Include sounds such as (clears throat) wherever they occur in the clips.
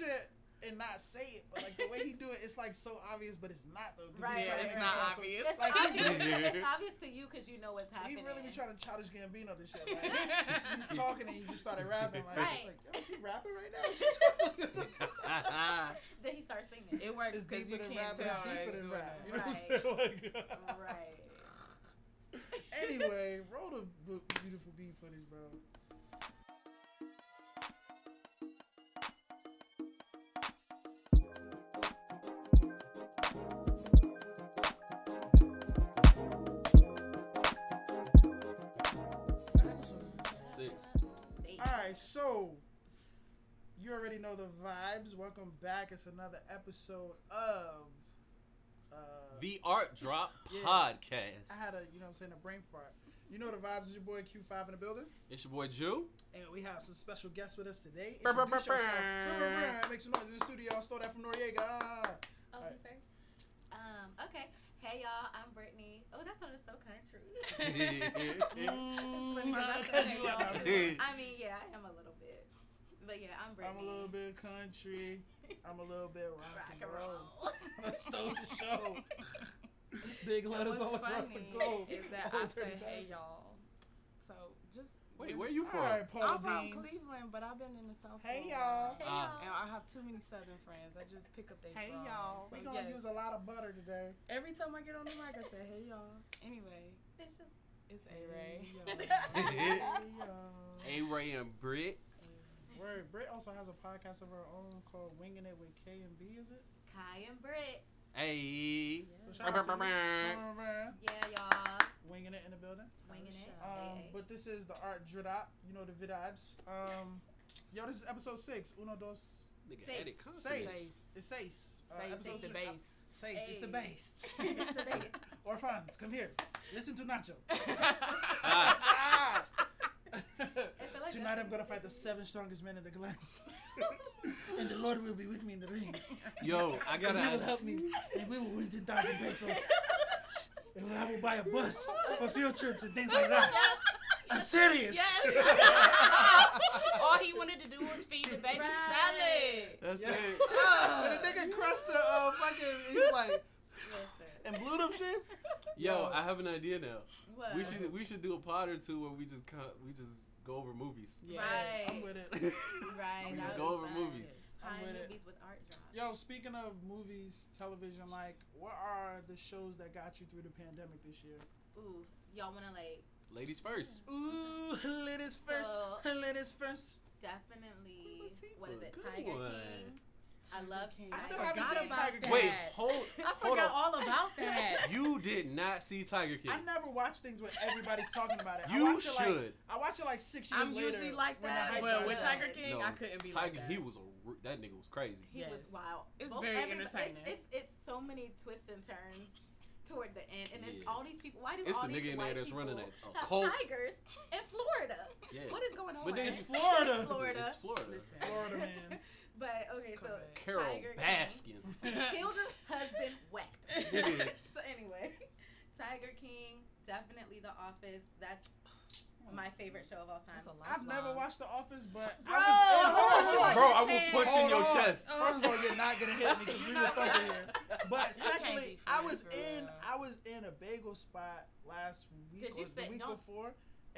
shit and not say it, but like the way he do it, it's like so obvious, but it's not though. 'cause he Right. try Yeah, it's not sound so- obvious. It's Like, obvious. really- (laughs) it's obvious to you because you know what's happening. He really be trying to childish Gambino this shit. Like, (laughs) he was talking and he just started rapping. Like, Right. it's like, yo, is he rapping right now? What you talking Then he starts singing. It works It's because deeper you than can't rap, tell. it's deeper it's than rap. that. You know Right. what I'm saying? Like, (laughs) right. anyway, roll the beautiful beat footage, bro. Right, so you already know the vibes. Welcome back. It's another episode of. Uh, The Art Drop Yeah. Podcast. I had a, you know what I'm saying, a brain fart. You know the vibes is your boy Q5 in the building. It's your boy Ju. And we have some special guests with us today. Brr, brr, Introduce brr, yourself. brr. Brr, brr, brr. Make some noise in the studio. I stole that from Noreaga. Ah. Oh, Alright. me first. Um. Okay. Hey y'all, I'm Brittany. Oh, that sounded so country. Cause (laughs) you are. I mean, yeah, I am a little bit, but yeah, I'm Brittany. I'm a little bit country. I'm a little bit rock, rock and and roll. roll. (laughs) I stole the show. (laughs) Big letters all What's across the funny globe. is that I say, "Hey y'all." So just Wait, where you from? right, I'm from Cleveland, but I've been in the South. Hey, for y'all. Hey Ah. Y'all. I have too many Southern friends. I just pick up their Hey draws. y'all, So, we gonna yes. use a lot of butter today. Every time I get on the mic, I say, "Hey y'all." Anyway, It's just it's A Ray. Hey y'all. (laughs) A-Rae and Britt. Word. Britt also has a podcast of her own called Winging It with K and B. Is it? Kai and Britt. Hey. So shout out to you. Yeah, y'all. Winging It in the building. Winging it. Um, Hey, hey. but this is the art drop. You know the vidibes. Um, yo, this is episode six. Uno dos Nigga, Seis. edit constantly. seis. Seis. It's seis. Uh, Say episode it's the six- base. Seis. It's the Hey. base. (laughs) It's the base. (laughs) Orphans, come here. Listen to Nacho. (laughs) Ah. Tonight I'm gonna fight the seven strongest men in the land. And the Lord will be with me in the ring. Yo, I gotta he will help me, and we will win 10,000 pesos. And I will buy a bus for field trips and things like that. I'm serious. Yes. (laughs) All he wanted to do was feed the baby Right. salad. That's Yeah. it. When the nigga crushed the uh, fucking, he's like, and blew them shits. Yo, I have an idea now. What? We should we should do a pod or two where we just co- we just go over movies. Yes. Right. I'm with it. (laughs) Right. We that just go over fun. movies. I'm Kind with it. with art drop. Yo, speaking of movies, television, like, what are the shows that got you through the pandemic this year? Ooh, y'all wanna like Ladies first. Ooh, (laughs) ladies first. So- (laughs) ladies first. definitely Latifah, what is it? good Tiger one. King. I love. King. I still forgot haven't seen about Tiger King. Wait, hold. (laughs) I forgot on. all about that. (laughs) You did not see Tiger King. I never watch things when everybody's talking about it. I You watch it like, should. I watch it like six years ago. I'm later. usually like when that, hype but dies with down. Tiger King, No, I couldn't be Tiger, like that. he was a that nigga was crazy. He was wild. It's Both- very everybody- entertaining. It's, it's it's so many twists and turns toward the end, and it's all these people. Why do It's all a these nigga in there white that's people running a- a uh, have cult. tigers in Florida? Yeah. What is going on? But then It's Florida. (laughs) Florida. It's Florida. Listen. Florida man. But okay, so Carole Tiger King Baskins. (laughs) killed her husband whacked. (laughs) So anyway, (laughs) Tiger King, definitely The Office. That's my favorite show of all time. That's a I've never watched The Office, but Bro, I was. hold hold on, on, Bro, I was punching your on. chest. First of all, you're not gonna hit me because we were thumping here. But secondly, I was in real. I was in a bagel spot last week Did or you the week don't- before,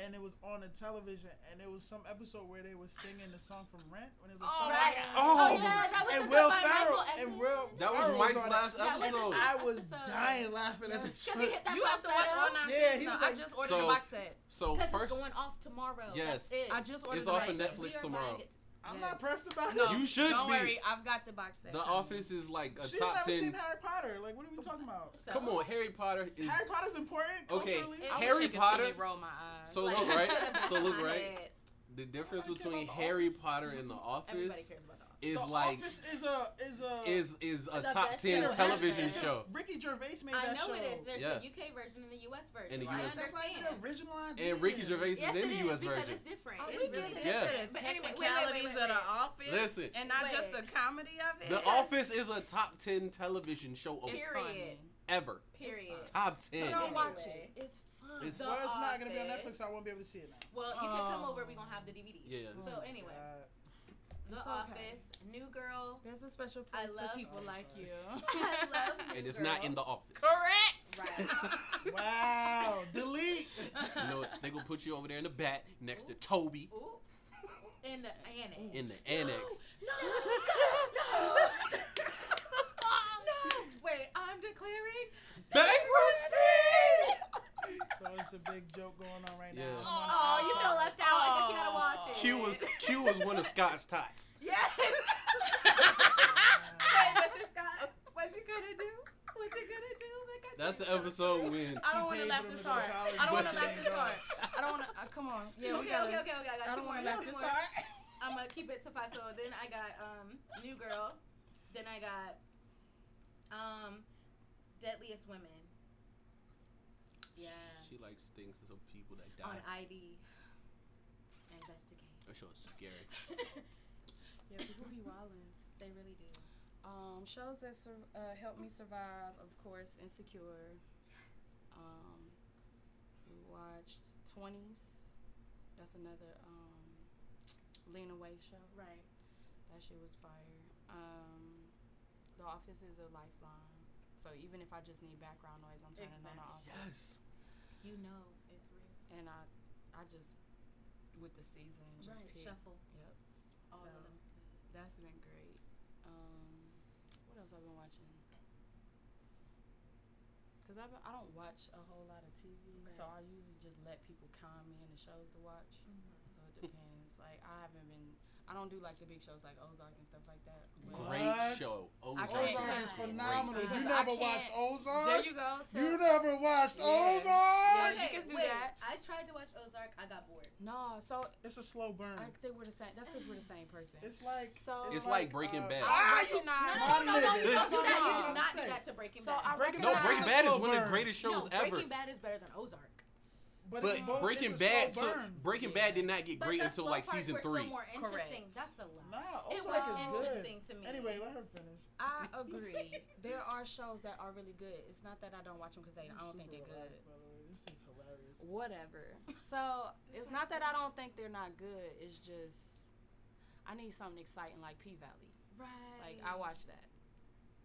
and it was on the television, and it was some episode where they were singing the song from Rent when it was a Oh. Right. Oh. yeah, that was and the Will by Ferrell Essen. and Will That was Ferrell Mike's on last That was episode. I was (laughs) dying laughing at the Because (laughs) he hit shit. that You have to watch all nine Yeah, he now. was I like- just ordered So- the box set. So first, it's going off tomorrow. Yes. I just ordered It's the off box of. Netflix We are tomorrow. Buying it. I'm Yes. not pressed about No, it. You should don't be. worry, I've got the box set. The. Office is like a She's top never ten. seen Harry Potter. Like, what are we talking about? So- Come on, Harry Potter is. Harry Potter's important Okay, culturally. It- I wish Harry could Potter- See me roll my eyes. So look right. the (laughs) So look back (laughs) of my right. The difference between Harry Office. Potter and The Everybody Office cares about that. Is the like Office is a is a is is a The top best ten show. television It's a- show. Ricky Gervais made that show. I that know show. it is. There's Yeah. the UK version and the US version. And the I US That's not even understand. the original idea. And Ricky Gervais Yes, is in it the is, US because version. it's different. Are It's we really getting Yeah. into the But anyway, wait, wait, technicalities wait, of the wait. office Listen. and not just the Wait. comedy of it? The Office is a top ten television show of It's Period. funny. ever. Period. Top ten. don't watch Anyway. it. It's fun. It's- The Well, it's not gonna be on Office. Netflix. So I won't be able to see it now. Well, you can come Oh. over. We're gonna have the DVDs. Yeah. So anyway, Uh, The It's okay. Office. New Girl. There's a special I place love- for people Oh, like sorry. you. (laughs) I love New and it's Girl. not in the office. Correct. Right. (laughs) Wow. Delete. You know, they gonna put you over there in the back next to Toby Ooh. In the annex. in the annex. (gasps) No, (laughs) no, no. Wait, I'm declaring Bankruptcy! So it's a big joke going on right now. Yeah. I'm on the Oh, you feel left out. I guess you gotta watch it. Q was Q was one of Scott's tots. (laughs) Yes. Wait, Mr. Scott, what you gonna do? What you gonna do? Like I That's the episode when I don't want to for laugh this to hard. I don't want to but laugh this ain't hard. I don't want to. Uh, come on. Yeah, Okay, gotta. okay, okay, okay. I, got I don't want to laugh this hard. (laughs) I'm gonna keep it to five. So then I got um New Girl. Then I got um Deadliest Women. Yeah. she likes things of people that die. On die. ID. Investigate. That show is scary. (laughs) Yeah, people be wildin'. they really do. Um, shows that sur- uh, helped me survive, of course, Insecure. Um, we watched Twenties. That's another um, Lena Waithe show. Right. That shit was fire. Um, the Office is a lifeline. So even if I just need background noise, I'm turning on the Office. Yes. You know it's real. And I, I just with the season just right. pick. Shuffle. Yep. All So- That's been great. Um, what else I've been watching? Cause I've I don't watch a whole lot of TV, so I usually just let people con me in the shows to watch. Mhm. So it depends. like I haven't been. I don't do like the big shows like Ozark and stuff like that. But Great What? show. Ozark. Ozark is phenomenal. You never watched Ozark? there you go. So You never watched Yeah. Ozark? Yeah, Okay, you can do wait. that. I tried to watch Ozark. I got bored. no, so It's a slow burn. I think we're the same. That's because we're the same person. It's like So- It's like Breaking uh, Bad. Ah, I you, recognize- No, My no, no, no, nigga. you don't do So that. You do not do Say. that to Breaking So Bad. I Breaking No, Breaking Bad is one of the greatest shows ever. Breaking Bad is better than Ozark. But, But both, Breaking Bad, slow so burn. Breaking Yeah. Bad did not get But great the until slow like parts season were three. More interesting. Correct. That's a lie. Nah, It was is good. interesting to me. Anyway, let her finish. I (laughs) agree. there are shows that are really good. It's not that I don't watch them because they I don't think they're good. alive, by the way. This is hilarious. Whatever. So it's not that I don't think they're not good. It's just I need something exciting like P Valley. Right. Like I watched that.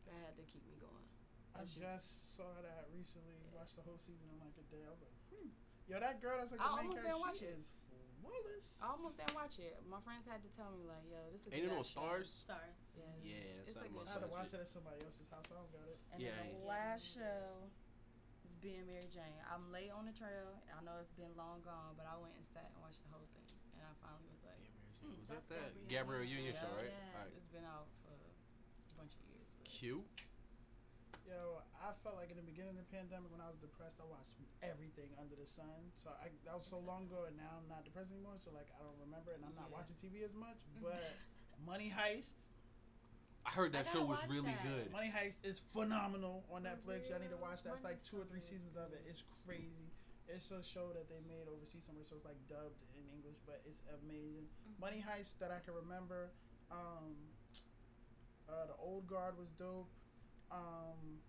That had to keep me going. I That's just saw that recently. Watched the whole season in like a day. I was like, hmm. Yo, that girl that's like I the main almost didn't character, watch she it. is flawless. I almost didn't watch it. My friends had to tell me like, "Yo, this is." Ain't it on Starz? Starz. Yes. Yeah, it's a something good on I had to watch it at somebody else's house. I don't got it. And Yeah, then the ain't- last show is being Mary Jane. I'm late on the trail. I know it's been long gone, but I went and sat and watched the whole thing, and I finally was like, Hmm, Was that that Gabrielle Gabrielle Union. Union show, right? Yeah. All right. it's been out for a bunch of years. but- Q. Yo, I felt like in the beginning of the pandemic when I was depressed, I watched everything under the sun. So I that was so long ago, and now I'm not depressed anymore. So like I don't remember, and I'm not Yeah. watching TV as much. But Money Heist, I heard that gotta show was really that. good. Money Heist is phenomenal on Netflix. Y'all need to watch that. It's like two or three seasons of it. It's crazy. It's a show that they made overseas somewhere, so it's like dubbed in English, but it's amazing. Mm-hmm. Money Heist that I can remember. Um, uh, the Old Guard was dope. Um,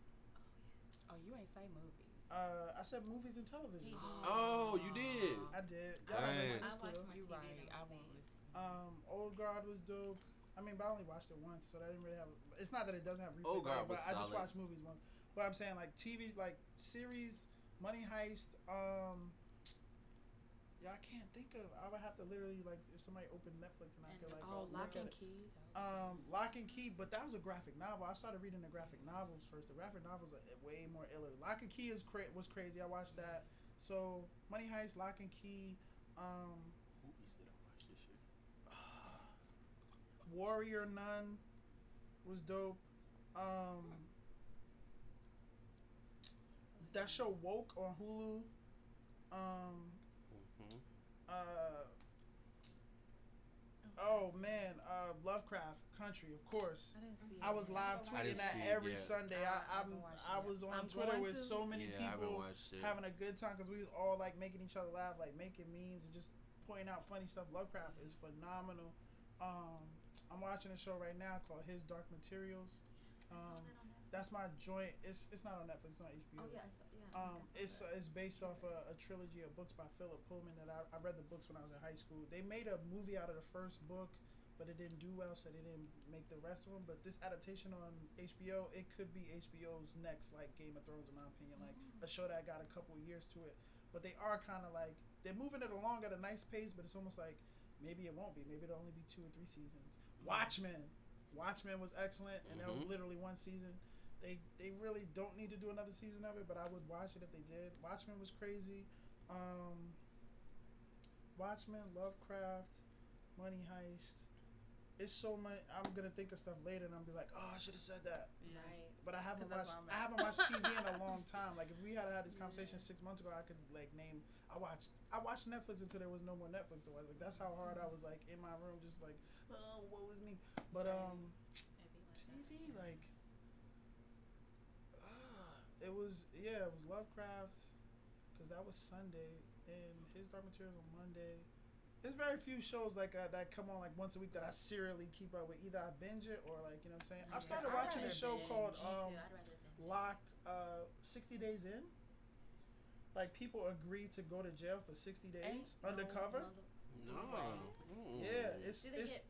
Oh, you ain't say movies. uh, I said movies and television. Oh, you did. I did. Y'all don't Dang. listen. I It's cool watched though. You right. I the won't listen. Um, Old Guard was dope. I mean, but I only watched it once, so that didn't really have. It's not that it doesn't have replay Old value, Guard but was I just solid. watched movies once. But I'm saying like TV, like series, Money Heist. Um, yeah, I can't think of. I would have to literally like if somebody opened Netflix and I And could like Oh, uh, Lock look and at it. Key. Um, Locke and Key, but that was a graphic novel. I started reading the graphic novels first. The graphic novels are way more iller. Locke and Key is cra- was crazy. I watched that. So Money Heist, Locke and Key, um, Movies that I watched this year. (sighs) Warrior Nun was dope. Um, that show Woke on Hulu. Um. Uh, oh man, uh, Lovecraft Country, of course. I didn't see. I was live I tweeting that see it every. Sunday. I I, I'm, I was on I'm Twitter with to. so many Yeah, people having a good time because we was all like making each other laugh, like making memes and just pointing out funny stuff. Lovecraft is phenomenal. Um, I'm watching a show right now called His Dark Materials. Um, that's my joint. It's it's not on Netflix. It's on HBO. Oh yeah, I saw, yeah. I Um, it's uh, it's based off a, a trilogy of books by Philip Pullman that I, I read the books when I was in high school. They made a movie out of the first book. but it didn't do well, so they didn't make the rest of them. But this adaptation on HBO, it could be HBO's next like Game of Thrones, in my opinion, like a show that got a couple years to it. But they are kind of like they're moving it along at a nice pace, but it's almost like maybe it won't be. Maybe it'll only be two or three seasons. Watchmen, Watchmen was excellent, and that was Mhm. literally one season. They they really don't need to do another season of it, but I would watch it if they did. Watchmen was crazy. Um, Watchmen, Lovecraft, Money Heist. It's so much. I'm gonna think of stuff later, and I'm be like, oh, I should have said that. Yeah. Right. But I haven't watched. I haven't watched TV in a (laughs) long time. Like if we had had this conversation six months ago, I could like name. I watched. I watched Netflix until there was no more Netflix to watch. Like that's how hard I was like in my room, just like, oh, what was me? But um, TV like. It was yeah, it was Lovecraft, because that was Sunday, and his Dark Materials on Monday. There's very few shows like uh, that come on like once a week that I serially keep up with. Either I binge it or like you know what I'm saying. I started I'd watching a show binge. called um, too. I'd rather binge. Locked uh, 60 Days In. Like people agree to go to jail for 60 days Ain't undercover. mother- No. Mm. Yeah, it's Do they it's get?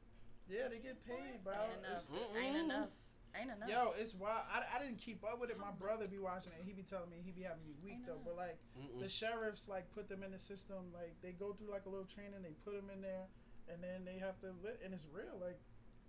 yeah they get paid, bro. Ain't It's- enough. Mm-mm. Ain't enough. Ain't enough. Yo, it's wild. I, I didn't keep up with it. My brother be watching it. He be telling me he be having me weak though. But like Mm-mm. the sheriffs like put them in the system. Like they go through like a little training. They put them in there, and then they have to li- and it's real. Like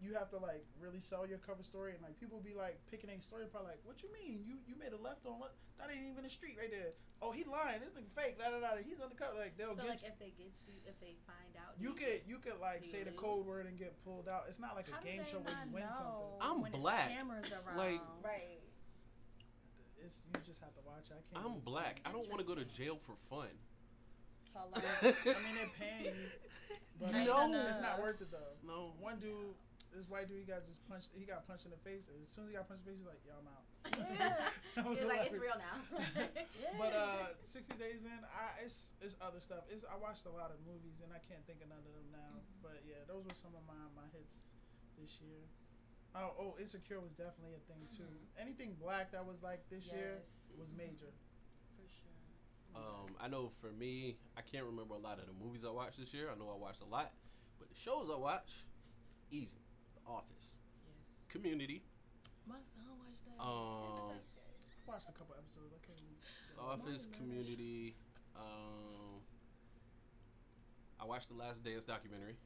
you have to like really sell your cover story, and like people be like picking a story apart. Like what you mean? You you made a left on what? That ain't even a street right there. Oh, he lying. This nigga fake. Da da da. He's undercover. Like they'll So get like if they get you, if they find out, you. You could you could like say the code word and get pulled out. It's not like How a game show where you win something. I'm when black. cameras around? Like- right. It's you just have to watch. I can't. I'm black. I don't want to go to jail for fun. Hello. (laughs) I mean, they're paying you, but (laughs) no, it's not worth it though. No. One dude, this white dude, he got just punched. He got punched in the face. And as soon as he got punched in the face, he was like, "Yo, I'm out." (laughs) Yeah. (laughs) That was It's like it's real now. (laughs) But uh, 60 days in, I it's it's other stuff. It's I watched a lot of movies and I can't think of none of them now. Mm-hmm. But yeah, those were some of my my hits this year. Oh, oh, Insecure was definitely a thing too. Anything black that was like this year was major. For sure. Um, I know for me, I can't remember a lot of the movies I watched this year. I know I watched a lot, but the shows I watch, easy. The Office, Yes. Community, My son watched that. um, I watched a couple episodes. I can't. Office, Mine, Community. Um, I watched the Last Dance documentary.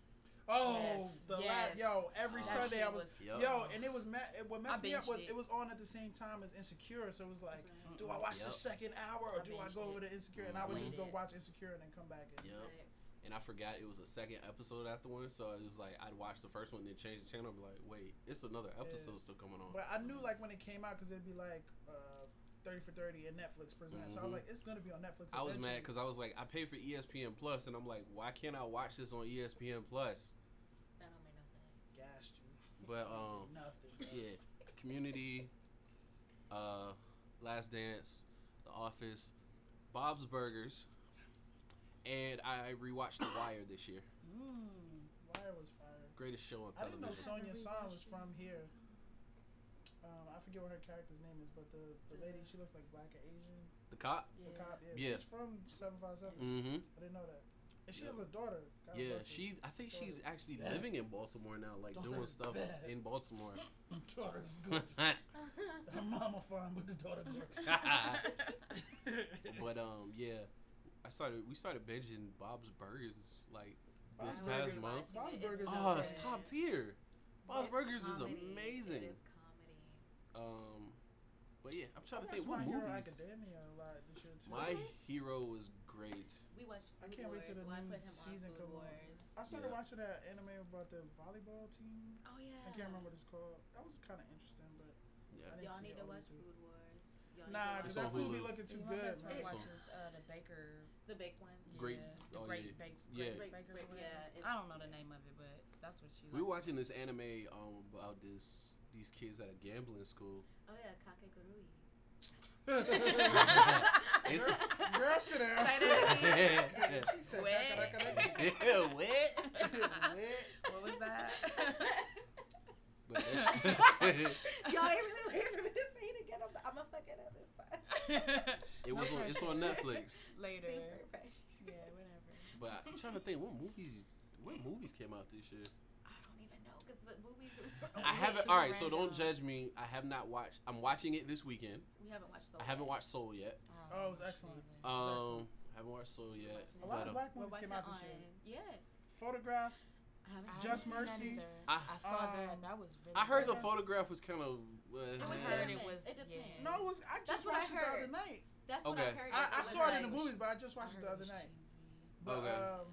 Oh, Yes, the yes. last yo every That Sunday I was, was- Yup. yo, and it was ma- it, what messed me up was it. it. was on at the same time as Insecure, so it was like, do I watch the second hour or I do I go it. over to Insecure? And I would just go watch Insecure and then come back. And, Yep. Right. And I forgot it was a second episode after one, so it was like I'd watch the first one, then change the channel, and be like, wait, it's another episode still coming on. But I knew like when it came out because it'd be like uh, thirty for thirty and Netflix presents. So I was Mhm. like, it's gonna be on Netflix. I was mad because I was like, I pay for ESPN Plus, and I'm like, why can't I watch this on ESPN Plus? That don't make no sense. gassed you. But, um, (laughs) nothing. Yeah, Community, uh, Last Dance, The Office, Bob's Burgers, and I rewatched The Wire this year. Mm. Wire was fire. Greatest show on television. I didn't know. Sonja Sohn was from here. Um, I forget what her character's name is, but the, the lady she looks like black or Asian. The cop. The cop, yeah, Yeah. she's from Seven Five Seven. Mm-hmm. I didn't know that. And she has a daughter. God Yeah, she. I think she's actually living in Baltimore now, like doing stuff bad. in Baltimore. (laughs) daughter's good. (laughs) Her mama fine, but the daughter good. (laughs) but um, yeah, I started. We started binging Bob's Burgers like this past Burgers- month. Bob's Burgers is Oh, fire. it's top tier. Bob's It's Burgers is comedy. amazing. It is comedy. Um, but yeah, I'm I trying to think what My Hero movies. Academia a lot this year too. My Hero was great. We watched. Food I can't wait till the Well, new put him on season Food come on. I started Yeah. watching that anime about the volleyball team. Oh yeah. I can't remember what it's called. That was kind of interesting, but Yeah. I didn't Y'all see need to watch. Food Wars. Y'all Nah, need because to that watch food be Hulu. looking See, too my good, best friend man. It's on- watches uh, the Baker. The big one. Great- Yeah, the oh, Great yeah. Bake. Yeah. Great- Bakers or yeah, I don't know the name of it, but that's what she. We were watching this anime um about this these kids at a gambling school. Oh yeah, Kakegurui. (laughs) It's Girl, sit down. Say that again. (laughs) yeah, She said, Wet. "Kakaraka." (laughs) wet. Wet. What was that? But that- Y'all ain't really waiting for me to say it again. I'm, I'm gonna fuck it up this time. it was on. It's on Netflix. (laughs) Later. Super fresh. Yeah, whatever. But I'm trying to think what movies what movies came out this year. I don't even know because the movies. (laughs) I haven't. super All right, so don't judge me. I have not watched. I'm watching it this weekend. we haven't watched. Soul I haven't yet. watched Soul yet. Oh, it was excellent. Um, haven't watched Soul yet. A lot but, of um, black movies came out this year. Yeah. Photograph. I haven't Just seen Mercy. that. I- I, saw that. Um, That was really. I heard the photograph was kind of. Uh, I heard good. it was. It yeah. No, it was. I just what I watched it the other night. That's what Okay. I heard. I, I saw it in the movies, but I just I watched it the other was night. cheesy. But Okay. um,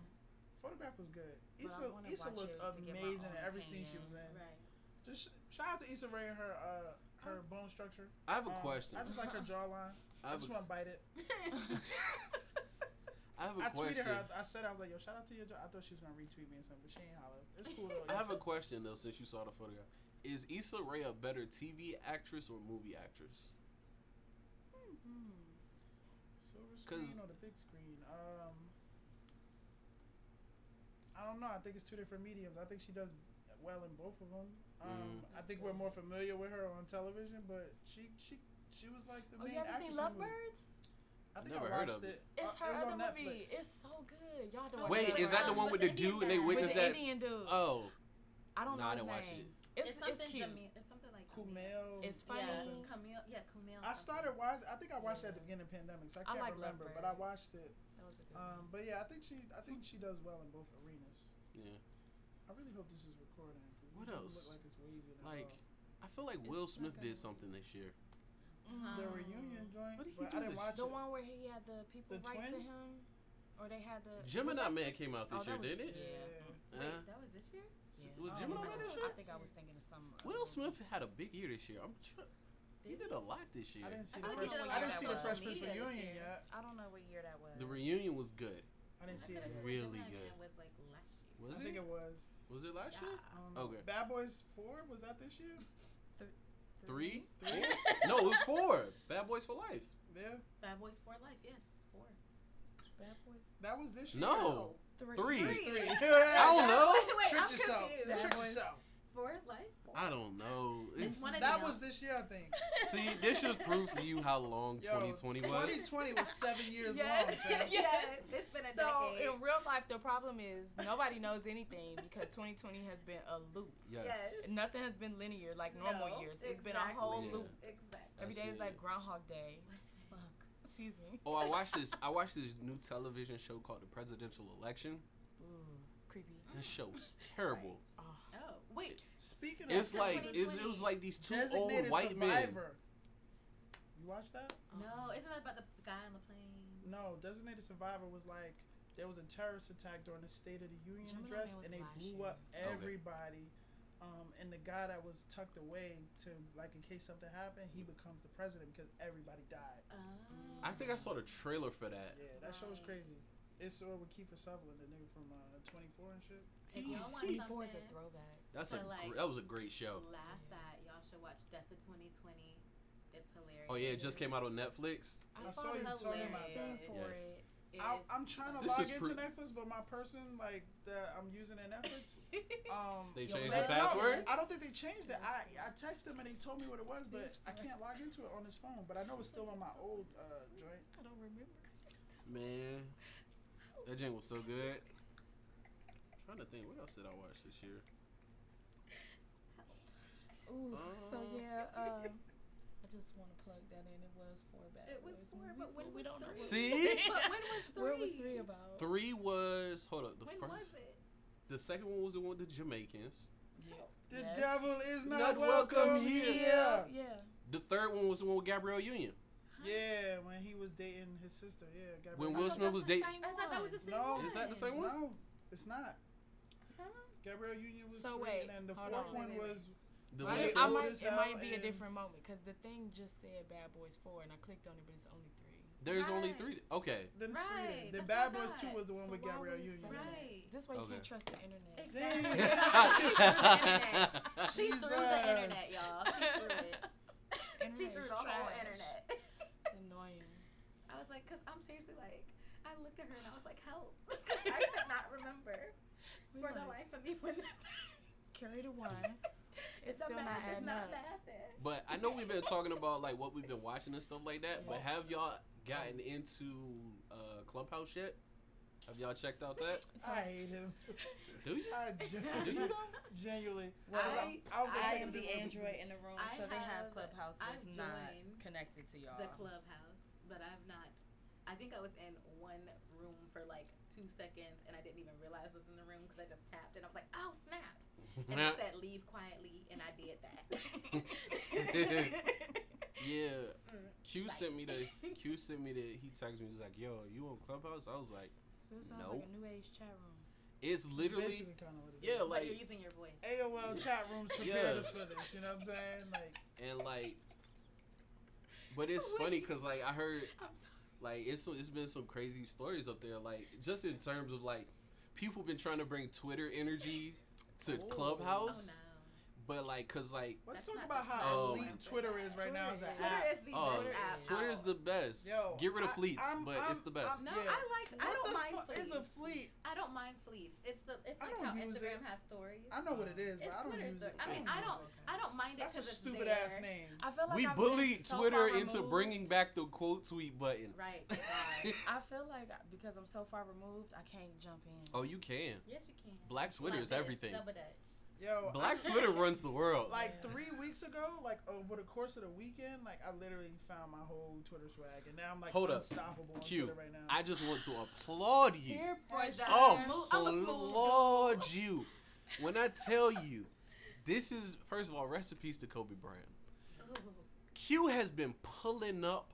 photograph was good. But Issa, Issa looked it to get my amazing in own every scene she was in. Right. Just shout out to Issa Rae and her uh her bone structure. I have a Um, question. I just like her (laughs) jawline. I I just want to bite it. (laughs) (laughs) I have a I question. tweeted her. I said I was like, "Yo, shout out to your." jaw. I thought she was gonna retweet me or something, but she ain't holler. It's cool though. I have a question though, since you saw the photograph. Is Issa Rae a better TV actress or movie actress? Hmm. silver 'Cause- screen or the big screen. Um, I don't know. I think it's two different mediums. I think she does well in both of them. Um, Mhm. I think good. we're more familiar with her on television, but she she she was like the Oh, main you ever actress. seen in the movie. Lovebirds? I think Never I heard watched of it. It's Uh, her it other movie. It's so good. Y'all don't. Watch Wait, it. is that the one with the the dude and they Indian guy. with witnessed that? Indian dude? Oh, I don't No, know I didn't watch it. It's It's it's, something cute. Jamil- It's something like Kumail. It's funny. Yeah, something. Camille. Yeah, Camille. I started something. watching. I think I watched it at the beginning of the pandemic, so I I can't like remember. But I watched it. That was a good Um, one. but yeah, I think she I think she does well in both arenas. yeah. I really hope this is recording because What it doesn't else? look like it's waving. at Like, all. I feel like It's Will Smith did something this year. Mhm. the Um, reunion joint, what did he but do I didn't watch The it. one where he had the people The write to him, or they had the Gemini was that Man this- came out this oh, year, didn't it? Yeah. Yeah. Uh, Wait, that was this year. yeah. Was Oh, Gemini no. Man this I think I was thinking of some. Will. Smith had a big year this year. I'm tr- he Did did a lot this year. I didn't see the feel like fresh. did a I lot didn't see the Fresh Prince reunion yet. I don't know what year that was. The reunion was good. I didn't see I it feel yet. like Really Gemini good. Man Was like last year. Was I it? think it was. was it last year? I don't know. Okay. Bad Boys Four was that this year? Three? Three? no, it was four. Bad Boys for Life. Yeah, Bad Boys for Life. Yes, four. Bad Boys that was this year. No. three. Three. Three. (laughs) (laughs) I don't know. Wait, wait, Trick I'm yourself. confused. Bad Trick Boys. yourself. For Life. I don't know. It's It's, one of That them. was this year, I think. (laughs) see, this just proves to you how long Yo, 2020 was. 2020 was seven (laughs) years Yes. long, fam. Yeah. (laughs) yes, it's been a day. So decade. in real life, the problem is nobody knows anything because 2020 has been a loop. Yes. Yes. Nothing has been linear like normal No, years. It's been a whole Yeah. loop. Exactly. Every I day is see. like Groundhog Day. What the fuck. Excuse me. Oh, I watched this. I watched this new television show called The Presidential Election. Ooh, creepy. This show was terrible. Oh. Wait. Speaking of It's That's like it's, it was like these two old designated white men. You watched that? No, isn't that about the guy on the plane? No, designated survivor was like there was a terrorist attack during the State of the Union Gemini address, and they blew year. up Okay. everybody. Um, and the guy that was tucked away to like in case something happened, he becomes the president because everybody died. Oh. I think I saw the trailer for that. Yeah, that show was crazy. It's uh, with Kiefer Sutherland, the nigga from uh, 24 and shit. If y'all want 24 is a throwback. That's a like, gr- that was a great show. to laugh at, y'all should watch Death of 2020. It's hilarious. Oh yeah, it just came out on Netflix. I, I saw saw you talking about thing that. for Yes. it. I, I'm trying to This log into pre- Netflix, but my person like that I'm using in Netflix. (laughs) Um, They changed they- the no, password. I don't think they changed it. I I texted them and they told me what it was, but I can't log into it on this phone. But I know it's still on my old uh, joint. I don't remember. Man, that jam was so good. (laughs) trying to think, what else did I watch this year? Ooh, so Uh, yeah, uh, (laughs) I just want to plug that in. It was four bad It was four, but when we don't know. three? See? (laughs) but when was three? Where was three about? Three was hold up. The When first, was it? the second one was the one with the Jamaicans. Yeah. The Yes. devil is not, Not welcome, welcome here. here. Yeah. The third one was the one with Gabrielle Union. Yeah, when he was dating his sister. Yeah, Gabrielle. When Will Smith was dating- I thought that was the one. same No. one. Is that the same one? No, it's not. Huh? Gabrielle Union was So three, wait, and then the hold fourth on. one Wait, wait, was The Well, one I, with I old might, as it might be a different moment because the thing just said Bad Boys 4 and I clicked on it, but it's only three. There's only three. Okay. then it's three. Right, Then, then Bad Boys Two was the one So with Gabrielle Union. Right. This way you Okay. can't trust the internet. Exactly. (laughs) Dang. (laughs) (laughs) she threw the internet, y'all. She threw it. she threw is the whole internet. It's annoying. I was like, cause I'm seriously like, I looked at her and I was like, help. I could not remember We (laughs) for the life of me when the (laughs) Carry the one. (laughs) It's the still not math is adding not up. mathing. But I know we've been talking about like what we've been watching and stuff like that. But have y'all gotten into uh, Clubhouse yet? Have y'all checked out that? I hate him. Do you? I gen- Do you though? genuinely. Well, I, I was gonna I take am the Android in the room, I so they have have- Clubhouse, but I've it's not joined connected to y'all. the clubhouse, but I've not. I think I was in one room for like two seconds, and I didn't even realize I was in the room because I just tapped, and I was like, "Oh snap!" (laughs) And it said "Leave quietly," and I did that. (laughs) yeah. Mm, Q Like- sent me the (laughs) Q sent me the he texted me he was like, yo, you on Clubhouse? I was like, So it sounds Nope. like a new age chat room. it's literally kinda what it yeah, is. But like you're using your voice. AOL chat rooms prepared Yeah. us for this. You know what I'm saying? Like, and like but it's funny because like I heard like it's it's been some crazy stories up there like just in terms of like people been trying to bring Twitter energy to. Oh Clubhouse, oh, no. But like cause like let's talk about the how Oh. elite Twitter is right now as an Twitter app. Is the oh best app. Twitter's out. the best. Yo, Get rid of I- fleets, I'm- but I'm- it's the best. I'm- No, yeah. I like- I don't the mind fuck is a fleet? I don't mind fleets. It's the it's I like don't how use Instagram it. has stories. I know what it is, but It's I don't Twitter's use the- it. I mean, I don't I don't mind it That's a stupid ass name. I feel like we bullied Twitter into bringing back the quote tweet button. Right. (laughs) right. I feel like because I'm so far removed, I can't jump in. Oh, you can. yes, you can. Black Twitter is everything. Double dutch. Yo, Black Twitter runs the world. Like Yeah. three weeks ago, like over the course of the weekend, like I literally found my whole Twitter swag, and now I'm like Hold up. unstoppable on Q, Twitter right now. I just want to applaud you. Peer For that. Oh, I'm a- I'm a fool. applaud you. When I tell you, this is first of all, rest in peace to Kobe Bryant. (laughs) Q has been pulling up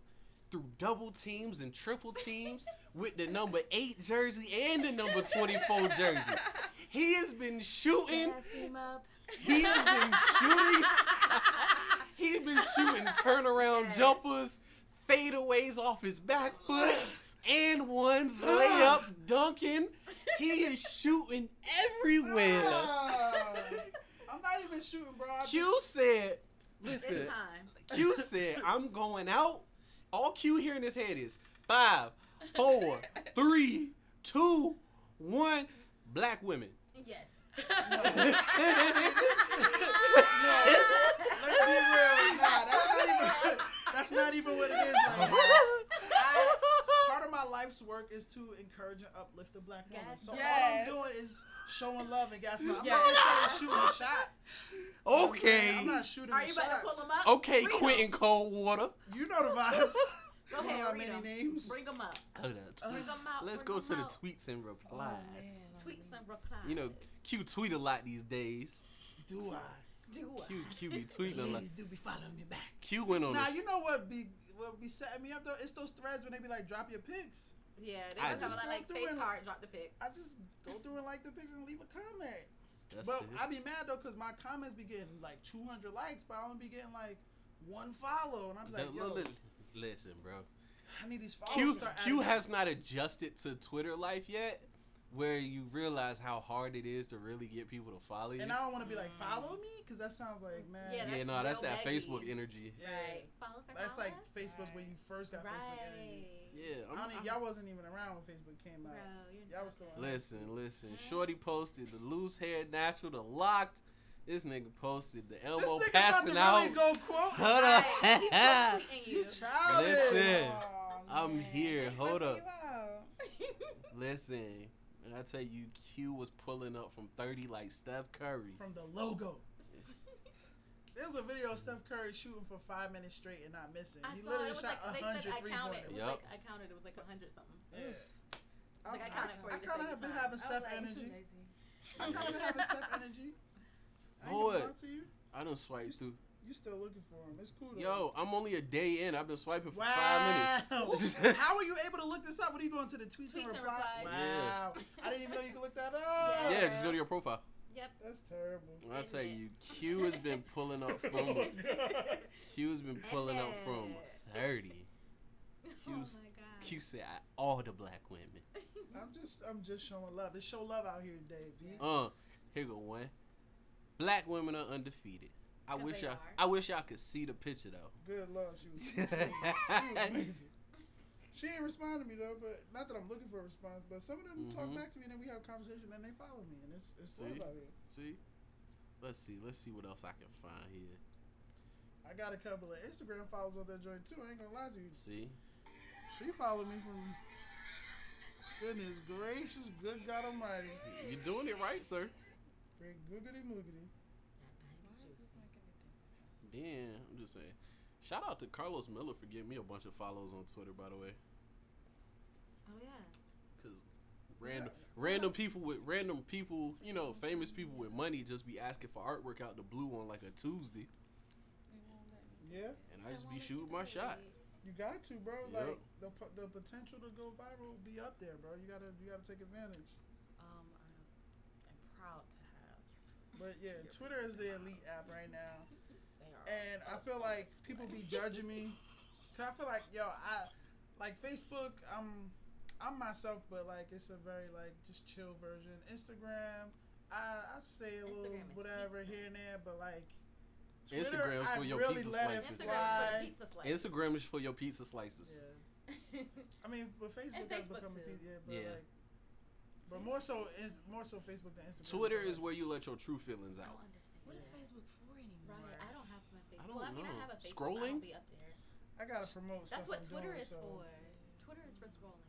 through double teams and triple teams with the number eight jersey and the number twenty-four jersey. He has been shooting. Gas him up. He has been shooting. (laughs) He's been shooting turnaround Yes. jumpers, fadeaways off his back foot, and ones, layups, (laughs) dunking. He is shooting everywhere. Ah, I'm not even shooting, bro. I Q just- said, listen. Q said, I'm going out. All Q here in his head is five, four, three, two, one. Black women. Yes. (laughs) (laughs) Let's be real. Nah, that's not even. That's not even what it is right now. (laughs) I, part of my life's work is to encourage and uplift the black woman. Yes. So all I'm doing is showing love and gas. I'm not Yes. necessarily shooting a shot. You know what I'm saying? Okay. I'm not shooting a shot. Are the you about to pull them up? Okay, Bring 'em. Quentin Coldwater. You know the vibes. Go One ahead, of my read names. Bring them up. Hold on. Bring them out. Let's bring go to 'em the out. tweets and Oh, replies. man. Tweets and replies. you know, Q tweet a lot these days. Do I? do I? Q Q be (laughs) tweeting a lot. Ladies do be following me back. Q went on. Nah, the- you know what be what be setting me up though? It's those threads when they be like, drop your pics. Yeah, they I just talking go like through face and- card, drop the pic. I just go through and like the pics and leave a comment. That's but it. I be mad though because my comments be getting like 200 likes, but I only be getting like one follow, and I'm like, That- yo, li- li- listen, bro. I need these followers. Q to start Q has not adjusted to Twitter life yet, where you realize how hard it is to really get people to follow you. And I don't want to be like, follow me, because that sounds like, man. Yeah, yeah, no, that's that baggy. Facebook energy. Yeah. Right. Follow for That's like follow. Facebook when you first got Right. Facebook energy. Yeah, I I'm, don't I'm- y'all wasn't even around when Facebook came Bro, out. you're Y'all was still there. listen, listen. Shorty posted the loose hair natural, the locked. This nigga posted the This Elmo nigga about passing to out. really go quote. Hold Right. on. He's You you. childish. Listen. Oh, I'm here. Hold up. (laughs) Listen, and I tell you, Q was pulling up from 30 like Steph Curry. From the logo. (laughs) There's a video of Steph Curry shooting for five minutes straight and not missing. I he saw literally It was shot like, they a said hundred I three counted. It pointers. was Yup. like I counted. It was like a hundred something. Yeah. Like, I I, counted for I, kind of second have been time. having I Steph like, I'm energy. I kind of been having Steph energy. I ain't Hold gonna it. lie to you. I done swiped through. You still looking for him? It's cool. Though. Yo, I'm only a day in. I've been swiping for Wow. five minutes. (laughs) (laughs) How are you able to look this up? What are you going to the tweets, Tweets and and reply? replies. Wow. I didn't even know you could look that up. Yeah. Yeah, just go to your profile. Yep. That's terrible. I Isn't tell you, Q has been pulling up (laughs) from. Q has been pulling up from 30. Oh Q's- my god. Q said all the black women. I'm just, I'm just showing love. It's show love out here today, B. Uh, here go one. Black women are undefeated. I 'Cause wish y'all, are. I wish y'all could see the picture though. Good lord, she was, (laughs) she was, she was amazing. She ain't responding to me though, but not that I'm looking for a response. But some of them talk Mhm. back to me and then we have a conversation and they follow me and it's it's See? love out here. See, let's see, let's see what else I can find here. I got a couple of Instagram followers on that joint too. I ain't gonna lie to you. See, She followed me from. Goodness gracious, good God Almighty. You're doing it right, sir. Great googity moogity. Then I'm just saying. Shout out to Carlos Miller for getting me a bunch of follows on Twitter, by the way. Oh yeah. Cause random random people with random people, you know, famous people with money just be asking for artwork out the blue on like a Tuesday, Yeah, and I just be shooting my shot. you got to, bro. Yep. Like the the potential to go viral be up there, bro. You gotta you gotta take advantage. Um, I'm, I'm proud to have. But yeah, Twitter is the elite app right now. (laughs) They are. and I feel like people be judging me. Cause I feel like yo, I like Facebook. I'm I'm myself, but like it's a very like just chill version. Instagram, I I say a little Instagram is whatever pizza. here and there, but like Twitter, Instagram's I for your really pizza let slices. it Instagram fly. for the pizza slice. Instagram is for your pizza slices. Yeah. (laughs) I mean, but Facebook And has Facebook become a too. piece, yeah, but Yeah. like. But more so, is more so Facebook than Instagram. Twitter is where you let your true feelings out. don't understand. What is Yeah. Facebook for anymore? Right. I don't have my Facebook. I don't well, I mean, know. I have a Facebook. Scrolling? I don't be up there. I gotta promote That's stuff. what I'm Twitter doing, is so- for. Twitter is for scrolling.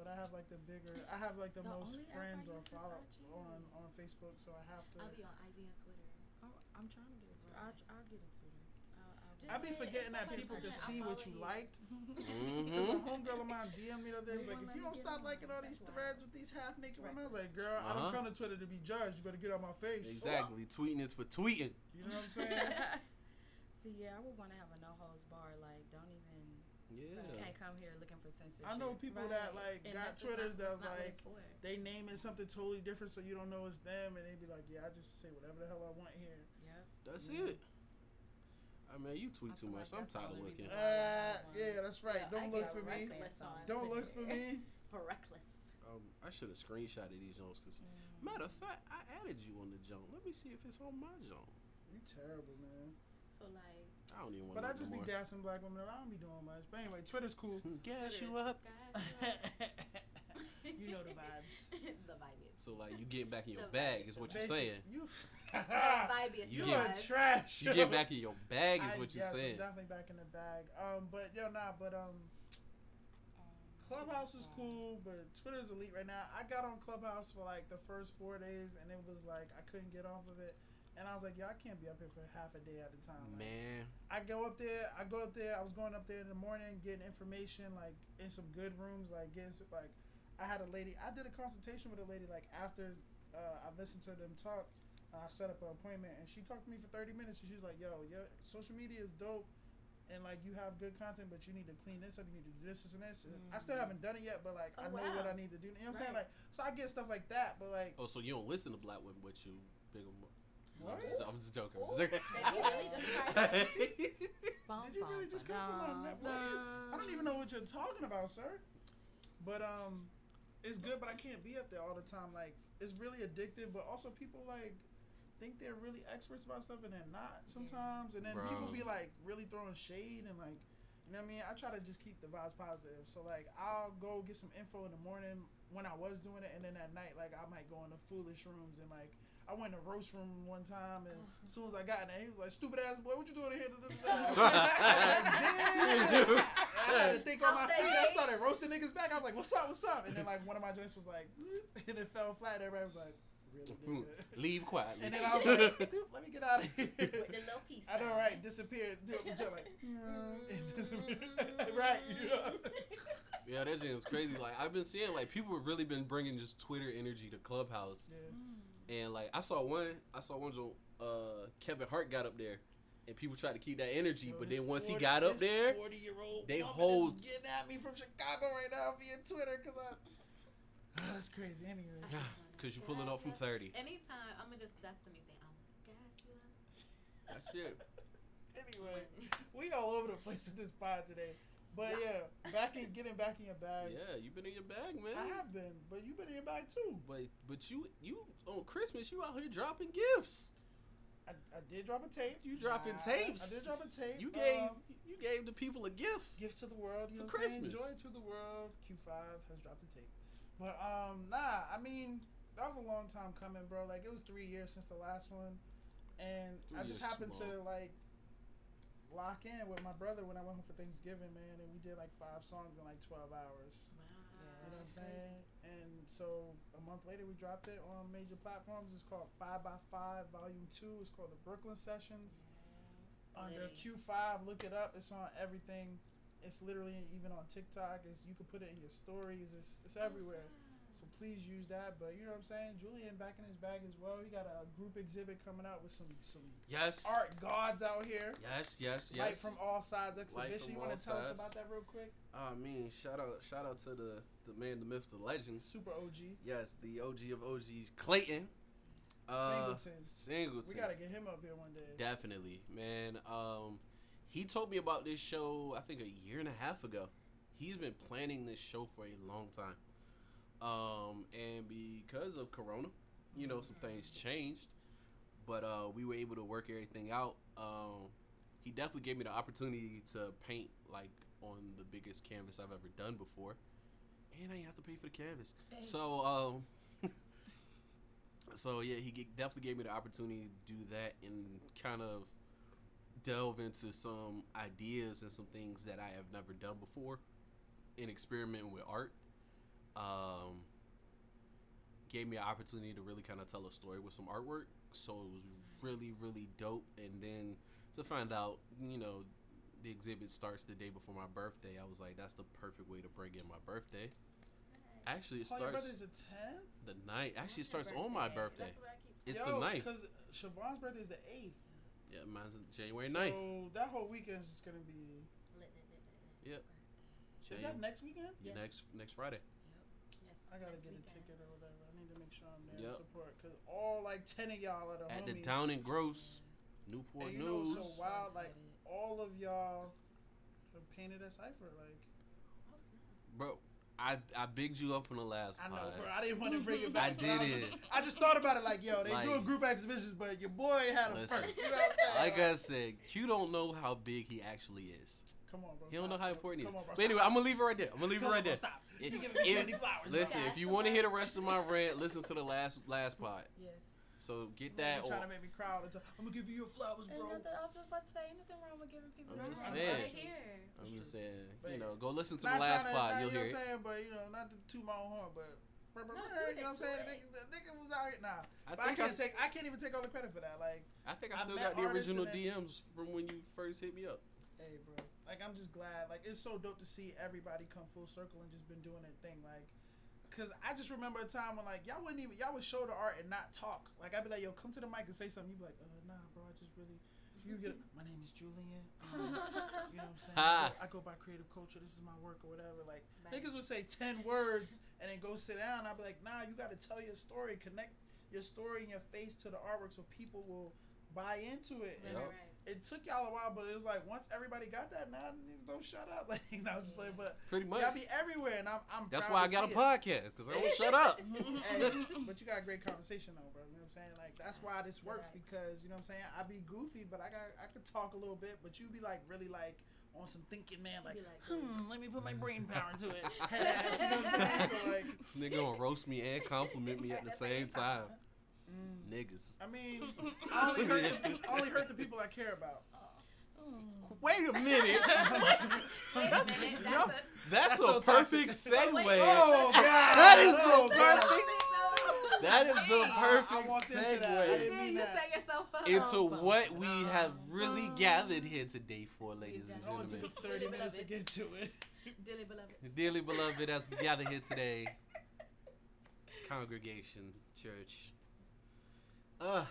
But I have like the bigger. I have like the, The most only app I friends or use is follow on on Facebook, so I have to. I'll be on IG and Twitter. I'm, I'm trying to get into I'll, I'll get into Twitter. I'll, I'll Just- I be forgetting that people fun. could see what you you. liked. (laughs) Because Mm-hmm. a homegirl of mine DM me the other day was like, if you don't stop liking all these threads with these half naked women, I was like, girl, I don't Uh-huh. come to Twitter to be judged. You better get out my face. Exactly. Tweeting is for tweeting. You know what I'm saying? (laughs) See, yeah, I would want to have a no holds bar. Like, don't even. Yeah. You Yeah. can't come here looking for censorship. I know people that like And got Twitters not, that that's like they name it something totally different, so you don't know it's them, and they'd be like, yeah, I just say whatever the hell I want here. Yeah. That's Mhm. it. I mean, you tweet I too much. like I'm tired of looking. reason Uh, yeah, that's right. Yeah, I Don't look for me. (laughs) Don't look for me. For reckless. Um, I should have screenshotted these joints. Cause Mm. matter of fact, I added you on the joint. Let me see if it's on my joint. You terrible, man. So like. I don't even want to. But to I just be gassing black women. I don't be doing much. But anyway, Twitter's cool. (laughs) Gas Twitter you up. (laughs) You know the vibes. (laughs) the vibe is. So like you getting back in your The bag is what you're saying. You, The vibe is. You you get- are trash. You get back in your bag is I what you're guess saying. I'm definitely back in the bag. Um, but yo, nah, but um, Um, Clubhouse is cool, but Twitter's elite right now. I got on Clubhouse for like the first four days, and it was like I couldn't get off of it, and I was like, yo, I can't be up here for half a day at a time. Like, Man, I go up there. I go up there. I was going up there in the morning, getting information, like in some good rooms, like getting some- like. I had a lady. I did a consultation with a lady like after uh, I listened to them talk. I set up an appointment, and she talked to me for thirty minutes. And she was like, "Yo, your social media is dope, and like you have good content, but you need to clean this up. You need to do this, this, and this." And I still haven't done it yet, but like I Oh, know what I need to do. You know what I'm saying? Like, so I get stuff like that, but like, oh, so you don't listen to black women, but you big 'em up. What? I'm just, I'm just joking. I'm (laughs) just joking. (laughs) did you really just try that? bum, Did you really bum, just come from ba-dum, my net? I don't even know what you're talking about, sir. But um, it's good, but I can't be up there all the time. Like, it's really addictive, but also people like think they're really experts about stuff and they're not sometimes. And then people be like really throwing shade and like, you know what I mean? I try to just keep the vibes positive. So like, I'll go get some info in the morning when I was doing it, and then at night, like I might go in the foolish rooms and like. I went in the roast room one time, and as soon as I got in there, he was like, "Stupid ass boy, what you doing in here?" (laughs) (laughs) Damn. I had to think on my feet. I started roasting niggas back. I was like, "What's up? What's up?" And then like one of my joints was like, (laughs) and it fell flat. Everybody was like, "Really?" Leave quietly. And then I was like, "Dude, let me get out of here." With the little piece. I know, right? Disappeared. Dude, just like, mm, disappeared. right? You know? yeah, that shit is crazy. Like I've been seeing, like people have really been bringing just Twitter energy to Clubhouse, Yeah. And like I saw one, I saw one. jo- Uh, Kevin Hart got up there, and people tried to keep that energy, Yo, but then once he got up there, 40 year old they hold- getting at me from Chicago right now via Twitter because I. Ah, (sighs) that's crazy. Anyway. because (sighs) you pull it off from thirty. Anytime, I'm gonna just, that's the new thing. I'm gonna gas you up. That shit. (laughs) Anyway, we all over the place with this pod today. But yeah, back in getting back in your bag. Yeah, you've been in your bag, man. I have been, but you've been in your bag too. But but you you on Christmas you out here dropping gifts. I, I did drop a tape. You dropping I- tapes. I did drop a tape. You gave um, you gave the people a gift. gift to the world. You For know? Christmas. Joy to the world. Q5 has dropped a tape. But um, nah. I mean, that was a long time coming, bro. Like it was three years since the last one, and Three I just happened to like lock in with my brother when I went home for Thanksgiving, man, and we did like five songs in like twelve hours. Wow. You know what I'm saying? And so a month later, we dropped it on major platforms. It's called Five by Five Volume Two. It's called the Brooklyn Sessions. Under Q5, look it up. It's on everything. It's literally even on TikTok. It's you can put it in your stories. It's it's oh, everywhere. So please use that. But you know what I'm saying? Julian back in his bag as well. He got a group exhibit coming out with some some Yes. art gods out here. Yes, yes, yes. Light from all sides exhibition. You want to tell us about that real quick? I mean, shout out, shout out to the the man, the myth, the legend. Super OG. Yes, the OG of OGs, Clayton. Uh, Singleton. Singleton. We gotta get him up here one day. Definitely, man. Um, he told me about this show. I think a year and a half ago. He's been planning this show for a long time. Um, and because of Corona, you know, some things changed. But uh, we were able to work everything out. Um, he definitely gave me the opportunity to paint like on the biggest canvas I've ever done before, and I didn't have to pay for the canvas. So, um, (laughs) so yeah, he definitely gave me the opportunity to do that and kind of delve into some ideas and some things that I have never done before in experimenting with art. Um, gave me an opportunity to really kind of tell a story with some artwork. So it was really, really dope. And then to find out, you know, the exhibit starts the day before my birthday, I was like, that's the perfect way to bring in my birthday. Actually, it Oh, your starts birthday's the 10th? the night. Actually, it starts on my birthday. It's the ninth. Because Siobhan's birthday is the 8th. Yeah, mine's January ninth. so 9th. that whole weekend is just going to be. Yep. Is Jan- that next weekend? Yes. next next Friday. I got to get a ticket or whatever. I need to make sure I'm there Yep. to support. Because all like 10 of y'all are the At the homies. Down and Gross, Newport And you News. what's so wild? Like, all of y'all have painted a cipher. Like, Bro, I I bigged you up on the last I know, pod. bro. I didn't want to bring it (laughs) back. but did was it. Just, I just thought about it like, yo, they Like- doing group exhibitions, but your boy had a first. You know what I'm saying? Like I said, Q don't know how big he actually is. Come on, bro. He don't know stop, how bro. important he is. On, bro. But anyway, stop. I'm gonna leave it right there. I'm gonna leave Come it right on, bro, there. Stop. If- you giving me if- 20 flowers, Listen, if you want to hear the rest of my rant, listen to the last last pod. Yes. So get You that. trying to make me cry all the time. I'm gonna give you your flowers, bro. nothing, I was just about to say, nothing wrong with giving people I'm just saying. Right here. I'm just saying, But you know, go listen to the last trying to, pod. not, You'll you know hear what I'm saying, but you know, not to toot my own horn, but. brr, brr, No, you know what I'm saying? toot The nigga, the nigga was out here. Nah, I but I think I, can't take. I can't even take all the credit for that. Like, I think I I still met got the original DMs from when you first hit me up. hey, bro. Like, I'm just glad. Like, it's so dope to see everybody come full circle and just been doing their thing. Like, cause I just remember a time when like y'all wouldn't even y'all would show the art and not talk. Like, I'd be like, yo, come to the mic and say something. You'd be like, uh, nah, bro. I just really. You get. My name is Julian. Um, you know what I'm saying? (laughs) I go, I go by creative culture. This is my work or whatever. Like Right. niggas would say ten words and then go sit down. I'd be like, nah, you got to tell your story, connect your story and your face to the artwork so people will buy into it. And Right. It took y'all a while, but it was like once everybody got that, now niggas don't shut up. (laughs) Like, no, I'm just playing, but Pretty much. y'all be everywhere, and I'm. I'm That's why I got a it. podcast because I don't shut up. (laughs) Hey, but you got a great conversation though, bro. You know what I'm saying? Like that's why this works because you know what I'm saying. I be goofy, but I got I could talk a little bit, but you be like really like on some thinking, man. Like, like, hmm, let me put my brain power into it. (laughs) Head ass, you know what I'm saying? So like, This nigga gonna roast me and compliment me at the same time. Mm, Niggas. I mean, I (laughs) only hurt the, I (laughs) only hurt the people I care about. Wait a minute. (laughs) Wait a minute, No, that's a- That's, That's a so toxic. perfect segue. Oh god, That is oh, so God. perfect. That is the I- I perfect walked into that. I segue didn't mean that. set yourself up. into what we have really bum. gathered here today for, ladies and It took gentlemen. us 30 minutes to get to it. Dearly beloved. Dearly beloved, as we gather here today, congregation, church. Uh,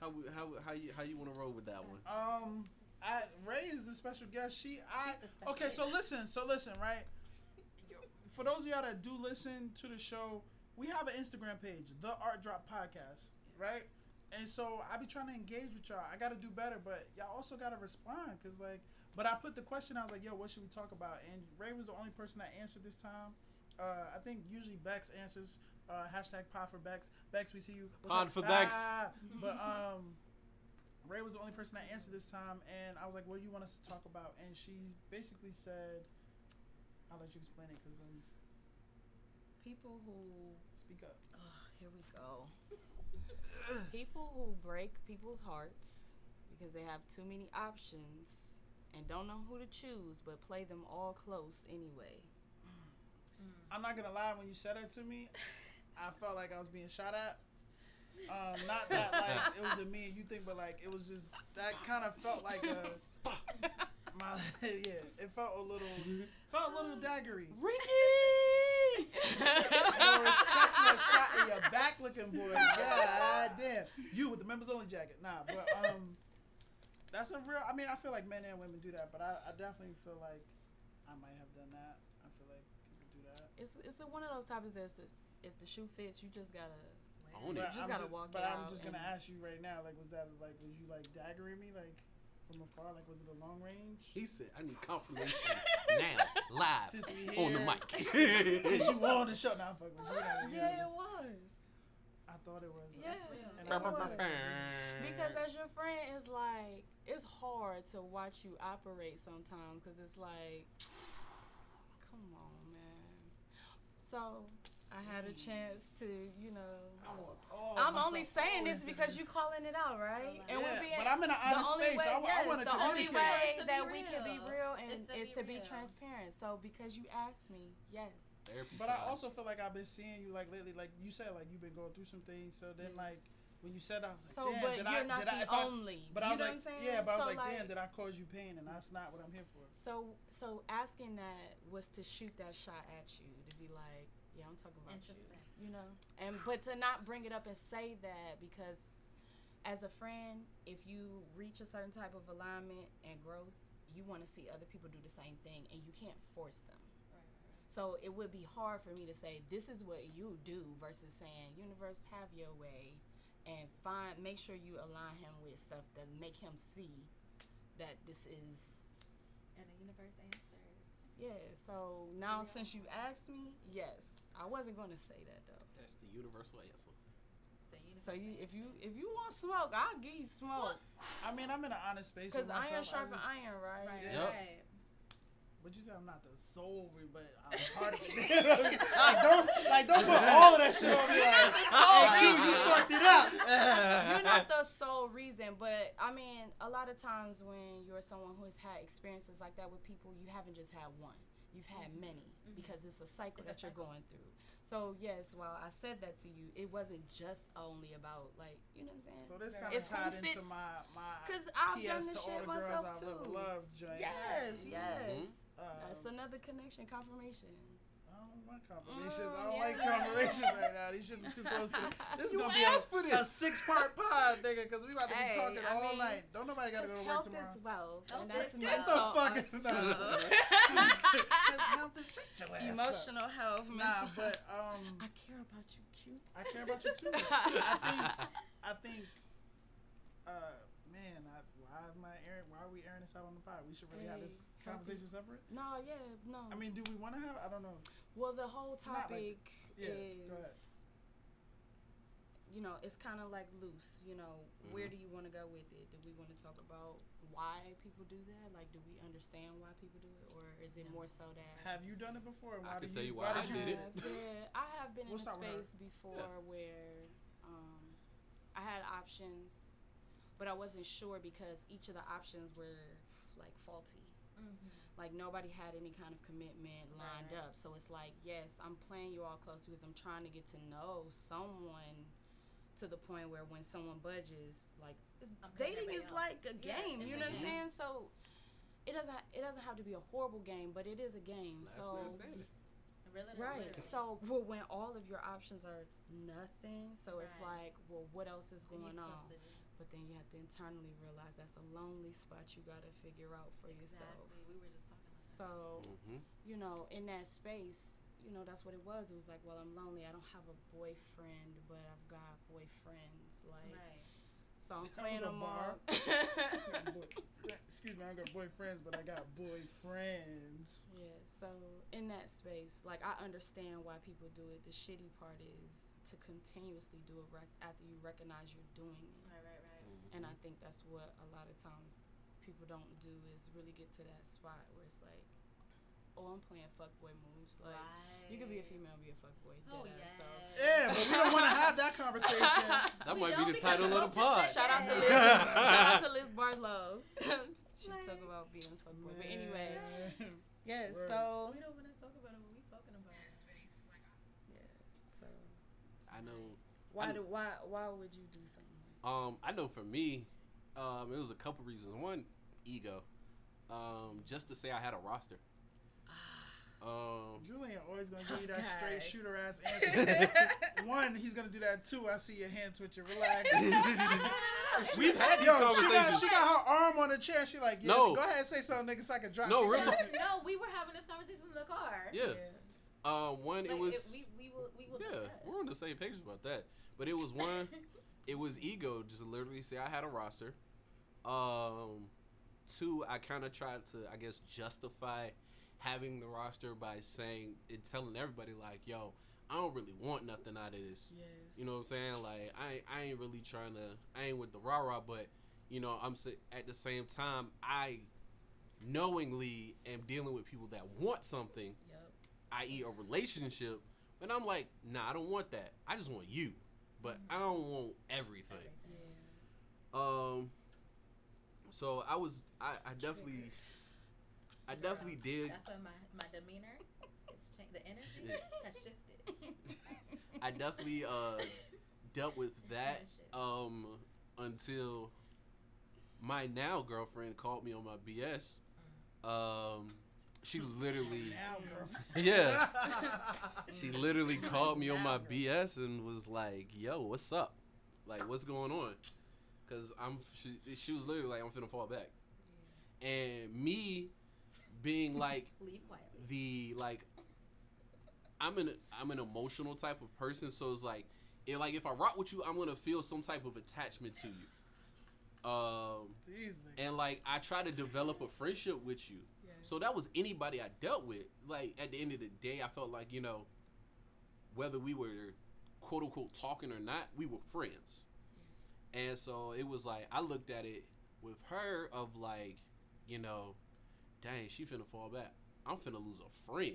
how how how you how you want to roll with that one? Um, I Rae is the special guest. She, I, She's the special okay. So listen, so listen, right? For those of y'all that do listen to the show, we have an Instagram page, the Art Drop Podcast, right? And so I be trying to engage with y'all. I got to do better, but y'all also got to respond, cause like, but I put the question. I was like, yo, what should we talk about? And Rae was the only person that answered this time. Uh, I think usually Bex answers. Uh, hashtag pod for Bex. Bex, we see you. What's Pod up? for Bex. Ah, but um, Rae was the only person that answered this time, and I was like, "What do you want us to talk about?" And she basically said, "I'll let you explain it, cause um, People who, speak up." oh, here we go. (laughs) People who break people's hearts because they have too many options and don't know who to choose, but play them all close anyway. I'm not gonna lie. When you said that to me, I felt like I was being shot at. Um, not that like it was a me and you thing, but like it was just that kind of felt like a my (laughs) yeah. It felt a little felt a little daggery. Ricky. Yours chestnut shot in your back, looking boy. God damn, you with the members only jacket. Nah, but um, that's a real. I mean, I feel like men and women do that, but I, I definitely feel like I might have done that. I feel like people do that. It's it's a, one of those topics that's if the shoe fits, you just gotta. Own it. But just I'm gotta walk But it I'm out just gonna ask you right now, like, was that like, was you like daggering me, like, from afar? Like, was it a long range? He said, "I need confirmation (laughs) now, live Since we on the mic." (laughs) Since you on the show, now fuck with you. know, (laughs) Yeah, it was. I thought it was. Yeah, And it was. Because as your friend, it's like it's hard to watch you operate sometimes because it's like, (sighs) come on, man. So I had a chance to, you know. I I'm only saying this because you're calling it out, right? Yeah, And Yeah, we're being. but I'm in an honest space. way, I, wa- I want to communicate. the only way that we can be real. real and It's to is to be real. transparent. So because you asked me, yes. Therapy But I also feel like I've been seeing you like lately. Like you said, like you've been going through some things. So then, Yes. like when you said, I was like, So, damn, but did you're I? not did I? the I only. but I was know like, what I'm saying? yeah, but I was So, like, damn, did I cause you pain? And that's not what I'm here for. So so asking that was to shoot that shot at you to be like, yeah, I'm talking about you. You know, and but to not bring it up and say that because as a friend, if you reach a certain type of alignment and growth, you want to see other people do the same thing, and you can't force them. So it would be hard for me to say this is what you do versus saying universe have your way and find make sure you align him with stuff that make him see that this is And the universe answered. yeah. So now Yeah. since you asked me, yes, I wasn't going to say that though. That's the universal answer. So you if you if you want smoke, I'll give you smoke I mean, I'm in an honest space. because with myself. iron I sharpen just- iron, right? Right, Yeah. right, right. But you said I'm not the soul, re- but I'm (laughs) part of it. (laughs) like don't, like don't put (laughs) all of that shit on me. Like, hey, Q, you fucked it up. You're not the sole reason, but I mean, a lot of times when you're someone who has had experiences like that with people, you haven't just had one. You've had mm-hmm. many mm-hmm. because it's a cycle It's a that you're going through. So yes, while I said that to you, it wasn't just only about like you know what I'm saying. So this Right. kind of It's who tied into my my my 'Cause I've PS done to this all shit the girls myself, I've ever too. loved joint. yes, mm-hmm. yes. Um, That's another connection, confirmation. I don't want confirmations. Mm, I don't yeah. like confirmations right now. These shits are too close to. (laughs) This is gonna be a, a six part pod, nigga, because we about to be Hey, talking I all mean, night. Don't nobody gotta go to work health tomorrow. is wealth, Health and that's Get mental. the fuck also. Cause health is- (laughs) shut your ass up. Emotional health, mental Nah, but um, I care about you, cute. I care about you too. (laughs) I think, I think, uh, man, I, why am I airing? Why are we airing this out on the pod? We should really have this Hey, conversation separate. No, yeah, no. I mean, do we want to have? I don't know. well, the whole topic like- yeah, go ahead. is, you know, it's kind of like loose. You know, where do you want to go with it? Do we want to talk about why people do that? Like, do we understand why people do it, or is it more so that Have you done it before? And I can do tell you why why I did you did it. it? Yeah, I have been (laughs) We'll in a start with her. space before where um, I had options, but I wasn't sure because each of the options were like faulty. Mm-hmm. Like nobody had any kind of commitment lined Right. up. So it's like, yes, I'm playing you all close because I'm trying to get to know someone to the point where when someone budges, like it's, I'm dating is everybody like a game. it's you a know what I'm saying? So it doesn't it doesn't have to be a horrible game, but it is a game. Last so man. Really, Right. literally. So well, when all of your options are nothing, so it's like, well, what else is going on? Supposed to do- But then you have to internally realize that's a lonely spot you got to figure out for yourself. Exactly. We were just talking about. So, Mm-hmm. you know, in that space, you know, that's what it was. It was like, well, I'm lonely. I don't have a boyfriend, but I've got boyfriends. Like, Right. so I'm playing a them bar. (laughs) all. Excuse me, I don't got boyfriends, but I got boyfriends. Yeah, so in that space, like I understand why people do it. The shitty part is to continuously do it rec- after you recognize you're doing it. Right, right, right. And I think that's what a lot of times people don't do is really get to that spot where it's like, oh, I'm playing fuckboy moves. Like you could be a female, and be a fuckboy. Oh, dead ass, yes. Yeah, but we don't want to have that conversation. (laughs) That We might be the title of the (laughs) I'm pod. Shout out to Liz. (laughs) shout out to Liz Barlow. She Like- talk about being a fuckboy. But anyway, Man. yes. Word. So We don't want to talk about it. What we talking about? yeah. So I know. why I- do why why would you do something? Like Um, I know for me, um, it was a couple reasons. One, ego. Um, just to say I had a roster. (sighs) Um, Julian always gonna give you that Tough straight shooter ass (laughs) answer. One, he's gonna do that too. I see your hand twitching. Relax. (laughs) We've had these Yo, she got, conversations. she got her arm on the chair. She like, yeah, No. go ahead, and say something, nigga, so I can drop. No, kick real talk. (laughs) no, we were having this conversation in the car. yeah. Um, one, Like, it was. we we will we will yeah, discuss. we're on the same page about that. But it was one. It was ego. Just literally say I had a roster. Um, two, I kind of tried to, I guess, justify having the roster by saying and telling everybody like, "Yo, I don't really want nothing out of this." Yes. You know what I'm saying? Like, I ain't- I ain't really trying to. I ain't with the rah rah, but you know, I'm at the same time, I knowingly am dealing with people that want something, Yep. i.e., a relationship, and I'm like, nah, I don't want that. I just want you, but I don't want everything. Yeah. Um, so I was, I, I definitely, I definitely did. That's why my my demeanor, it's changed. The energy Yeah. has shifted. (laughs) I definitely uh dealt with that um until my now girlfriend called me on my BS. Um, she literally, (laughs) yeah, (laughs) she literally called me on my BS and was like, "Yo, what's up? Like, what's going on?" Cause I'm, she, she was literally like, "I'm finna fall back," and me being like (laughs) Leave quietly. the like I'm an I'm an emotional type of person, so it's like it like if I rock with you, I'm gonna feel some type of attachment to you. Um and like I try to develop a friendship with you. So that was anybody I dealt with. Like at the end of the day, I felt like, you know, whether we were quote unquote talking or not, we were friends. And so it was like I looked at it with her of like, you know, dang, she finna fall back. I'm finna lose a friend.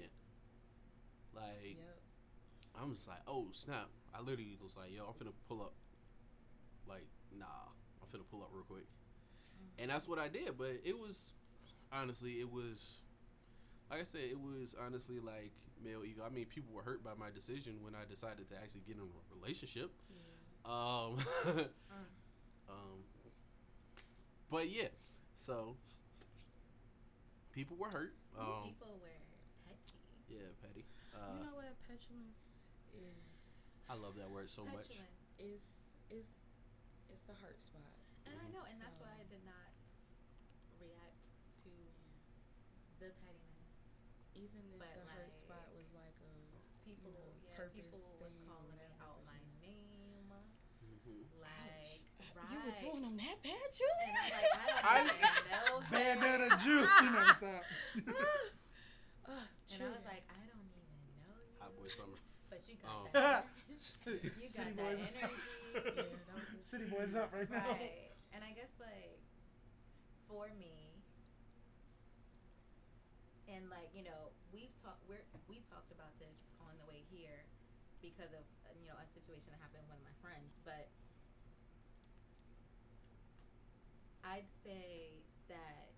Like Yep. I'm just like, oh snap. I literally was like, yo, I'm finna pull up. Like, nah, I'm finna pull up real quick. Mm-hmm. And that's what I did. But it was, honestly, it was, like I said, it was honestly like male ego. I mean, people were hurt by my decision when I decided to actually get in a relationship. Yeah. Um, (laughs) um, but yeah, so people were hurt. Um, People were petty. yeah, Patty. you Uh, know what petulance is I love that word so much. Petulance. is is it's the hurt spot. And I know, and that's why I did not react to the pettiness. Even if But, the hurt spot was like a People, know, yeah, purpose people was thing or calling me whatever, out my just- name, Mhm. like right. you were doing them that bad, Julie. and I'm like, I don't even know. (laughs) her. Bandana Ju. You know, stop. oh, (laughs) And I was like, I don't even know you. Hot boy summer. But you got Um, that. (laughs) You City that boys. energy. Yeah, that City boys up right now. right. And I guess like for me, and like you know, we've talked we're we talked about this on the way here because of you know a situation that happened with one of my friends, but I'd say that.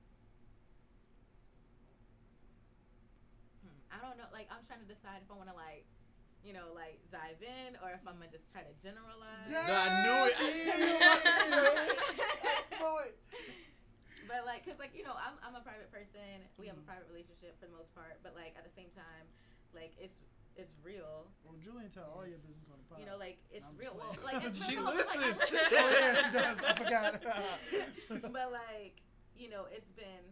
Hmm, I don't know. Like I'm trying to decide if I want to like, you know, like dive in or if I'm gonna just try to generalize. No, I knew it. I knew it. But like, cause like you know, I'm I'm a private person. We have a Mhm. private relationship for the most part. But like at the same time, like it's it's real. Well, Julian, tell all your business on the podcast. You know, like it's real. Well, like (laughs) it's She real, but, like, listens. I'm- oh yeah, she does. I forgot. (laughs) (laughs) but like you know, it's been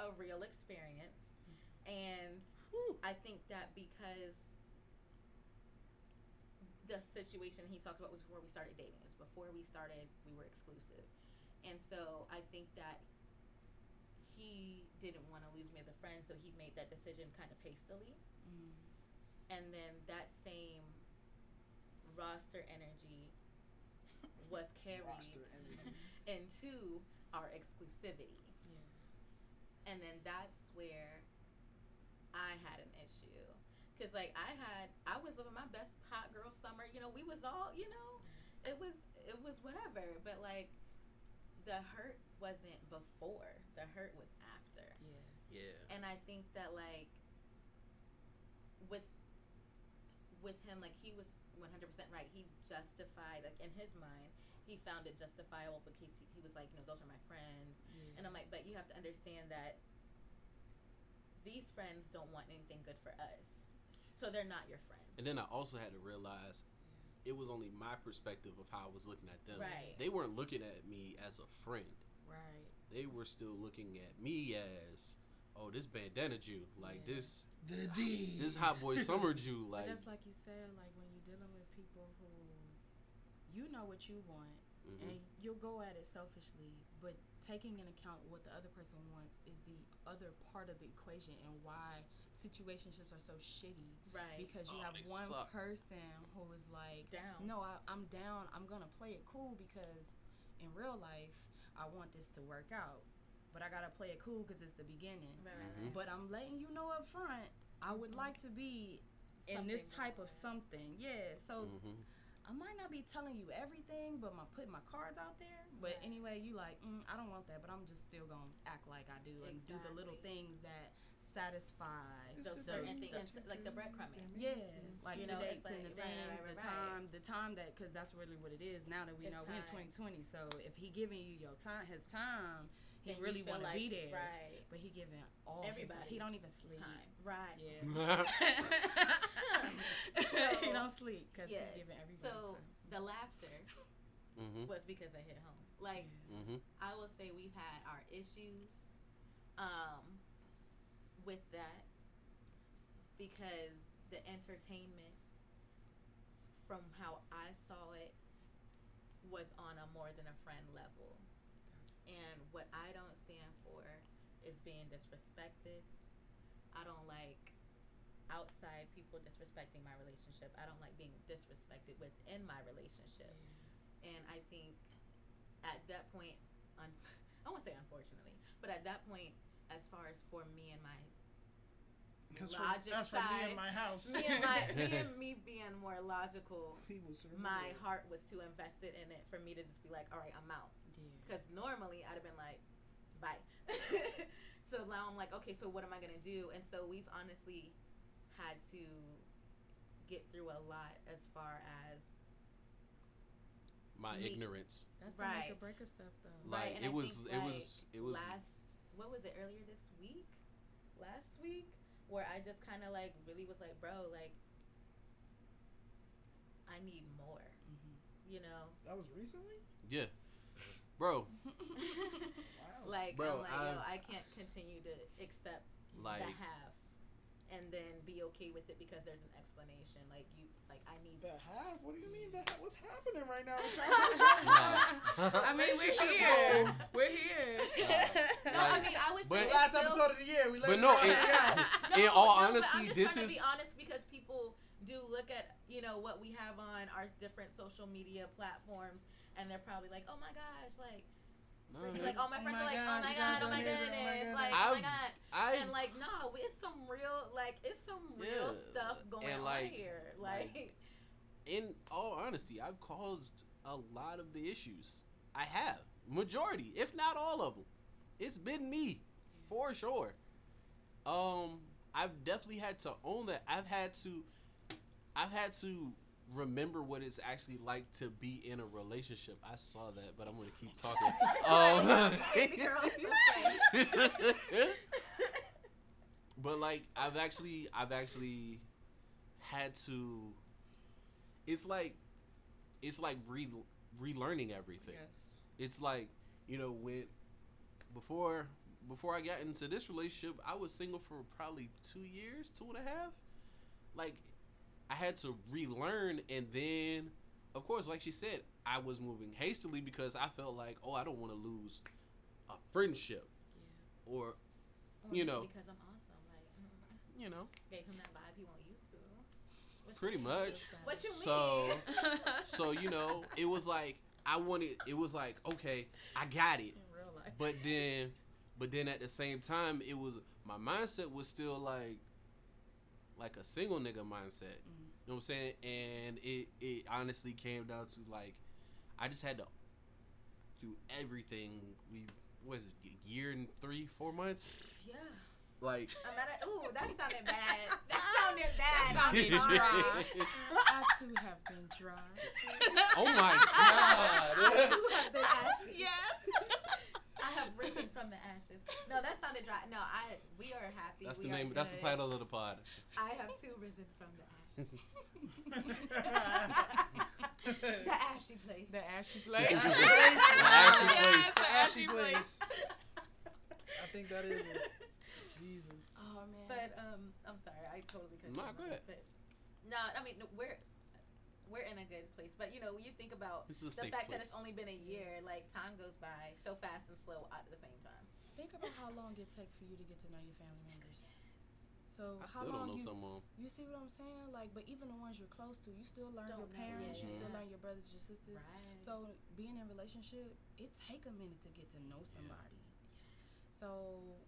a real experience, and Whew. I think that because the situation he talked about was before we started dating. It was before we started, we were exclusive. And so I think that he didn't want to lose me as a friend, so he made that decision kind of hastily. Mm. And then that same roster energy (laughs) was carried energy. into our exclusivity. Yes. And then that's where I had an issue. Cause like I had, I was living my best hot girl summer. You know, we was all, you know, Yes. it was, it was whatever. But like, the hurt wasn't before. The hurt was after. Yeah. Yeah. And I think that like with with him like he was 100% right. He justified like in his mind, he found it justifiable because he, he was like, you know, those are my friends. yeah. And I'm like, but you have to understand that these friends don't want anything good for us. So they're not your friends. And then I also had to realize it was only my perspective of how I was looking at them. Right. They weren't looking at me as a friend. right. They were still looking at me as, oh, this bandana Ju, like Yeah. this, The D. this hot boy summer (laughs) Ju, But like. that's like you said, like when you're dealing with people who you know what you want mhm. and you'll go at it selfishly, but taking into account what the other person wants is the other part of the equation and why situationships are so shitty Right. because you Oh, have one suck. person who is like Down. no I, i'm down i'm gonna play it cool because in real life i want this to work out but i gotta play it cool because it's the beginning Right, right, right. but i'm letting you know up front i would like to be in this type of something yeah so Mhm. I might not be telling you everything, but my putting my cards out there. But Right. anyway, you like, mm, I don't want that, but I'm just still gonna act like I do and do the little things that satisfy. Those the- certain things, like the breadcrumbing. Yeah, like You the know, it's dates and the like- right, things, right, the right, right. time, the time that, because that's really what it is. Now that we It's know we're in 2020, so if he giving you your time, his time, he Then you really feel want to like- be there. Right. But he giving all his Everybody He don't even sleep. Time. Right. Yeah. (laughs) (laughs) he don't sleep because Yes. he giving everybody So time. the laughter Mhm. was because I hit home. Like Mhm. I will say we've had our issues um, with that because the entertainment from how I saw it was on a more than a friend level. And what I don't stand for is being disrespected. I don't like outside people disrespecting my relationship. I don't like being disrespected within my relationship. And I think at that point, un- (laughs) I won't say unfortunately, but at that point, as far as for me and my Logic that's for me side. and my house. me and my (laughs) me and me being more logical, my heart was too invested in it for me to just be like, all right, I'm out. Yeah. Because normally I'd have been like, bye. (laughs) so now I'm like, okay, so what am I gonna do? And so we've honestly had to get through a lot as far as My Me- ignorance. That's the Right. make or breaker stuff, though. Like Right, it was, think, it like, was, it was. last what was it earlier this week last week where i just kind of like really was like bro like i need more Mhm. you know That was recently. Yeah, bro. (laughs) Wow. like Bro, i'm like I've- i can't continue to accept Like, the half and then be okay with it because there's an explanation like you like i need the half. What do you mean? The half? What's happening right now? (laughs) With y'all? Nah. (laughs) I mean, we're here. goals. We're here. no i mean i would But- say The last still- episode of the year. We let But it no, know. it- Yeah. no, In all no, but honesty, I'm just this trying to be honest because people do look at you know what we have on our different social media platforms, and they're probably like, oh my gosh, like. No, like all my Oh friends my are like, God, oh my god, oh my are amazing, goodness, oh my like, goodness. oh my god, I and like, no, it's some real, like, it's some real Yeah, stuff going and, on like- here, like- like, in all honesty, I've caused a lot of the issues. I have majority, if not all of them. It's been me, for sure. Um, I've definitely had to own that. I've had to, I've had to remember what it's actually like to be in a relationship. I saw that, but I'm gonna keep talking. (laughs) Um, (laughs) but like I've actually I've actually had to it's like it's like re relearning everything. Yes. It's like, you know, when before before I got into this relationship, I was single for probably two years, two and a half. Like I had to relearn and then of course, like she said, I was moving hastily because I felt like, oh, I don't want to lose a friendship or you know. because I'm awesome, like, mm, you know, gave him that vibe he won't use to. What pretty much. What you So- mean? So, you know, it was like I wanted it was like, okay, I got it. In real life. But then but then at the same time it was my mindset was still like like a single nigga mindset. Mhm. You know what I'm saying? And it it honestly came down to like I just had to do everything we was it, a year and three, four months? Yeah. Like, I'm not. A, ooh, that sounded bad. That sounded (laughs) bad. That sounded dry. (laughs) I too have been dry. oh my I god. too have been ashy. Yes. (laughs) I have risen from the ashes. No, that sounded dry. No, I. We are happy. That's the We are name. That's the title of the pod. I have too risen from the ashes. (laughs) the ashy place. The ashy (laughs) place. The ashy Yes, place. the Ashy ashy place. place. I think that is it. Jesus. Oh man. But um, I'm sorry, I totally cut you Nah, off, go ahead. But no, I mean no, we're we're in a good place. But you know, when you think about This is the safe fact that it's only been a year, Yes. like time goes by so fast and slow at the same time. Think about how (laughs) long it take for you to get to know your family members. So I how long don't know you some of 'em. you see what I'm saying? Like, but even the ones you're close to, you still learn Don't your know. parents, you Yeah. still learn your brothers, your sisters. Right. So being in a relationship, it take a minute to get to know somebody. So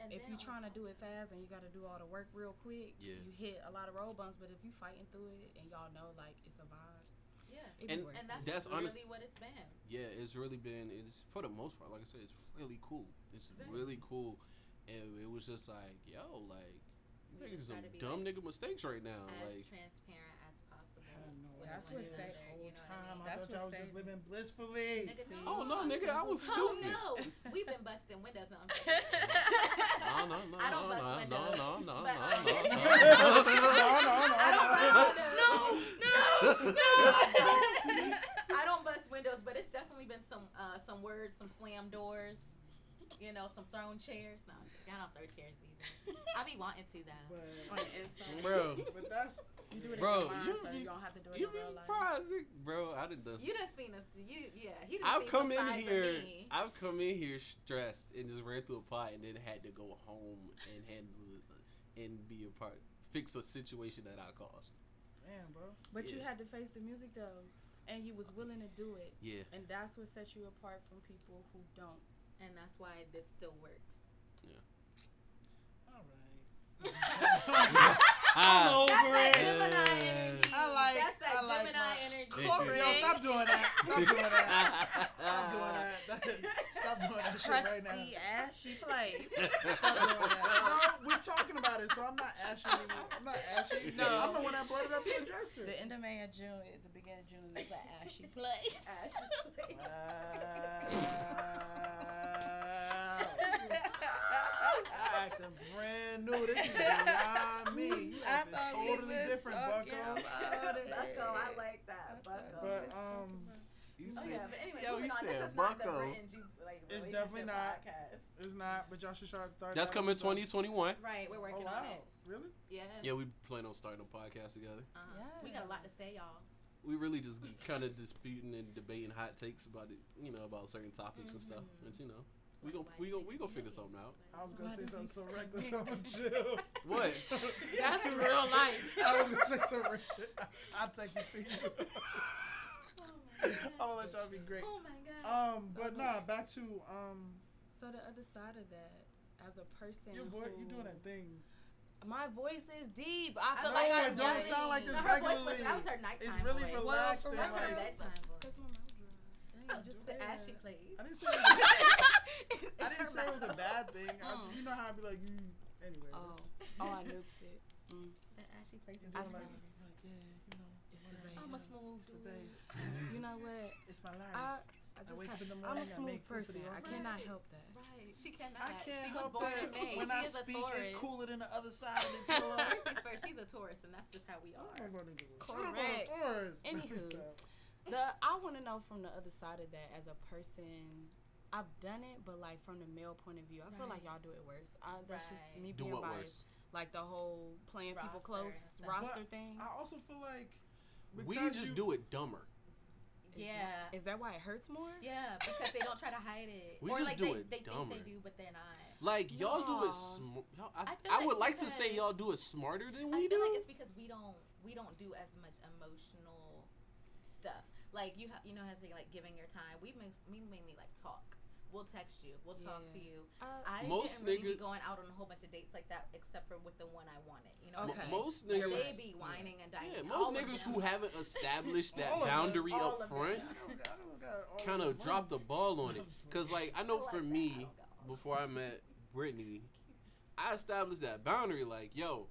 and if you're trying to do it fast and you got to do all the work real quick, Yeah. you hit a lot of road bumps. But if you fighting through it and y'all know like it's a vibe, yeah. it And- be And that's, That's really honest- what it's been. Yeah, it's really been. It's for the most part, like I said, it's really cool. It's Very really cool, and it was just like, yo, like you We making some try to be, dumb like, nigga mistakes right now. As Like, transparent as possible. I had no with That's what one say- this whole you know what I time. mean? I thought y'all was just living blissfully. Nigga, no. oh no, nigga, I was Oh, Oh no, (laughs) we've been busting windows. (laughs) No, I'm No, kidding. no, no, I don't no, bust no, windows, no, no, no, but- no, no, no, no, no, I don't no. bust windows. no, no. I don't bust windows, but it's definitely been some uh, some words, some slam doors, you know, some thrown chairs. No, I'm don't throw chairs either. I be wanting to though. (laughs) On But, the inside. bro. but that's You do it Bro, in your mind, you so be- you don't have to do it You in be real life. surprised, nigga. bro. I done done. You done seen us? You yeah. He done I've seen come in here. I've come in here stressed and just ran through a pot, and then had to go home and handle it and be a part, fix a situation that I caused. damn, bro. But you had to face the music though, and you was willing to do it, Yeah. and that's what sets you apart from people who don't. And that's why this still works. Yeah. All right. (laughs) Ah. over That's that it. Gemini Yeah. energy. I like- That's that I like Gemini my- energy. Correct. Yo, stop doing that. Stop doing that. (laughs) Stop doing that. (laughs) Stop doing that shit right now. Crusty, ashy place. Stop doing that. No, we're talking about it, so I'm not ashy anymore. I'm not ashy. No. I'm the one that brought it up to address it. the end of May and June, at the beginning of June, is an ashy place. Ashy place. Wow. Acting brand new. This is beyond me. You (laughs) I acting thought totally was different, Bucko. (laughs) Bucko, I like that. Bucko. But um, He Oh, yeah, but anyway, yo, moving he on. said this is not the Bucko. Brit like, It's definitely not. podcast. it's not. But y'all should start. start That's that coming 2021. Right, we're Oh working wow, on it. really? Yeah. Yeah, we plan on starting a podcast together. Uh-huh. We got a lot to say, y'all. We really just kind of disputing and debating hot takes about it, you know, about certain topics and stuff. Mhm. But you know, we go, we go, we go figure something out. I was gonna say something so reckless. I'm chill. What? (laughs) That's real life. I was gonna say something. I'll text it to you. Oh (laughs) I'm gonna let y'all be great. Oh my god. Um, but nah, back to um, So the other side of that, as a person, your voice. who, You doing that thing? My voice is deep. I feel know like I'm don't yelling. sound like this No, voice regularly. was, that was her nighttime It's really voice. relaxed Well, and for That's like. bedtime voice. Cause my mouth dry. Dang, just the say ashy that. place. I didn't (laughs) say it was, It's (laughs) I didn't her say it was a bad thing. I, Mm. you know how I'd be like, mm, anyway. Oh, oh, I nuked it. Mm. The ashy place is I doing doing like, saw- like, yeah, you know. It's the whatever. bass. I'm a smooth It's the dude. bass. (laughs) You know what? It's my life. I, I I just wake have, up in the I'm a smooth make food for person. I office. cannot Right. help that. Right. She cannot. I can't she help that when she I speak, it's cooler than the other (laughs) side of the pillow. First things first, she's a Taurus, and that's just how we What are. am I gonna do? Correct. What am I gonna do? Anywho. The I want to know from the other side of that as a person. I've done it, but like from the male point of view, I feel like y'all do it worse. I, that's just Right. me Do being what biased. worse? Like the whole playing people close stuff. roster But thing. I also feel like We just you- do it dumber. Is yeah. that- Is that why it hurts more? Yeah, because they don't try to hide it. We or just like do they, it they think they do, but they're not. Like y'all do it. Sm- y'all, I, I feel I would like to say y'all do it smarter than we I feel do. like it's because we don't we don't do as much emotional stuff. Like you have you know how to say like giving your time. We make we mainly like talk. We'll text you. We'll talk to you. Uh, I Most didn't really be going out on a whole bunch of dates like that, except for with the one I wanted. You know, Mo- Okay. most Like, niggas. they be whining and dining. Yeah, most of niggas who haven't established (laughs) that All of them. boundary up front. I don't got, I don't got all kind of dropped the ball on it. (laughs) Cause like I know for me, before I met Brittany, I established that boundary. Like, yo,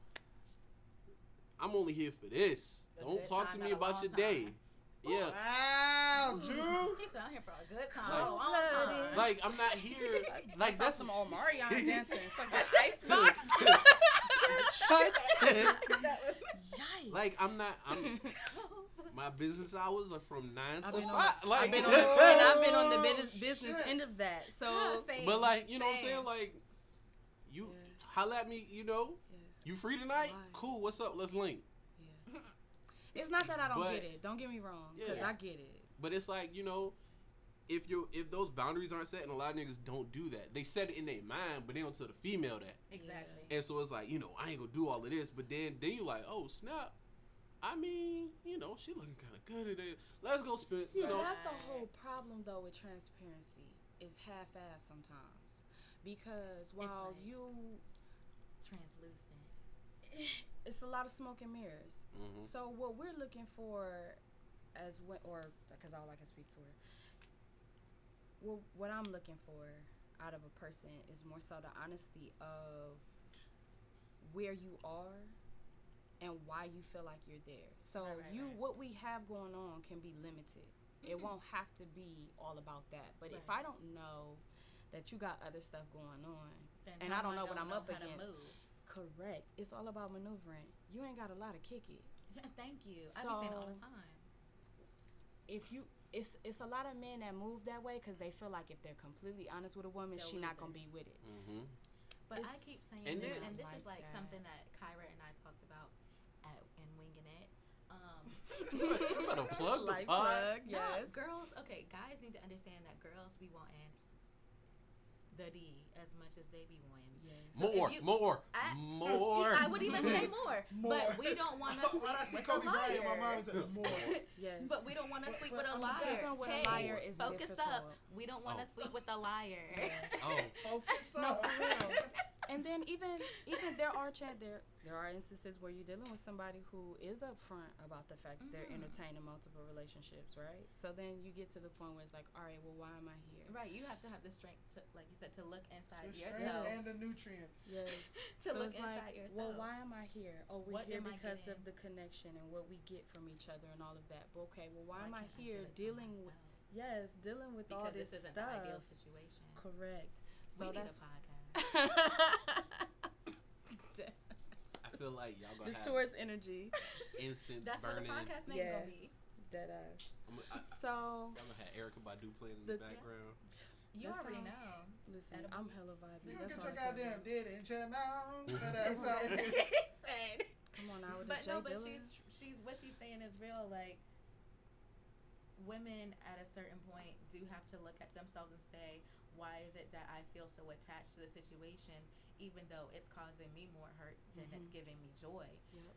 I'm only here for this. A Don't talk to me about long your day. Time. Yeah. Wow, Drew. He's out here for a good time. Like- a long time. Like I'm not (laughs) here. Like that's that's some old Omarion (laughs) dancing. Fucking icebox. (laughs) Yikes. like I'm not. I'm. My business hours are from nine to been, on, five. Like, I've been on the, and I've been on the Oh, business, business end of that. So Same, but like you know what I'm saying. Like you Yeah. holla at me. You know yes. you free tonight? Why? Cool. What's up? Let's link. Yeah. It's not that I don't But- get it. Don't get me wrong, because Yeah. I get it. But it's like you know, if you if those boundaries aren't set, and a lot of niggas don't do that, they set it in their mind, but they don't tell the female that. Exactly. And so it's like you know I ain't gonna do all of this, but then then you like oh snap. I mean, you know, she looking kind of good today. Let's go spend, you So know. that's the whole problem though with transparency is half-assed sometimes, because while like- you, Translucent. (laughs) it's a lot of smoke and mirrors. Mhm. So what we're looking for, as when, or because all I can speak for, well, what I'm looking for out of a person is more so the honesty of where you are and why you feel like you're there. So Right, right, you, right. what we have going on can be limited. It Mhm. won't have to be all about that. But if I don't know that you got other stuff going on, Then And I don't am know what gonna I'm up how to against. Move? correct. It's all about maneuvering. You ain't got a lot of kick it. Yeah, (laughs) Thank you. I be saying all the time. if you it's it's a lot of men that move that way because they feel like if they're completely honest with a woman, They'll she not gonna be with it. Mhm. But I keep saying And this, and this Like is like that. something that Kyra and I talked about at in winging it. Um, (laughs) (laughs) You better plug the Like pod. plug, no, yes. girls. Okay, guys need to understand that girls be wanting the D as much as they be wanting. Yes. So More, you- more, I- uh, more. I would even say more, (laughs) More. but we don't want to When I see sleep with Kobe a Bryant, my liar. mom said more. (laughs) Yes. But we don't want to sleep but with a I'm liar. sleeping with a liar is focus up. We don't want to Oh. sleep with a liar. Oh, (laughs) Focus up. for real. And then even even there are chat there there are instances where you're dealing with somebody who is upfront about the fact that they're mm-hmm. entertaining multiple relationships, right? So then you get to the point where it's like, all right, well, why am I here? Right, you have to have the strength to, like you said, to look inside The yourself. strength and the nutrients. Yes. (laughs) To so look it's inside like, yourself. well, why am I here? Oh, we're What here because of the connection and what we get from each other and all of that. But okay, well, why, am I here do dealing with yes, dealing with all Because this this isn't stuff? the ideal situation. Correct. So we need that's a podcast. I feel like y'all gonna this have towards energy, incense That's what the burning. podcast name Yeah. gonna be. dead ass. So I'm, I, So y'all gonna have Erykah Badu playing in the, The- background. You That already sounds- know. listen, Edible. I'm hella vibing. You That's get all your I care goddamn about. did it, you know? Get that out. (laughs) Come on now with but the no, but Dilla. she's she's what she's saying is real. Like women at a certain point do have to look at themselves and say, why is it that I feel so attached to the situation, even though it's causing me more hurt than it's Mhm. giving me joy? Yep.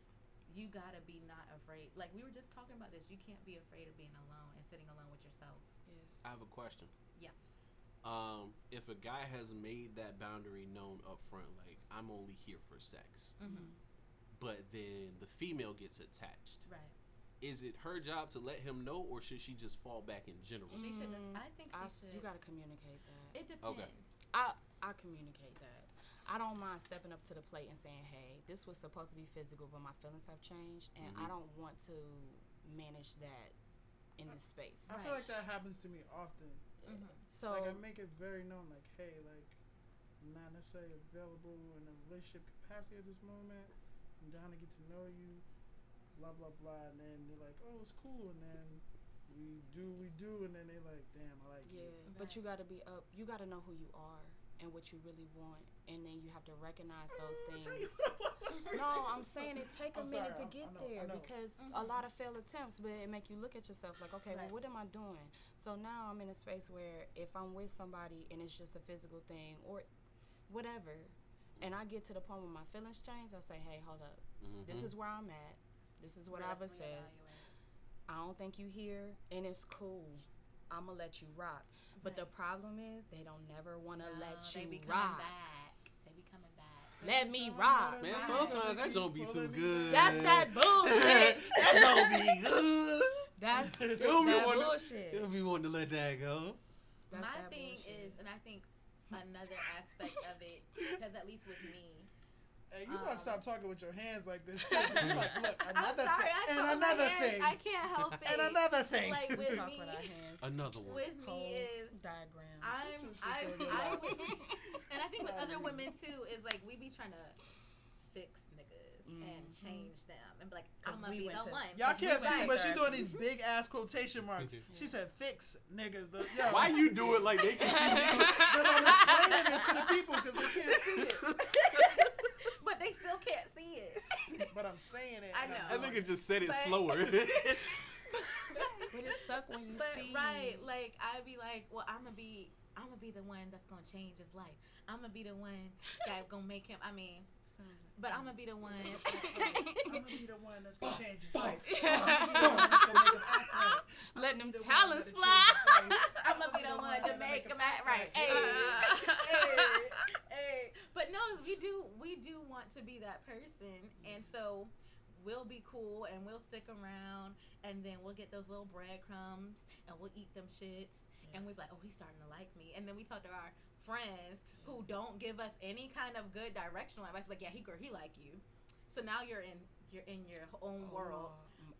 You gotta be not afraid. Like we were just talking about this. You can't be afraid of being alone and sitting alone with yourself. Yes. I have a question. Yeah. Um, if a guy has made that boundary known up front, like I'm only here for sex, Mm-hmm. but then the female gets attached, Right. Is it her job to let him know, or should she just fall back in general? She should just. I think she I s- should. you gotta communicate that. it depends. I I communicate that. I don't mind stepping up to the plate and saying, "Hey, this was supposed to be physical, but my feelings have changed, and I Mhm. don't want to manage that in this space." I feel like that happens to me often. Mm-hmm. So like I make it very known, like, hey, like, I'm not necessarily available in a relationship capacity at this moment. I'm down to get to know you, blah blah blah, and then they're like, oh, it's cool, and then we do we do, and then they're like, damn, I like yeah, you. but you got to be up. You got to know who you are and what you really want, and then you have to recognize those things. (laughs) no, I'm saying it take a I'm minute sorry, to I- get know, there because a Mhm. lot of failed attempts, but it make you look at yourself like, okay, Right. well, what am I doing? So now I'm in a space where if I'm with somebody and it's just a physical thing or whatever, and I get to the point where my feelings change, I say, hey, hold up, this Mhm. is where I'm at. This is what Really Ava says. I don't think you here, and it's cool. I'm gonna let you rock. But the problem is they don't never want to No, let they be coming rock. back. They be coming back. Let me rock. Man, sometimes that don't be too good. That's that bullshit. (laughs) that don't be good. That's (laughs) that be wanting- bullshit. He'll be wanting to let that go. That's My that thing bullshit. is, and I think another aspect of it, (laughs) because at least with me, Hey, you Um, gotta stop talking with your hands like this. Too. (laughs) You're like, look, I'm another sorry, thing, I and talk with my another hands. thing, I can't help (laughs) it. and another thing. Like with Talk me, with our hands. Another one. with Whole me is diagrams. I'm I sit I and would, and I think with other women too is like we be trying to fix niggas and Mhm. change them and be like, I'm gonna we be the to- one. Y'all can't went see, but she's doing these big ass quotation marks. She said, "Fix niggas." The, yo, Why you do it like they can see (laughs) But I'm explaining it to the people because they can't see it. But they still can't see it. (laughs) But I'm saying it. I and I'm know. That nigga it. just said it But- slower. (laughs) But it suck when you but see. right, like I'd be like, well, I'm gonna be, I'm gonna be the one that's gonna change his life. I'm gonna be the one that gonna make him. I mean, Sounds like- but I'm gonna be the one. (laughs) (laughs) I'm gonna be the one that's gonna change his life. I'm gonna be the one that's gonna make him act right. (laughs) Letting them talents fly. change his life. I'm gonna be the one to make him act right. Hey, hey, hey. But no, we do, we do want to be that person, and so we'll be cool and we'll stick around, and then we'll get those little breadcrumbs and we'll eat them shits, and we're like, oh, he's starting to like me, and then we talk to our friends who don't give us any kind of good directional advice. Like, yeah, he girl, he like you. So now you're in you're in your own oh, world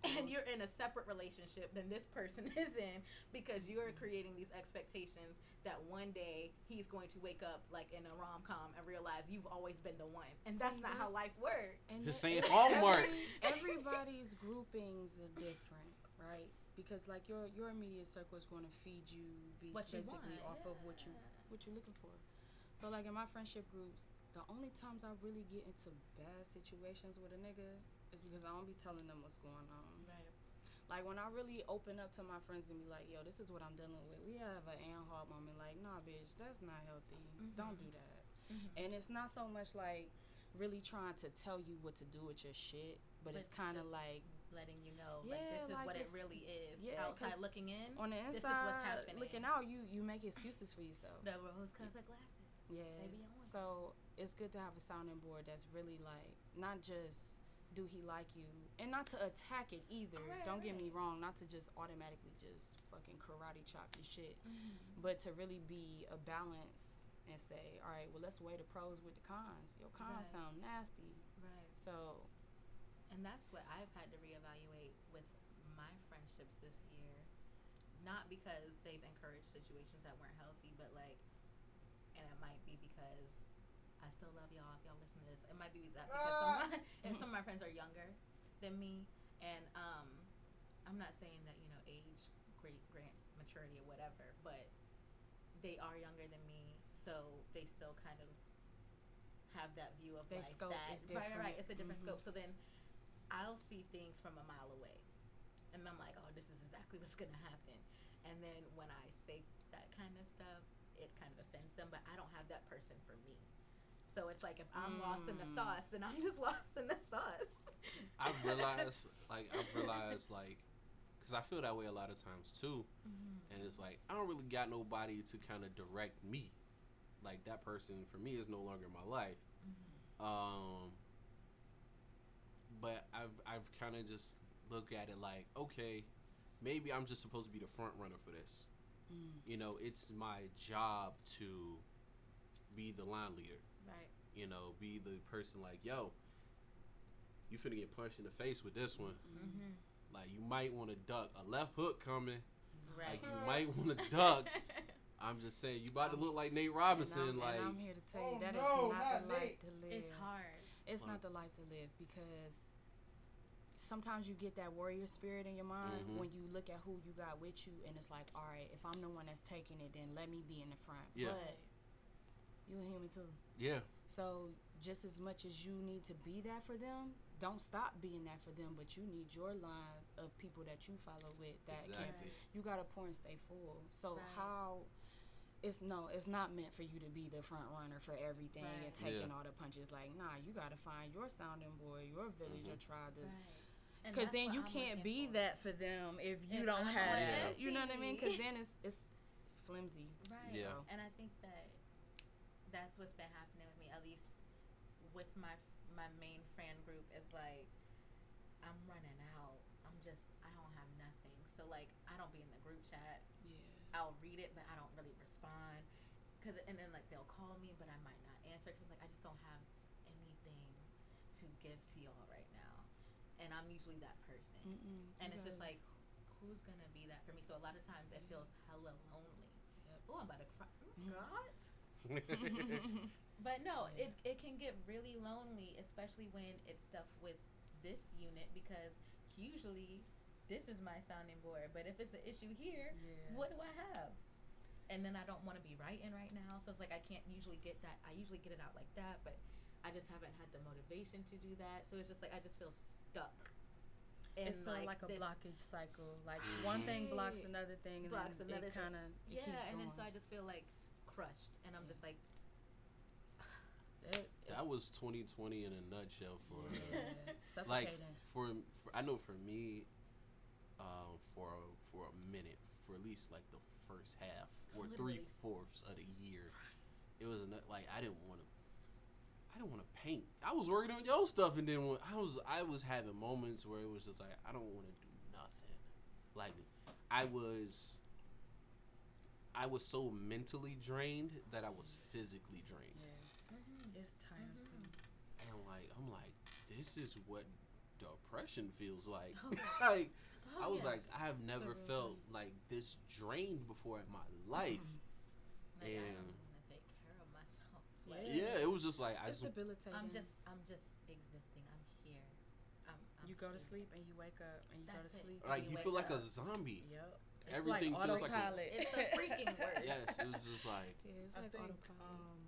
Oh, (laughs) and you're in a separate relationship than this person (laughs) is in because you're mm-hmm. creating these expectations that one day he's going to wake up like in a rom com and realize you've always been the one, and that's See, not how life works. And Just then saying Hallmark. every- everybody's groupings are different, right? Because like your your immediate circle is going to feed you be you basically want, off of what you what you're looking for. So like in my friendship groups, the only times I really get into bad situations with a nigga is because I don't be telling them what's going on. Right. Like when I really open up to my friends and be like, "Yo, this is what I'm dealing with," we have an Ann Hall moment. Like, "Nah, bitch, that's not healthy. Don't Mhm. do that." Mhm. And it's not so much like really trying to tell you what to do with your shit, but, it's kind of like Letting you know, yeah, like this is like what this- it really is. yeah, Outside looking in, on the this is inside, what's happening. looking out, you you make excuses for yourself. the rose colored glasses. Yeah. Maybe So it's good to have a sounding board that's really like not just do he like you and not to attack it either. Right, Don't get me wrong, not to just automatically just fucking karate chop your shit, Mm-hmm. but to really be a balance and say, all right, well let's weigh the pros with the cons. Your cons Right. sound nasty, Right. so And that's what I've had to reevaluate with my friendships this year. Not because they've encouraged situations that weren't healthy, but like, and it might be because I still love y'all. If y'all listen to this, it might be that because some, of my, (laughs) and some of my (laughs) friends are younger than me, and um, I'm not saying that you know age great grants maturity or whatever, but they are younger than me, so they still kind of have that view of Their life scope that is right, right, right. It's a different Mhm. scope. So then I'll see things from a mile away. And I'm like, oh, this is exactly (laughs) what's going to happen. And then when I say that kind of stuff, it kind of offends them, but I don't have that person for me. So it's like if I'm lost in the Mm. sauce, then I'm (laughs) just lost in the sauce. I've (laughs) realized, like, I've realized, like, because I feel that way a lot of times too. And it's like, I don't really got nobody to kind of direct me. Like, that person for me is no longer in my life. Um, but I've, I've kind of just look at it like, okay, maybe I'm just supposed to be the front runner for this. mm, You know, it's my job to be the line leader. Right. You know, be the person like, yo, you finna get punched in the face with this one. Mm-hmm. Like, you might want to duck a left hook coming. Right. Like, you might want to duck. (laughs) I'm just saying, you about to look like Nate Robinson. and I'm, like, and I'm here to tell you Oh, that is no, not, not the life to live. it's hard. It's Like- not the life to live because sometimes you get that warrior spirit in your mind Mhm. when you look at who you got with you, and it's like, all right, if I'm the one that's taking it, then let me be in the front. Yeah. But you're a human too. yeah, So just as much as you need to be that for them, don't stop being that for them. But you need your line of people that you follow with that can. exactly. You gotta pour and stay full. So Right. how? It's no, it's not meant for you to be the front runner for everything and taking Yeah. all the punches. Like, nah, you gotta find your sounding board, your village, your tribe. to- Right. And Because then you I'm can't be for. that for them if you If don't I'm have Yeah. it. You know what I mean? Because then it's it's it's flimsy. Right. Yeah. So, And I think that that's what's been happening with me, at least with my my main friend group. Is like I'm running out. I'm just I don't have nothing. So like I don't be in the group chat. Yeah. I'll read it, but I don't really respond. Cause and then like they'll call me, but I might not answer because I'm like I just don't have anything to give to y'all right now, and I'm usually that person. Mm-mm, and it's just like, who's gonna be that for me? So a lot of times it feels hella lonely. Yep. Oh, I'm about to cry. Mm, Mhm. God. (laughs) But no, it it can get really lonely, especially when it's stuff with this unit because usually this is my sounding board. But if it's an issue here, Yeah. what do I have? And then I don't want to be writing right now, so it's like I can't usually get that. I usually get it out like that, but I just haven't had the motivation to do that. So it's just like I just feel stuck. in, it's sort of like a blockage cycle. Like one thing blocks another thing, and Blocks then another it kind of Yeah, keeps and going. then so I just feel like crushed, and I'm just like, (sighs) It- that was 2020 in a nutshell for uh, yeah, (laughs) like for, for I know for me, um, for for a minute, for at least like the first half or three fourths of the year, it was a like I didn't want to. I didn't want to paint. I was working on your stuff, and then when I was I was having moments where it was just like I don't want to do nothing. Like I was. I was so mentally drained that I was physically drained. yes, Mhm. it's tiresome. And like I'm like, this is what depression feels like. Oh, (laughs) like oh, I was like. I have never real felt like this drained before in my life. Like, I and- don't want to take care of myself. Like, Yeah. Yeah, it was just like I It's just debilitating. I'm just, I'm just existing. I'm here. I'm, I'm you go to sleep and you wake up and you go to That's it. sleep. like you you wake feel like a zombie. Yep. It's Everything like feels like a- autopilot. It's the freaking (laughs) worst. Yes, it was just like (laughs) Yeah, it's I like think autopilot. um,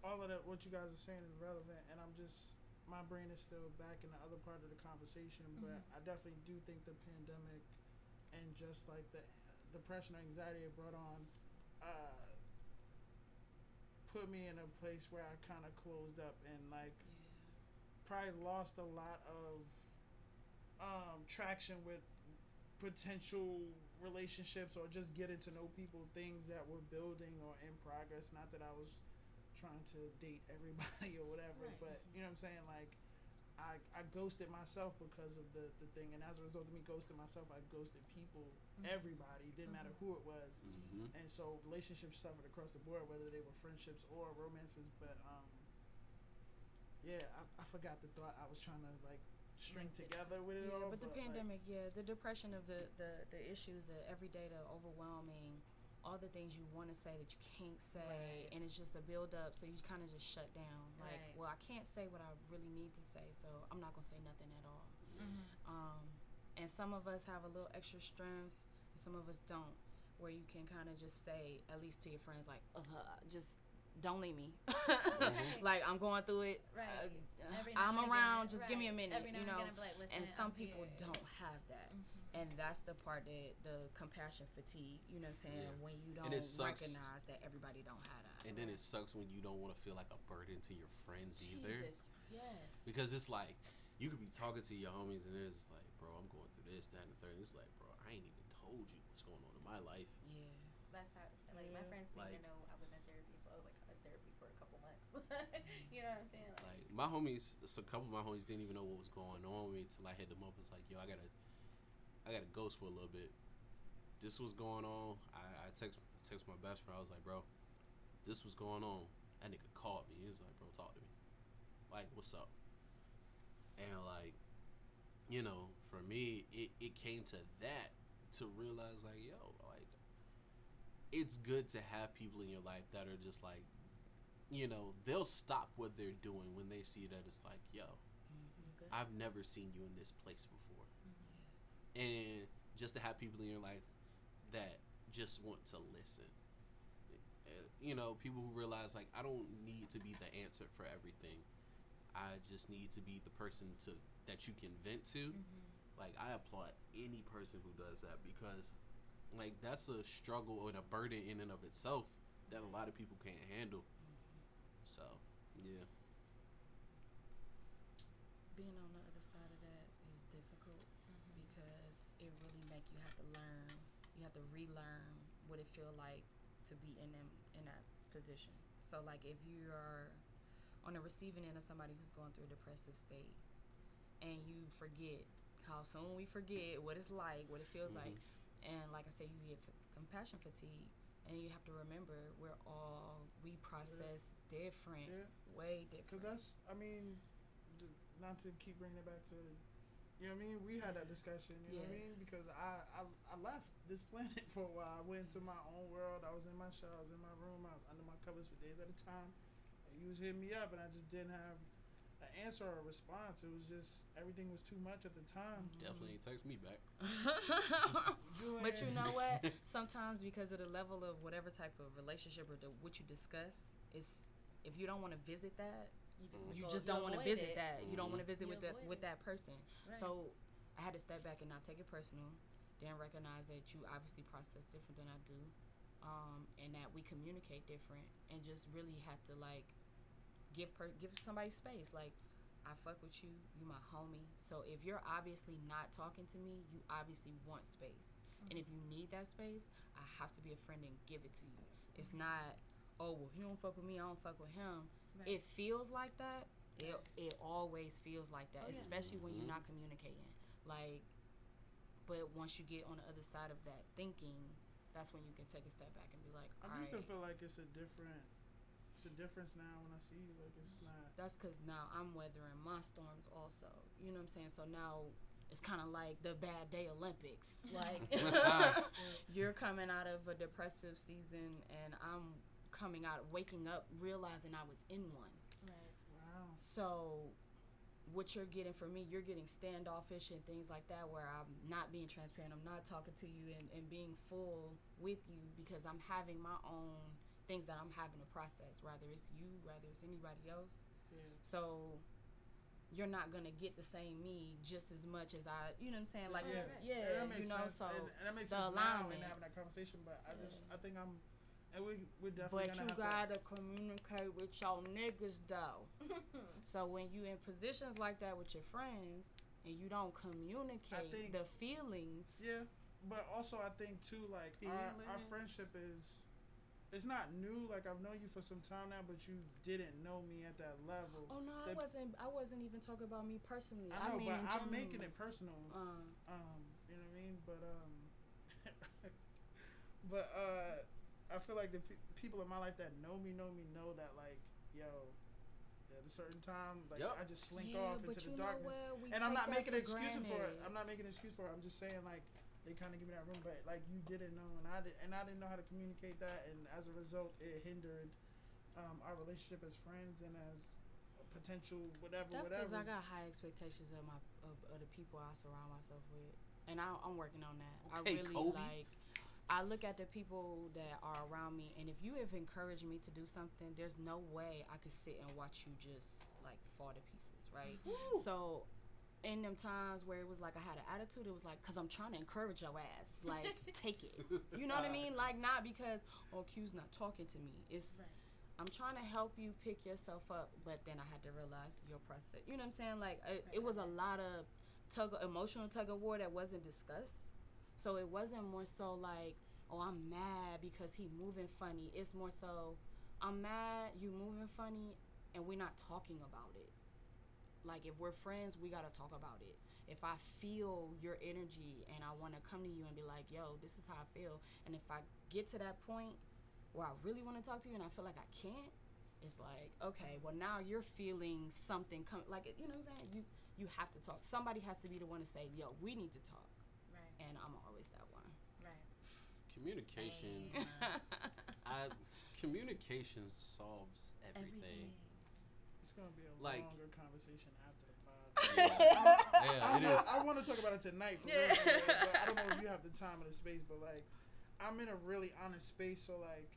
all of that what you guys are saying is relevant, and I'm just my brain is still back in the other part of the conversation, but Mhm. I definitely do think the pandemic and just like the depression or anxiety it brought on uh, put me in a place where I kind of closed up and like probably lost a lot of um, traction with potential relationships or just getting to know people, things that were building or in progress. Not that I was trying to date everybody (laughs) or whatever, Right. but you know what I'm saying? Like, I, I ghosted myself because of the, the thing, and as a result of me ghosting myself, I ghosted people, Mhm. everybody. It didn't matter who it was. mhm. And so relationships suffered across the board, whether they were friendships or romances. But um, yeah, I, I forgot the thought I was trying to like string together with it Yeah, all. but the like, pandemic, yeah, the depression of the the the issues, the everyday, the overwhelming, all the things you want to say that you can't say, Right. and it's just a build up. So you kind of just shut down. Like, Right. well, I can't say what I really need to say, so I'm not gonna say nothing at all. Mhm. Um, and some of us have a little extra strength, and some of us don't, where you can kind of just say, at least to your friends, like, uh, just don't leave me. Mhm. (laughs) like I'm going through it. Right. Uh, I'm around. again, Just give me a minute. Every you know. again, like, and some I'm people here." don't have that. Mhm. And that's the part that the compassion fatigue, you know what I'm saying? Yeah. When you don't it sucks. recognize that everybody don't have that. And then it sucks when you don't want to feel like a burden to your friends either, Jesus, yes. because it's like you could be talking to your homies and it's like, bro, I'm going through this, that, and the third. And it's like, bro, I ain't even told you what's going on in my life. Yeah. That's how it's been. Like my friends didn't Like- even know I was in therapy, so I was like in therapy for a couple months. (laughs) you know what I'm saying? Like, Like my homies, so a couple of my homies didn't even know what was going on with me until I hit them up. It's like, yo, I gotta, I got a ghost for a little bit. This was going on. I, I text text my best friend. I was like, bro, this was going on. That nigga called me. He was like, bro, talk to me. Like, what's up? And like, you know, for me, it, it came to that to realize like, yo, like, it's good to have people in your life that are just like you know, they'll stop what they're doing when they see that it's like, yo, Mm-hmm. I've never seen you in this place before. And just to have people in your life that just want to listen. Uh, You know, people who realize, like, I don't need to be the answer for everything. I just need to be the person to that you can vent to. Mhm. Like, I applaud any person who does that because, like, that's a struggle and a burden in and of itself that a lot of people can't handle. So, yeah. Being on the other side of that is difficult Mhm. because it really make you have to learn. You have to relearn what it feel like to be in them in that position. So like if you are on the receiving end of somebody who's going through a depressive state and you forget how soon we forget what it's like, what it feels Mhm. like, and like I said, you get f- compassion fatigue, and you have to remember we're all we process different, Yeah. way different. Because that's, I mean, not to keep bringing it back to, you know what I mean? We had that discussion, you know what I mean? Because I, I, I left this planet (laughs) for a while. I went into my own world. I was in my shell. I was in my room. I was under my covers for days at a time. And you was hitting me up, and I just didn't have an answer or a response. It was just, everything was too much at the time. Mm-hmm. Definitely ain't text me back. (laughs) But you know what? (laughs) Sometimes because of the level of whatever type of relationship or the, what you discuss, is if you don't want to visit that, You just, mm-hmm. you just don't want to visit it. that. You don't mm-hmm. want to visit You with that with that person. Right. So I had to step back and not take it personal. Then recognize that you obviously process different than I do, um, and that we communicate different, and just really had to like give per- give somebody space. Like I fuck with you, you my homie. So if you're obviously not talking to me, you obviously want space. And if mm-hmm. you need that space, I have to be a friend and give it to you. It's not, oh well, he don't fuck with me, I don't fuck with him. Right. It feels like that. It it always feels like that, Oh, yeah. especially when you're Mhm. not communicating. Like, but once you get on the other side of that thinking, that's when you can take a step back and be like, I all do still right. feel like it's a different, it's a difference now when I see you. Like, it's not. That's because now I'm weathering my storms also. You know what I'm saying? So now it's kind of like the bad day Olympics. Like (laughs) (laughs) you're coming out of a depressive season, and I'm coming out, waking up, realizing I was in one. Right. Wow. So what you're getting from me, you're getting standoffish and things like that where I'm not being transparent, I'm not talking to you and, and being full with you because I'm having my own things that I'm having to process, rather it's you, rather it's anybody else. Yeah. So you're not gonna get the same me just as much as I you know what I'm saying? Like yeah, yeah, And that you know, sense. so and, and that makes the sense now in alignment. having that conversation. But I just, I think I'm, and we, we're definitely but you have gotta communicate with your niggas though. (laughs) So when you in positions like that with your friends and you don't communicate think- the feelings. Yeah, but also I think too, like our, our friendship is, it's not new. Like I've known you for some time now, but you didn't know me at that level. Oh no, I wasn't. I wasn't even talking about me personally. I know, mean, but in I'm general. making it personal. Uh, Um, you know what I mean? But um, (laughs) but uh, I feel like the pe- people in my life that know me know me know that like, yo, at a certain time, like Yep. I just slink yeah, off into the darkness. And I'm not making an for excuse for it. I'm not making an excuse for it. I'm just saying like they kind of give me that room, but like you didn't know, and I did, and I didn't know how to communicate that, and as a result, it hindered um, our relationship as friends and as a potential whatever, That's whatever. because I got high expectations of my of, of the people I surround myself with, and I, I'm working on that. Okay, I really Kobe. like. I look at the people that are around me, and if you have encouraged me to do something, there's no way I could sit and watch you just like fall to pieces, right? So, in them times where it was like I had an attitude, it was like, cause I'm trying to encourage your ass, like (laughs) take it. You know what I mean? Like not because oh Q's not talking to me. It's Right. I'm trying to help you pick yourself up, but then I had to realize your process. You know what I'm saying? Like it, it was a lot of tug emotional tug of war that wasn't discussed. So it wasn't more so like, oh, I'm mad because he moving funny. It's more so, I'm mad you moving funny, and we're not talking about it. Like if we're friends, we gotta talk about it. If I feel your energy and I want to come to you and be like, yo, this is how I feel, and if I get to that point where I really want to talk to you and I feel like I can't, it's like, okay, well now you're feeling something come like you know what I'm saying? You you have to talk. Somebody has to be the one to say, yo, we need to talk. And I'm always that one. Right. Communication. (laughs) I communication solves everything. It's gonna be a Like- longer conversation after the pod. (laughs) Yeah, it I, is. I want to talk about it tonight, for Yeah. real, but I don't know if you have the time or the space. But like, I'm in a really honest space, so like,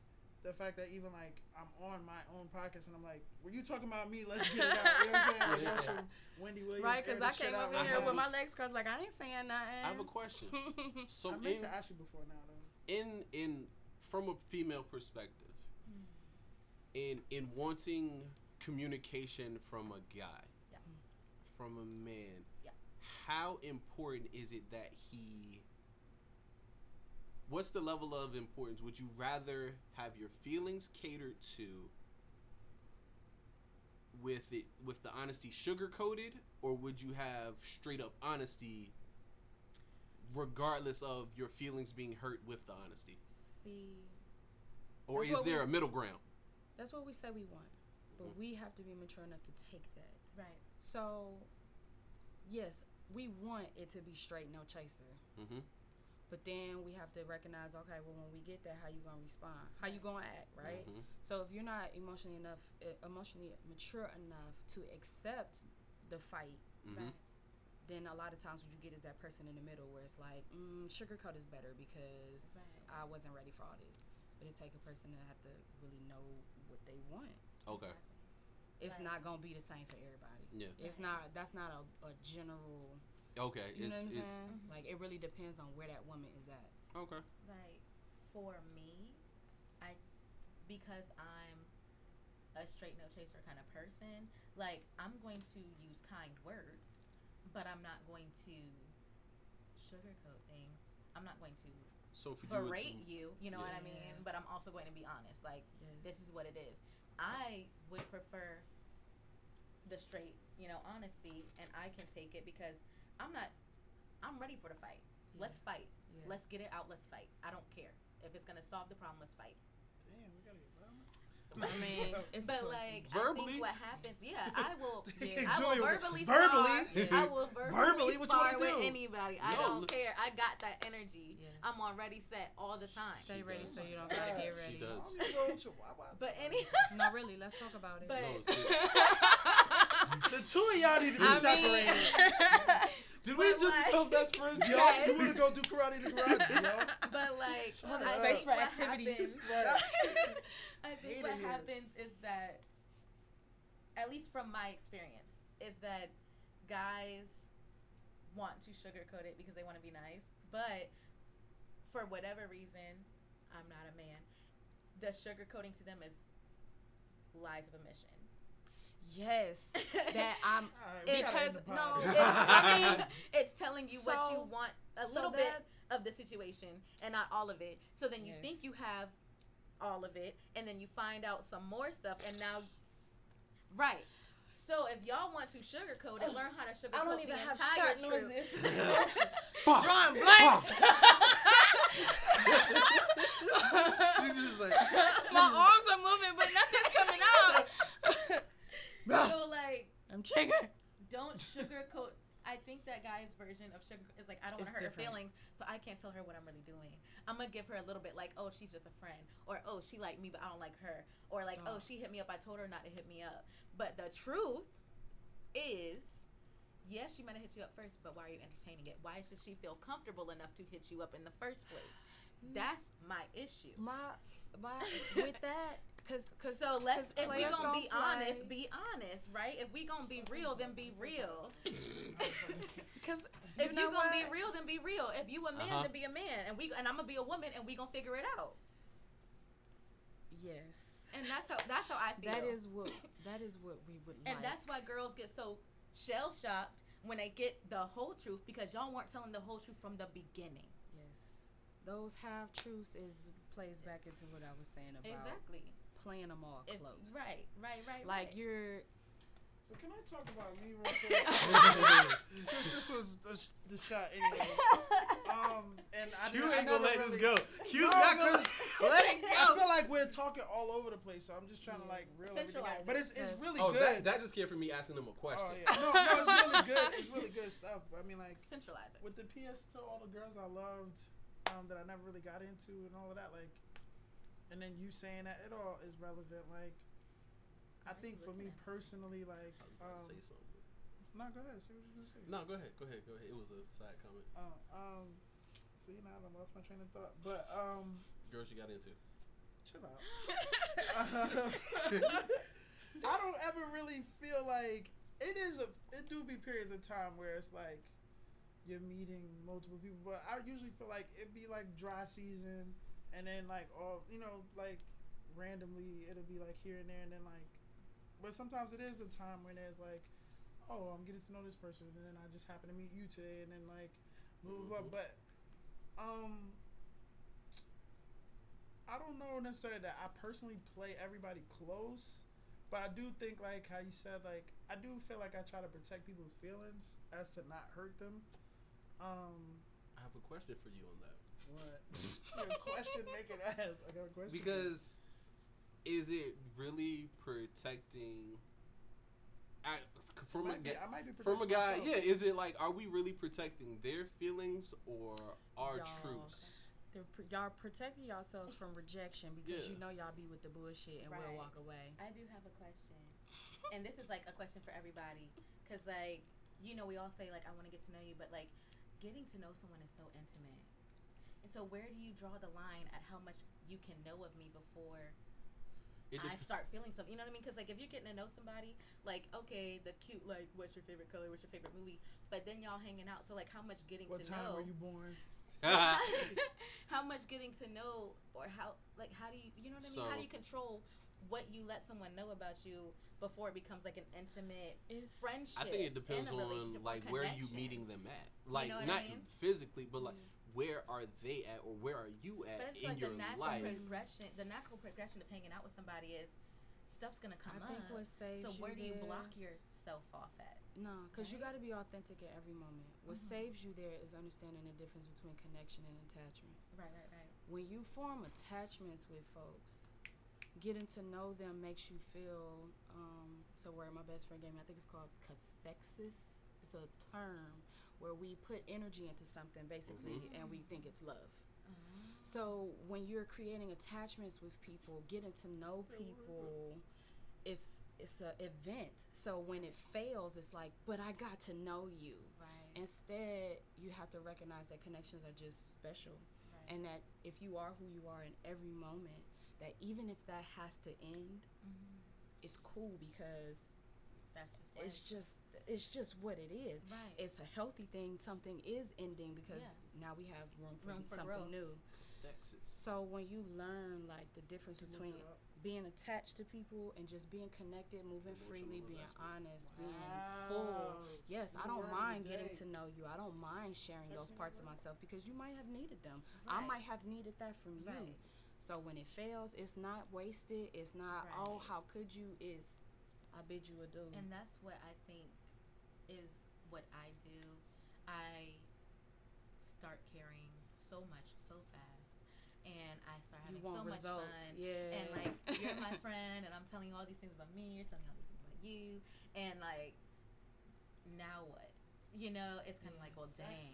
the fact that even like I'm on my own podcast and I'm like, "Were you talking about me? Let's get it out." You know what I'm saying? Like, Yeah. Wendy Williams, right? Because I came over here with my legs crossed, like I ain't saying nothing. I have a question. (laughs) So I meant in to ask you before now, though. in in from a female perspective, hmm. in in wanting communication from a guy, Yeah. from a man, Yeah. how important is it that he? What's the level of importance? Would you rather have your feelings catered to, with it with the honesty sugar coated, or would you have straight up honesty, regardless of your feelings being hurt with the honesty, See, or That's is there a middle ground? that's what we say we want, but Mhm. we have to be mature enough to take that. Right. So, yes, we want it to be straight, no chaser. Mm-hmm. But then we have to recognize, okay, well, when we get that, how you gonna respond? How you gonna act, right? Mhm. So if you're not emotionally enough, uh, emotionally mature enough to accept the fight, Mm-hmm. Right. then a lot of times what you get is that person in the middle where it's like, mm, sugarcoat is better because Right. I wasn't ready for all this. But it take a person to have to really know what they want. Okay. It's Right. not gonna be the same for everybody. Yeah. It's not. That's not a, a general. Okay. You know It's I'm it's saying? Like it really depends on where that woman is at. okay. Like for me, I because I'm a straight no chaser kind of person, like I'm going to use kind words, but I'm not going to sugarcoat things. I'm not going to So for you, it's, berate you, you know what I mean? But I'm also going to be honest. Like Yes. this is what it is. I would prefer the straight, you know, honesty, and I can take it because I'm not. I'm ready for the fight. Let's fight. Yeah. Let's get it out. Let's fight. I don't care if it's gonna solve the problem. Let's fight. Damn, we gotta get violent. I mean, (laughs) it's but twisted. like, I Verbally? think what happens? Yeah, I will. (laughs) Yeah. I will Julia like, verbally. verbally? spar. I will verbally, Verbally? What you wanna spar with do? anybody. I No, don't look- care. I got that energy. Yes. I'm on ready, set all the time. Stay She ready does. so you don't gotta get ready. She does. (laughs) I'm gonna go with your Wawa. But any. No, really, let's talk about it. But No, seriously. The two of y'all need to be I separated. (laughs) Did we just like- become best friends? (laughs) Y'all, Yes. you wanna go do karate in the garage, y'all? But like, Shut I think Space for what activities. happens- Right. (laughs) I think what happens is that, at least from my experience, is that guys want to sugarcoat it because they want to be nice, but for whatever reason, I'm not a man. The sugarcoating to them is lies of omission. Yes, that (laughs) I'm. Alright, Because no, it, I (laughs) mean, it's telling you what you want a so little bit of the situation and not all of it. So then you think you have all of it, and then you find out some more stuff, and now, right. So if y'all want to sugarcoat it, learn how to sugarcoat I don't even have entire shot truth. noises. (laughs) Drawing blanks. She's just like, My arms are moving, but nothing's coming out. So like, I'm triggered. don't sugarcoat. I think that guy's version of sugar is like I don't want to hurt her feelings, so I can't tell her what I'm really doing. I'm gonna give her a little bit like, oh, she's just a friend, or oh, she liked me but I don't like her, or like, oh, Oh. she hit me up. I told her not to hit me up. But the truth is, yes, she might have hit you up first, but why are you entertaining it? Why should she feel comfortable enough to hit you up in the first place? Mm. That's my issue. My, my, with that, cause, cause. So let's, cause if we players gonna be play. honest, be honest, right? If we gonna be real, then be real. (laughs) Cause If you you, know gonna what? be real, then be real. If you a man, Uh-huh. then be a man, and we and I'm gonna be a woman, and we gonna figure it out. Yes. And that's how that's how I feel. That is what that is what we would Like. and that's why girls get so shell shocked when they get the whole truth because y'all weren't telling the whole truth from the beginning. yes. Those half truths is plays back into what I was saying about Exactly. Playing them all If- close. right, right, right. Like right. you're So can I talk about me real (laughs) quick? (laughs) Since this was the, sh- the shot anyway. (laughs) Um, and I You didn't- I ain't gonna never let this really- go. Q's No, not gonna 'cause let it go. I feel like we're talking all over the place, so I'm just trying to like reel everything Centralize out. But it's it's really Oh, good. that, that just came from me asking them a question. oh yeah, no, no, it's really good. It's really good stuff. But I mean, like centralize it. with the PS to all the girls I loved, um, that I never really got into and all of that, like, and then you saying that it all is relevant. Like, I think for me personally, like, um, say something. no, go ahead, say what you gonna say. No, go ahead, go ahead, go ahead. It was a side comment. Uh, um, see now I lost my train of thought, but um, Girls you got into. chill out. (laughs) I don't ever really feel like it is a. It do be periods of time where it's like you're meeting multiple people, but I usually feel like it'd be like dry season, and then like all you know, like randomly it'll be like here and there, and then like, but sometimes it is a time when there's like, oh, I'm getting to know this person, and then I just happen to meet you today, and then like, blah blah blah. Mhm. But um. I don't know necessarily that I personally play everybody close, But I do think like how you said like I do feel like I try to protect people's feelings as to not hurt them. Um, I have a question for you on that. What? (laughs) Your question making ass. I got a question. Because is it really protecting? I, from a I might, be, I might be from a guy, myself. yeah. Is it like, are we really protecting their feelings or our Y'all. truths? They're y'all protecting yourselves from rejection because Yeah. you know y'all be with the bullshit and Right. we'll walk away. I do have a question, and this is like a question for everybody, because like you know we all say like I want to get to know you, but like getting to know someone is so intimate, and so where do you draw the line at how much you can know of me before It I start feeling something? You know what I mean? Because like if you're getting to know somebody, like okay, the cute like what's your favorite color, what's your favorite movie, but then y'all hanging out, so like how much getting What to time know? were you born? (laughs) how much getting to know or how like how do you you know what I mean? how do you control what you let someone know about you before it becomes like an intimate It's friendship? I think it depends on like where you meeting them at. Like know what not I mean? physically, but like Mm. Where are they at or where are you at But it's in like your the natural life? progression. The natural progression of hanging out with somebody is stuff's gonna come I think up. what saves so you where do you there- block yourself off at? No, because you got to be authentic at every moment. What Mhm. saves you there is understanding the difference between connection and attachment. Right, right, right. When you form attachments with folks, getting to know them makes you feel. Um, so, where my best friend gave me, I think it's called cathexis. It's a term where we put energy into something basically, Mhm. and we think it's love. Mhm. So when you're creating attachments with people, getting to know people, it's it's a event. So when it fails, it's like, but I got to know you. Right. Instead, you have to recognize that connections are just special, right. and that if you are who you are in every moment, that even if that has to end, Mhm. it's cool because That's just life. it's just it's just what it is. right. It's a healthy thing. Something is ending because Yeah. now we have room for Room for something growth. new. Texas. So when you learn like the difference Look between being attached to people and just being connected, moving freely, being investment. honest, being full. Wow. Yes, I don't mind getting to know you. I don't mind sharing Text those parts of myself because you might have needed them. I might have needed that from you. So when it fails, it's not wasted. It's not oh how could you? It's I bid you adieu. And that's what I think is what I do. I start caring so much so fast, and I start you having want so results, much fun. yeah. And like you're my (laughs) friend, and I'm telling you all these things about me. You're telling me all these things about you, and like now what? You know, it's kind of Yeah. like, well, dang.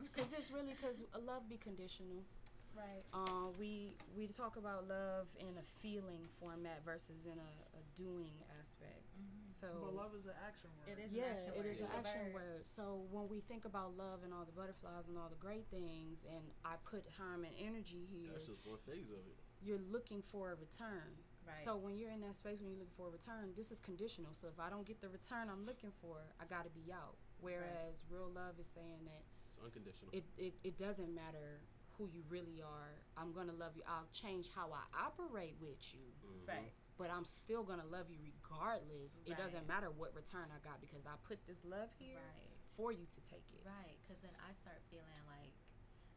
Because it's really because love be conditional. Right. Uh, we we talk about love in a feeling format versus in a, a doing aspect. So But love is an action word. It is an yeah, action word. is an It's a action word. So when we think about love and all the butterflies and all the great things, and I put time and energy here, That's just one phase of it. you're looking for a return. Right. So when you're in that space when you're looking for a return, this is conditional. So if I don't get the return I'm looking for, I got to be out. Whereas real love is saying that It's unconditional. it, it, it doesn't matter who you really are. I'm gonna love you. I'll change how I operate with you, Mhm. Right. But I'm still gonna love you regardless. It doesn't matter what return I got because I put this love here Right. for you to take it. Right, because then I start feeling like,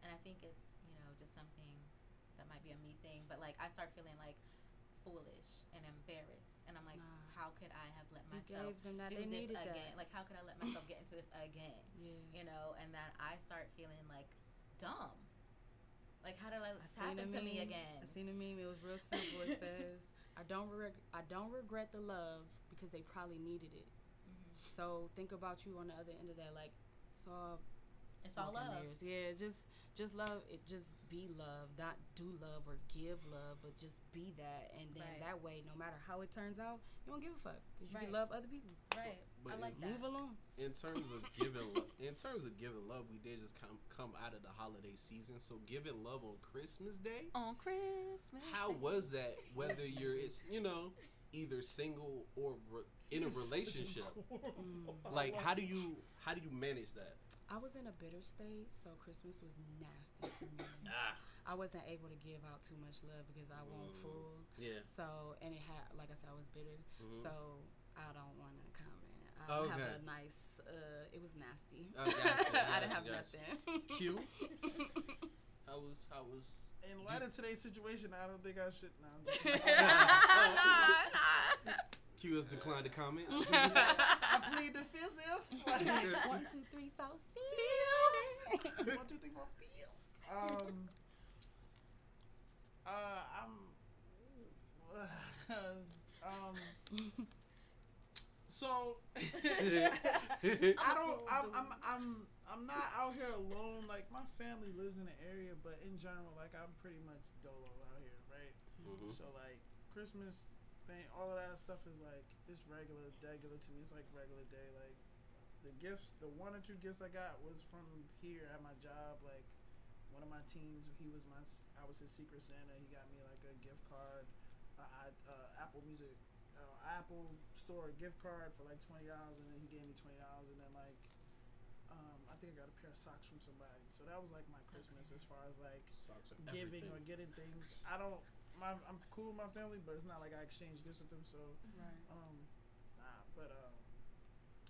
and I think it's you know just something that might be a me thing, but like I start feeling like foolish and embarrassed, and I'm like, Nah. how could I have let myself gave them that. do They this again? that. Like, how could I let myself get into this again? Yeah. You know, and then I start feeling like dumb. Like, how did I, I tap seen a into meme. me again? I seen a meme. It was real simple. It (laughs) says, "I don't reg- I don't regret the love because they probably needed it." Mhm. So think about you on the other end of that. Like, so It's all love. mirrors. Yeah, just just love it. Just be love, not do love or give love, but just be that. And then Right. that way, no matter how it turns out, you don't give a fuck because you Right. can love other people. Right. But I like it- that. Move along. in terms of giving love, (laughs) in terms of giving love, we did just come come out of the holiday season. So giving love on Christmas Day, On Christmas. how Day. was that? Whether you're it's you know either single or re- in a relationship, (laughs) Mm. like how do you how do you manage that? I was in a bitter state, so Christmas was nasty for me. (laughs) Ah, I wasn't able to give out too much love because I wasn't Mm. full. yeah. So and it had, like I said, I was bitter. Mhm. So I don't want to comment. I don't have a nice. Uh, it was nasty. Oh, gotcha, (laughs) I didn't have gotcha, nothing. Q? (laughs) How was how was? In light of today's situation, I don't think I should. Nah, I'm (laughs) just- nah, nah. QS declined to comment. I plead the fifth. Like, One, two, three, four. One, two, three, four, feel. Um. Uh, I'm. um. So. (laughs) I don't. I'm. I'm. I'm. I'm not out here alone. Like my family lives in the area, but in general, like I'm pretty much dolo out here, right? Mhm. So like Christmas thing, all of that stuff is like it's regular, regular to me. It's like regular day. Like the gifts, the one or two gifts I got was from here at my job. Like one of my teams, he was my, I was his secret Santa. He got me like a gift card, uh, I, uh, Apple Music, uh, Apple Store gift card for like twenty dollars, and then he gave me twenty dollars, and then like. Um, I think I got a pair of socks from somebody, so that was like my Christmas as far as like Socks giving everything. or getting things. I don't. My, I'm cool with my family, but it's not like I exchange gifts with them. So, Right. um, nah. But um,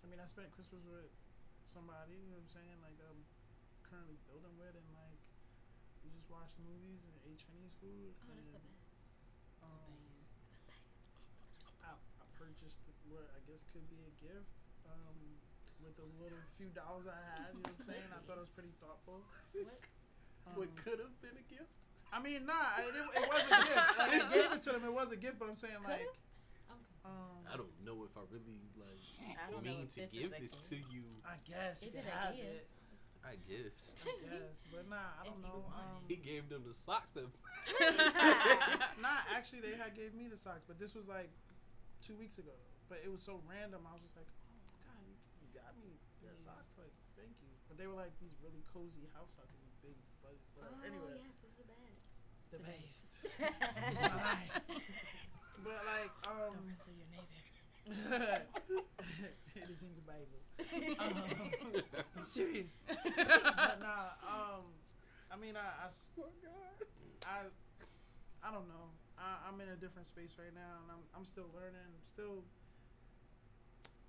I mean, I spent Christmas with somebody. You know what I'm saying? Like I'm currently building with, and like we just watched movies and ate Chinese food. Oh, that's the best. um, Based. I, I purchased what I guess could be a gift. Um, with the little few dollars I had, you know what I'm saying? I thought it was pretty thoughtful. What? Um, What could have been a gift? I mean, nah, it, it was a gift. Like, I gave it to them. It was a gift, but I'm saying like, um, I don't know if I really like I mean to this give is a this to you. I guess you Is it a have gift? it. I guess I guess, but nah, I don't If know. Um, he gave them the socks that. (laughs) (laughs) nah, actually, they had gave me the socks, but this was like two weeks ago. But it was so random. I was just like, oh my god, you, you got me a pair of socks. Like, thank you. But they were like these really cozy house socks, these big fuzzy. Whatever. Oh, anyway, yes, it's the best. the the base. it's (laughs) It's my life. (laughs) But like, um, Don't wrestle your neighbor. (laughs) it is in the Bible. Um, I'm serious. but nah, um, I mean, I, I swear God, I, I don't know. I, I'm in a different space right now, and I'm, I'm still learning. I'm still.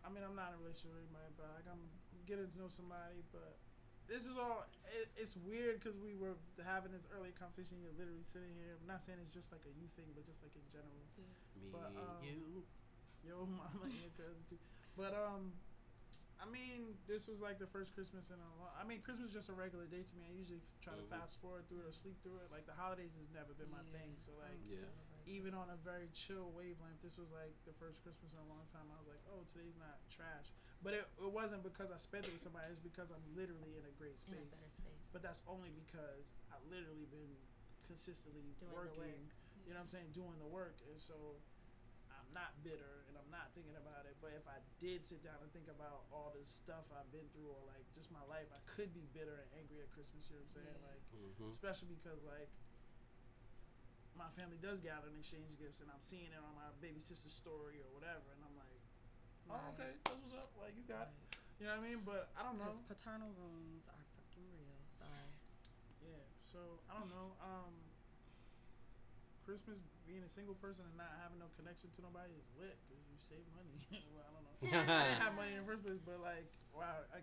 I mean, I'm not in a relationship with anybody, but like I'm getting to know somebody. But this is all. It, it's weird because we were having this earlier conversation. You're literally sitting here. I'm not saying it's just like a you thing, but just like in general. Me But, and um, you. Yo, (laughs) mama, and your cousin too. But um, I mean, this was like the first Christmas in a long. I mean, Christmas is just a regular day to me. I usually f- try to Mhm. fast forward through it or sleep through it. Like the holidays has never been my thing. So like, Yeah. even on a very chill wavelength, this was like the first Christmas in a long time. I was like, oh, today's not trash. But it, it wasn't because I spent it with somebody. It's because I'm literally in a great space. in a space. better space. But that's only because I've literally been consistently Doing working. work. You know what I'm saying? Doing the work. And so I'm not bitter and I'm not thinking about it. But if I did sit down and think about all the stuff I've been through or like just my life, I could be bitter and angry at Christmas. You know what I'm saying? Yeah. Like, Mhm. especially because like my family does gather and exchange gifts and I'm seeing it on my baby sister's story or whatever. And I'm like, oh, Right. okay, that's what's up. Like, you got it. You know what I mean? But I don't know. Because paternal wounds are fucking real. Sorry. Yeah. So I don't know. Um, Christmas being a single person and not having no connection to nobody is lit because you save money. (laughs) well, I don't know. (laughs) I didn't have money in the first place, but like, wow, I,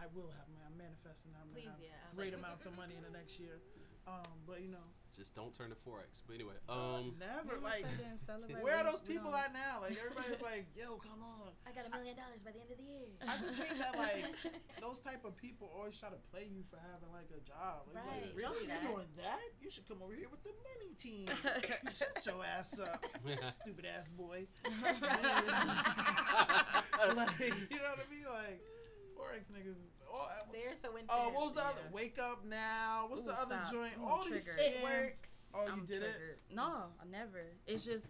I will have money. I'm manifesting. I'm gonna have yeah. Great amounts of money in the next year. Um, but you know, Just don't turn to forex. But anyway, um, never like. also didn't celebrate. Where are those people don't- at now? Like everybody's like, (laughs) "Yo, come on." I got a million dollars by the end of the year. I just hate that like (laughs) those type of people always try to play you for having like a job. Like, Right. like, really, Don't you're doing that? You should come over here with the money team. (laughs) Shut your ass up, stupid ass boy. like, you know what I mean? Like forex niggas. Oh, uh, They're so intense. oh, what was the other? Wake up now. What's Ooh, the other stop. joint? Ooh, All these triggered. It works. Oh, you I'm did it. No, I never. It's just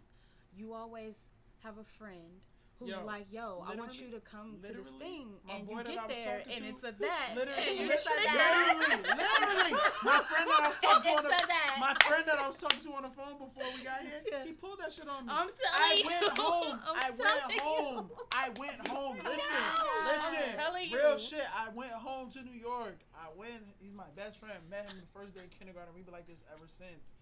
you always have a friend who's Yo, like, "Yo, I want you to come to this thing," and you get there, and to, it's a that, literally, and you that. Literally, literally, my friend that I was (laughs) talking to on the my friend that I was talking to on the phone before we got here, Yeah. he pulled that shit on me. I'm I telling you. went home. (laughs) I'm I went home. you. I went home. (laughs) Listen, listen. Real you. shit. I went home to New York. I went. He's my best friend. Met him the first day of kindergarten. We've been like this ever since.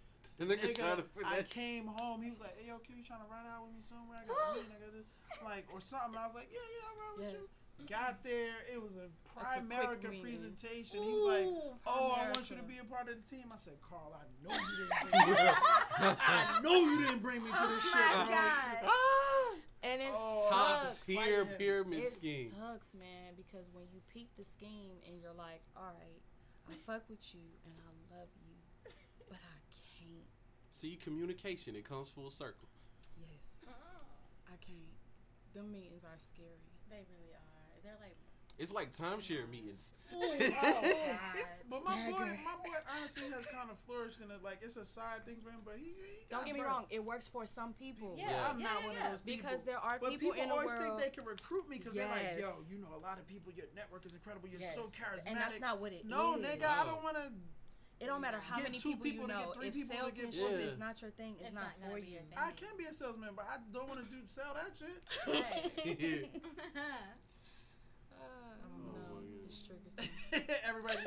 The nigga Nigga, trying to put I that. came home. He was like, "Hey, yo, Q, you trying to ride out with me somewhere? I got a meeting. I got this, like, or something." I was like, "Yeah, yeah, I'll ride with you." Got there. It was a That's a quick Primerica presentation. He was like, Ooh, Oh, I want you to be a part of the team. I said, Carl, I know you didn't bring me. (laughs) I know you didn't bring me to this oh shit, Oh my bro. God. Ah. And entire oh, fighting. pyramid it scheme. sucks, man, because when you peep the scheme and you're like, all right, I fuck with you and I love you, but I can't. See, communication, it comes full circle. Yes, uh-uh. I can't. Them meetings are scary. They really are. They're like, It's like timeshare meetings. oh (laughs) god. But my boy, my boy, honestly has kind of flourished in it. Like it's a side thing for him, but he. he Don't get me bread. wrong, it works for some people. Yeah. I'm not yeah, one yeah. of those people. Because there are but people, in the world. always world. think they can recruit me because they're like, yo, you know, a lot of people. Your network is incredible. You're Yes. so charismatic. and that's not what it is. no, nigga, I don't want to. It don't matter how Get many two people, people you to get know. three If people to get- salesmanship Yeah. is not your thing, it's, It's not, not for you. your thing. I can be a salesman, but I don't want to do sell that shit. (laughs) Right. Uh, (laughs) (laughs) Oh no, my it's God. triggers. Everybody. At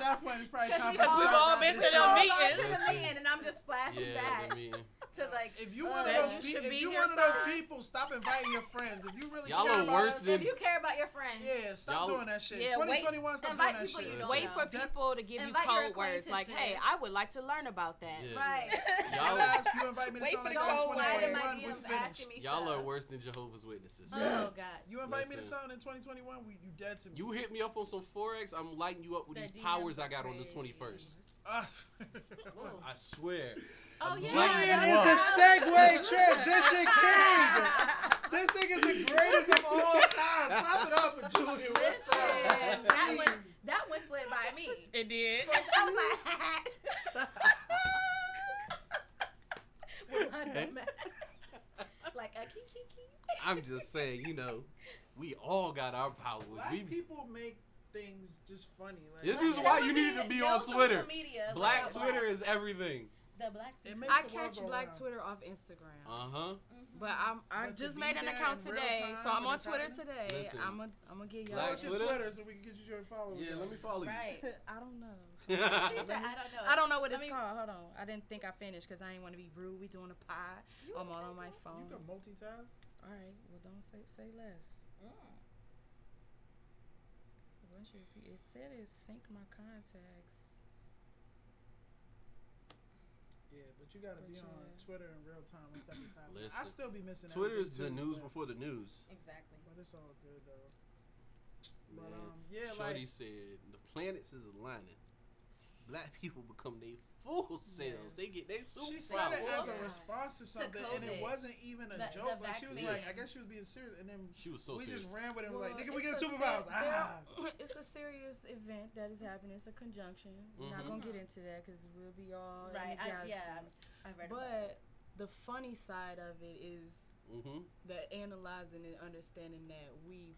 that point, it's probably time for Because we've all been to shit them up. meetings. The meeting, and I'm just flashing yeah, back the meeting. To like. If you uh, one of those you people, if you here, one of those people, stop inviting your friends. If you really Y'all care are about worse us, than- if you care about your friends, yeah, stop Y'all- doing that shit. Yeah, wait. 2021, stop Invite doing that shit. you know. Wait for people to give you Invite your code words like, "Hey, acquaintances. I would like to learn about that." Yeah. right. Y'all- Last you invite me to Wait something like in code Slide in my 2021, we're finished. Y'all are worse than Jehovah's Witnesses. Oh god. (laughs) You invite me to Listen. something in 2021, you dead to me. You hit me up on some forex. I'm lighting you up with these powers I got on the 21st. Ah. (laughs) I swear. (laughs) Oh yeah. lighting Julian is the up. segue transition king. This nigga's the greatest of all time. Clap it up for Julian. What's up? That one, that one slid by me. It did. I was like, With my dumb ass. like uh, a kiki. I'm just saying, you know, we all got our powers. Black We, people make things just funny. Like, This is why you need to be on Twitter. Media, Black Twitter black- is everything. The black. It I catch Black around. Twitter off Instagram. Uh huh. But I'm I But just made an account today, so I'm on Twitter happening? today. Listen. I'm gonna I'm gonna get y'all. Black your Twitter? Twitter so we can get you your followers? Yeah, let me follow you. Right. (laughs) I don't know. (laughs) Said, I don't know. I don't know what I it's mean- called. Hold on. I didn't think I finished because I didn't want to be rude. We doing a pod. I'm all on my phone. You can multitask. All right. Well, don't say say less. Mm. So once you repeat, it said it synced my contacts. Yeah, but you gotta But be on. Twitter in real time when stuff is (coughs) happening. I Listen. still be missing. Twitter is the news but, before the news. Exactly. But it's all good though. But Man. um, yeah, Shorty like said the planets is aligning. Black people become their full selves. They get they super she said it as a response to something, and it wasn't even a The- joke. the like she was vaccine. like, I guess she was being serious, and then She was so we serious. just ran with it. and was like, nigga, we it's get a superpowers. ser- Ah. (laughs) It's a serious event that is happening. It's a conjunction. We're not gonna get into that because we'll be all in Right. the I, galaxy. yeah. I read about But it. the funny side of it is Mm-hmm. the analyzing and understanding that we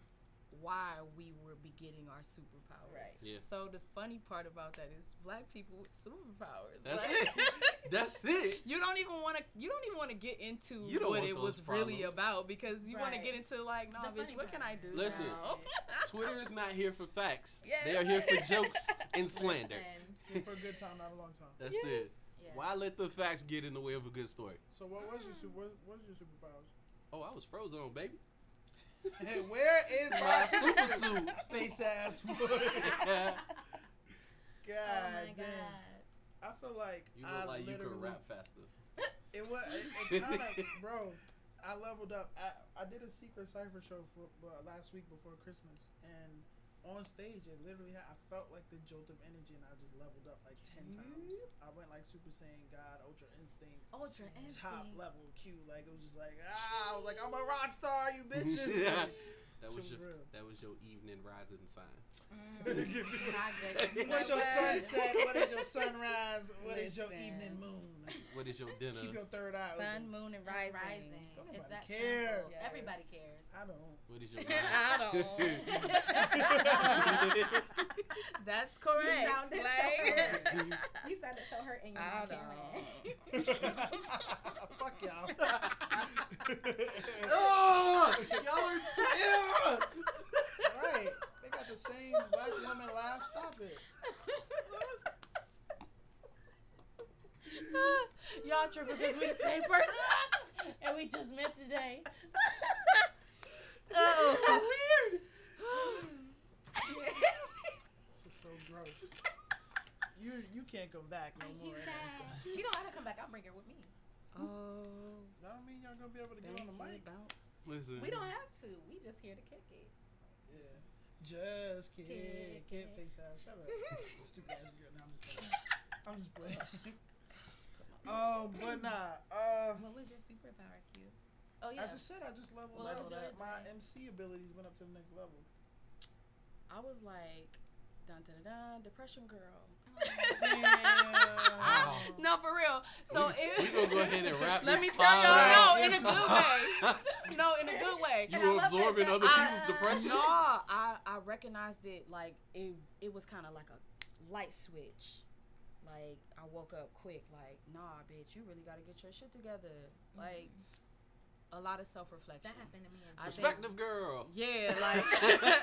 why we will be getting our superpowers. Right. Yeah. So the funny part about that is black people with superpowers. That's Like- it. (laughs) That's it. You don't even want to. You don't even want to get into You what it was those really about because you want to get into like, nah, The bitch, funny what can I do? Listen. now? (laughs) Twitter is not here for facts. Yes. They are here for jokes (laughs) and slander. Listen, for a good time, not a long time. That's it. yeah. Why let the facts get in the way of a good story? So what was your super? What, what was your superpowers? Oh, I was frozen on, baby. Hey, (laughs) where is (laughs) My my super super suit. face ass boy? (laughs) God Oh damn. god. I feel like You I like you literally could rap faster. it was it, it kind of bro. I leveled up. I, I did a secret cipher show for uh, last week before Christmas, and on stage it literally had, I felt like the jolt of energy, and I just leveled up like ten times. I went like Super Saiyan God, Ultra Instinct, Ultra instinct. top level Q. Like it was just like ah, I was like I'm a rock star, you (laughs) bitches. Yeah. That was was your real. that was your evening rising sign. (laughs) Mm. What's your sunset? What is your sunrise? What is your evening moon? What is your dinner? Keep your third eye Sun, open. moon, and Rising. rising. Don't Is nobody that care. simple? Everybody cares. I don't. What is (laughs) your (laughs) That's correct. sounded so Slay. (laughs) You sounded so hurt in your I don't. Fuck y'all. oh, y'all are too. Yeah. right. They got the same black woman laugh. Stop it. Y'all tripping because we the same person (laughs) and we just met today. oh. (laughs) weird. This is so gross. You you can't come back no Are more. you after back? She don't have to come back. I'll bring her with me. Oh, That don't mean y'all gonna be able to get on the mic. bounce. Listen. We don't have to. We just here to kick it. Yeah. Just kick, Kick kick, it. face ass. Shut up. (laughs) Stupid ass girl. Nah, I'm just playing. I'm just playing. Um, but nah. Uh, What was your superpower, Q? Oh yeah. I just said I just leveled Well, up. leveled up. My MC abilities went up to the next level. I was like, dun dun dun, dun depression girl. Damn. Wow. no, for real. So we, it, we gonna go ahead and wrap Let this me tell y'all, pod no, in a good way. (laughs) no, in a good way. You And were absorbing that- other I- people's depression. No, I I recognized it like it it was kind of like a light switch. Like I woke up quick. Like nah, bitch, you really got to get your shit together. Mm-hmm. Like a lot of self reflection. that happened to me in I June. think- Perspective girl. Yeah, (laughs) like that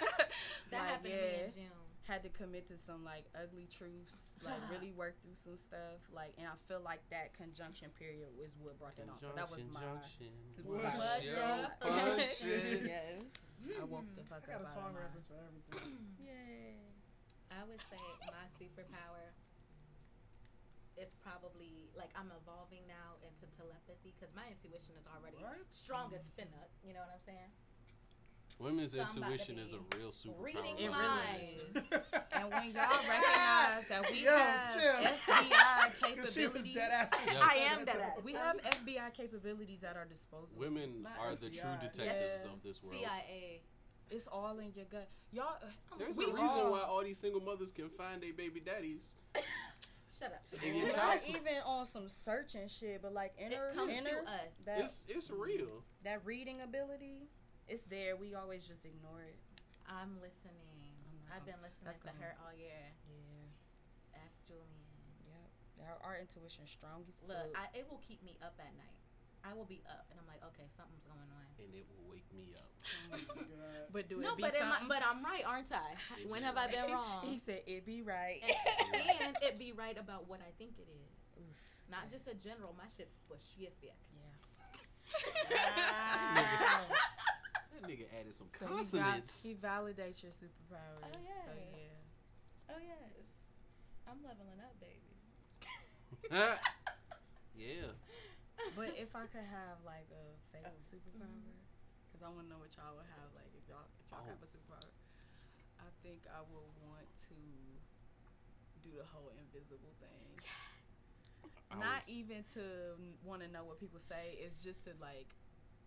like, (laughs) happened to me in June. had to commit to some like ugly truths, like (laughs) really work through some stuff, like, and I feel like that conjunction period was what brought that on. So that was my super What's your punch? yes, I woke the mm-hmm. fuck I got up. a song reference for everything. my- (clears throat) Yay. I would say my superpower is probably like I'm evolving now into telepathy because my intuition is already What? strong as finna. You know what I'm saying? Women's So I'm about to intuition is a real superpower. reading minds. really. (laughs) And when y'all recognize that we Yo, have chill. FBI Cause (laughs) she was capabilities, dead ass. Yes. I am dead ass. we have FBI capabilities at our disposal. Women Not are the true detectives Yeah. of this world. CIA. It's all in your gut. Y'all, There's we a reason all- why all these single mothers can find their baby daddies. (laughs) Shut up. And get not child support. even on some searching shit, but like It inner, comes inner to us. that It's it's real. that reading ability, it's there. We always just ignore it. I'm listening. I'm not I've been listening that's to gonna- her all year. Yeah, Ask Julian. yep. Our, our intuition strong as Look. I, it will keep me up at night. I will be up, and I'm like, okay, something's going on. And it will wake me up. Oh (laughs) but do no, it be but, am I, but I'm right, aren't I? It when be have I been wrong? he said it be right. and, and it be right about what I think it is. Oof. Not just a general. My shit's specific. Yeah. (laughs) That nigga added some So he, val- consonants. he validates your superpowers. Oh, So yeah. Oh yes, I'm leveling up, baby. (laughs) yeah. But if I could have like a fake Oh. superpower, mm-hmm. because I want to know what y'all would have. Like if y'all if y'all Oh. have a superpower, I think I would want to do the whole invisible thing. I Not was- even to want to know what people say. It's just to like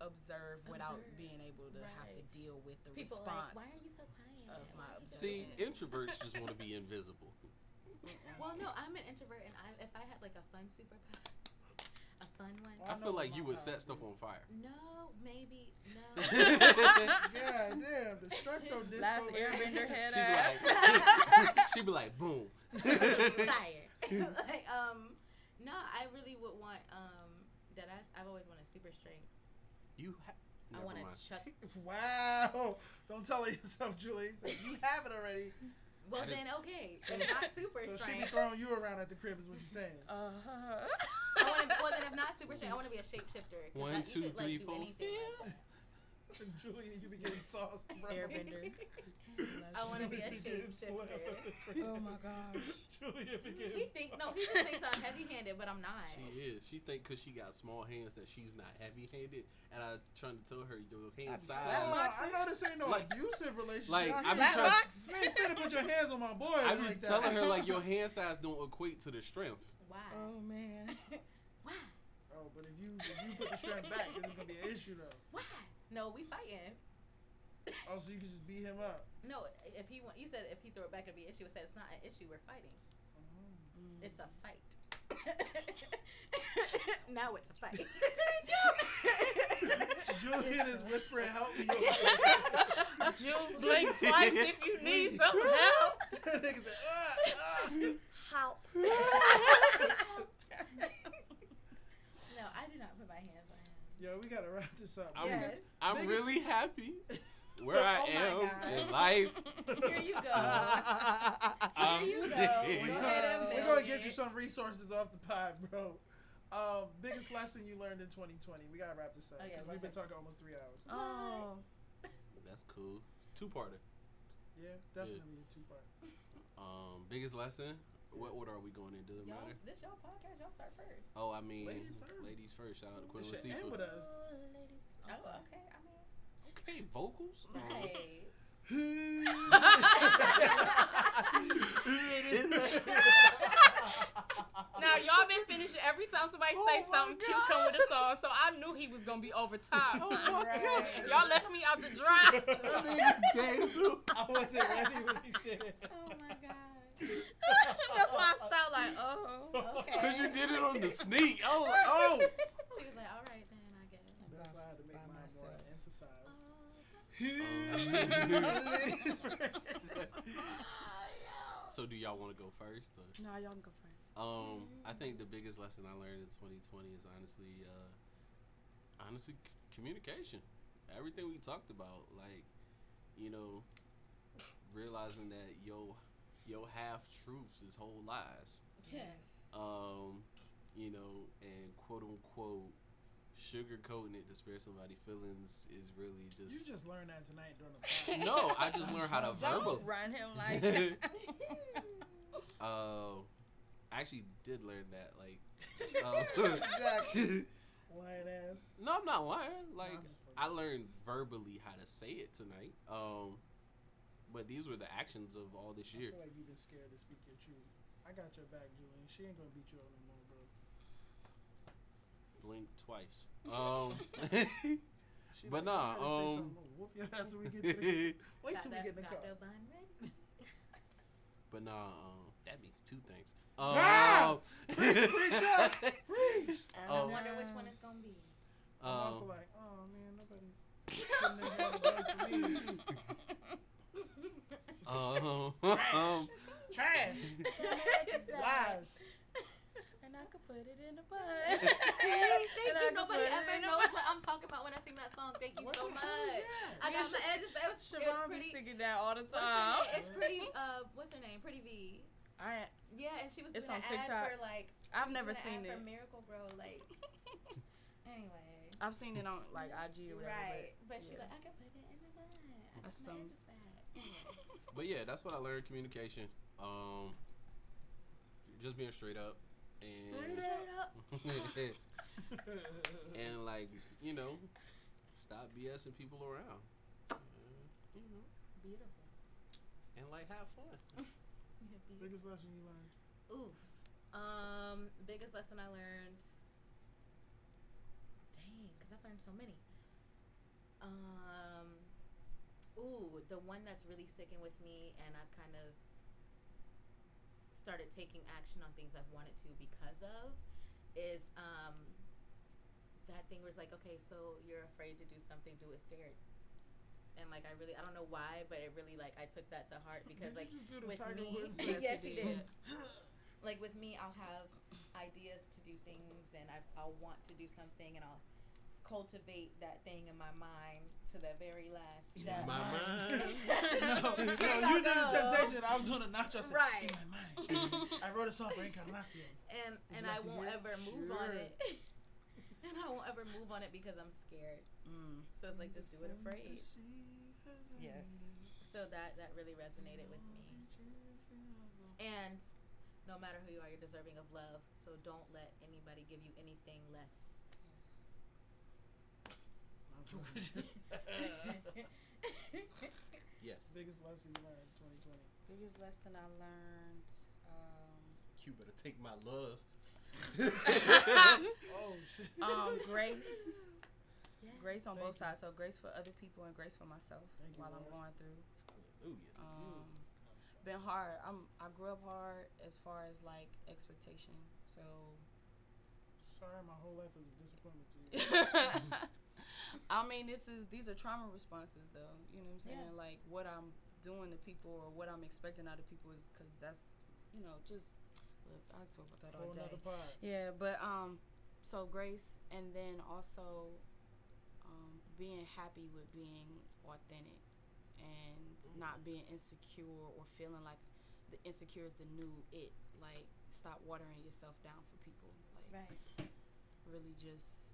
observe, without Observe. being able to have to deal with the People response. like, why are you so quiet? of my Why are you so See, (laughs) introverts just want to be invisible. Well, no, I'm an introvert, and I, if I had like a fun superpower, a fun one. I know feel like you would set stuff on fire. No, maybe no. (laughs) God damn, destructo disco. Last. Airbender head She be ass. (laughs) like, she be like, boom. fire. (laughs) like, um, no, I really would want um that I I've always wanted super strength. You ha- I want to chuck. Wow. Don't tell her yourself, Julie. He you have it already. Well then, okay, if not super So she be throwing you around at the crib is what you're saying. Uh-huh. I want to. Well then, if not super strength, I want to be a shapeshifter. 'cause, One, like, you two, could, like, three, do four, anything. (laughs) Julian, you be getting sauced, bro. Airbender. (laughs) I want to be a Julian getting slapped at shapeshifter. (laughs) oh my gosh. Julian be He getting. think no, he just thinks I'm heavy-handed, but I'm not. She is. She think because she got small hands that she's not heavy-handed, and I trying to tell her your hand size. slap Oh. I know this ain't no Like- abusive relationship. like, I be slap trying- box? you ain't finna put your hands on my boy I be like telling her like your hand size don't equate to the strength. Why? Oh man. (laughs) Why? Oh, but if you if you put the strength back, then it's gonna be an issue though. Why? No, we fighting. Oh, so you can just beat him up. No, if he want, you said if he throw it back, it'd be an issue. I said it's not an issue. We're fighting. Mm. It's a fight. (laughs) now it's a fight. (laughs) Julian is whispering, "Help me!" Jill, blink twice if you need some help. That nigga said, ah, ah. Help. no, I do not put my hands on him. Yo, we gotta wrap this up. I'm, Yes. I'm biggest- really happy (laughs) where I Oh am in life. Here you go. I'm you go. (laughs) We ahead and We're gonna get you some resources off the pod, bro. Um, biggest lesson you learned in 2020. We gotta wrap this up Oh, yeah, because we've been talking almost three hours. Oh. That's cool. Two parter. Yeah, definitely a two part. Um, biggest lesson. What order are we going in? Does it Y'all, matter? this y'all podcast. Y'all start first. Oh, I mean, Ladies first. ladies first. Shout out to Queen This should end with Latifah. us. Oh, ladies. Oh, I'm okay. I mean, Okay, vocals. (laughs) Right. (laughs) Now y'all been finishing every time somebody say Oh my something cute come with a song, so I knew he was gonna be over top. Oh my God. Y'all left me out the dry. (laughs) That nigga. I wasn't ready when he did it. Oh my god. That's why I stopped like, oh. Okay. Cause you did it on the sneak. Oh, oh. She was like, all right then, I guess. That's why I had to make By mine more myself. emphasized. (laughs) So do y'all want to go first? Or? No, y'all can go first. Um, I think the biggest lesson I learned in 2020 is honestly, uh, honestly, c- communication. Everything we talked about, like, you know, realizing that yo, yo half truths is whole lies. Yes. Um, you know, and quote unquote, sugarcoating it to spare somebody feelings is really just. You just learned that tonight during the (laughs) podcast. no, I just learned how to verbal. Don't run him like (laughs) Uh, I actually did learn that. Like, (laughs) uh, exactly. White ass. no, I'm not lying. Like, I'm just fucking- I learned verbally how to say it tonight. Um, but these were the actions of all this year. I year. feel like you've been scared to speak your truth. I got your back, Julian. She ain't gonna beat you up no more, bro. Blink twice. Um, (laughs) (laughs) But nah, "You gotta say um, something. Whoop your ass when we get to the. (laughs) Wait Got till we get in the got car. bun ready. but nah, um, that means two things. Um, Ah! Preach, preach up. Preach. and I Oh. wonder which one it's gonna be. I'm also um, like, oh man, nobody's putting their hand together for me. Um, um, Trash. (laughs) (laughs) Lies. and I could put it in a bun. (laughs) Thank And you. Nobody ever knows what I'm talking about when I sing that song. Thank you What so much. I got and my edges. It was, it was Siobhan be pretty. singing that all the time. name? It's pretty. Uh, what's her name? Pretty V. I Yeah, and she was It's doing on an ad TikTok. for like. I've never seen it. Miracle-Gro, like. Anyway. I've seen it on like IG or whatever. Right, but she yeah. like I can put it in the bun. I That's got my some- edges back. Anyway. But yeah, that's what I learned. Communication. Um, just being straight up and Straight up. (laughs) and like you know, stop BSing people around. Uh, you know, Beautiful. and like have fun. (laughs) Yeah. Biggest lesson you learned. Oof. Um, biggest lesson I learned. Dang, because I've learned so many. Um, ooh, the one that's really sticking with me, and I've kind of started taking action on things I've wanted to because of, is um, that thing where it's like, okay, so you're afraid to do something, do it scared. And like I really, I don't know why, but it really like I took that to heart (laughs) because like you just do the with me, (laughs) Yes, he did. did (laughs) like with me, I'll have ideas to do things, and I, I'll want to do something, and I'll cultivate that thing in my mind to the very last In step. my mind. (laughs) no, (laughs) no, you did the temptation. I was doing a nacho. I said, Right. In my mind. (laughs) I wrote a song for Encarnacion. and Would and you I won't hear it? ever move on it. and I won't ever move on it because I'm scared. Mm. So it's like just do it afraid. Yes. So that that really resonated with me. And no matter who you are, you're deserving of love. So don't let anybody give you anything less. (laughs) Yes. Biggest lesson you learned 2020. Biggest lesson I learned. Um, You better take my love. (laughs) Oh shit. um, grace. Yeah. Grace on Thank both you. sides. So grace for other people and grace for myself Thank you, while I'm going through. Hallelujah. Um, been hard. I'm. I grew up hard as far as like expectation. So. Sorry, my whole life is a disappointment to you. (laughs) I mean, this is these are trauma responses, though. You know what I'm saying? Yeah. Like what I'm doing to people or what I'm expecting out of people is because that's you know just look. I talk about that all day. Yeah, but um, so grace, and then also um, being happy with being authentic and not being insecure or feeling like the insecure is the new it. Like, stop watering yourself down for people. Like, Right. really just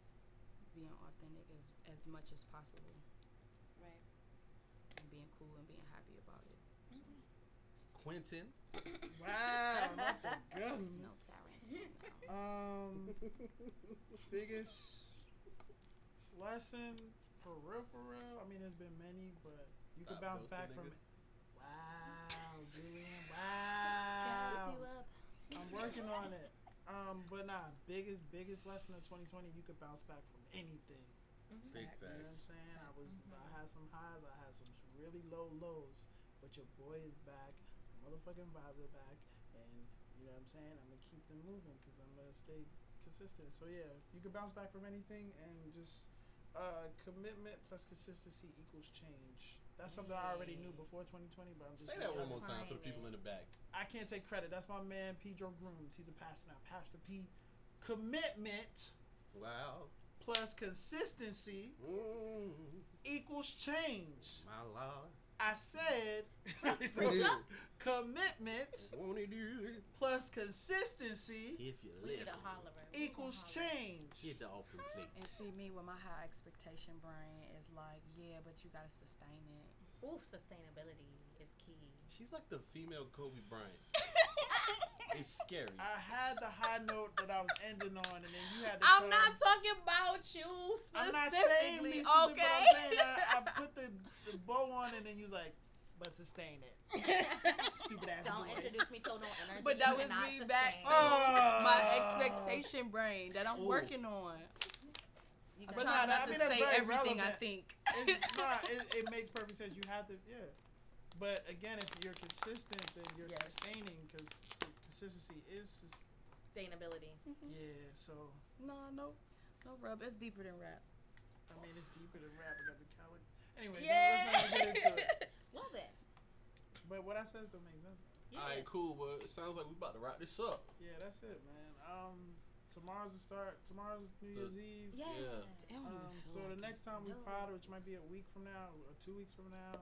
being authentic as as much as possible Right. and being cool and being happy about it. So. Quentin. (coughs) Wow, not the gun. No Tarantino. Um, biggest lesson for real, for real. I mean, there's been many, but you can bounce back from. niggas. Wow, Julian. (laughs) Wow. you up. I'm working on it. Um, but nah, biggest biggest lesson of 2020, you could bounce back from anything. Big You know what I'm saying? I was I had some highs, I had some really low lows, but your boy is back. The motherfucking vibes are back, and you know what I'm saying? I'm gonna keep them moving because I'm gonna stay consistent. So yeah, you can bounce back from anything, and just uh, commitment plus consistency equals change. That's something I already knew before 2020, but I'm just Say that one I'm- more time for the people in the back. I can't take credit. That's my man, Pedro Grooms. He's a pastor now. Pastor P. Commitment Wow. plus consistency Mm, equals change. my lord. I said (laughs) (laughs) commitment Won't he do it? plus consistency If you We let need a him. hollerer. We equals change. Hit the offering plate. And see me with my high expectation brain is like, yeah, but you gotta sustain it. Ooh, sustainability is key. She's like the female Kobe Bryant. (laughs) It's scary. I had the high note that I was ending on, and then you had to. I'm come- not talking about you I'm not saying me specifically, but okay? I'm saying I, I put the, the bow on, and then you was like, "But sustain it." (laughs) Stupid ass Don't boy. introduce me to no energy. But that was cannot me back to Oh. my expectation brain that I'm Ooh. working on. You I'm But gotta- trying nah, not I to mean, that's say very everything I think. It's, (laughs) nah, it, it makes perfect sense. You have to, yeah. But again, if you're consistent, then you're Yes. sustaining because consistency is, sus- sustainability. yeah. So No, no, no rub. It's deeper than rap. I mean, it's deeper than rap. I got the coward. Anyway, Yeah. let's not get into it. (laughs) Love it. But what I said still makes sense. Yeah. All right, cool. Well, it sounds like we about to wrap this up. Yeah, that's it, man. Um, tomorrow's the start. Tomorrow's New Year's Eve. Yeah. Yeah. Damn, Um, so the next time we No. pod, which might be a week from now or two weeks from now,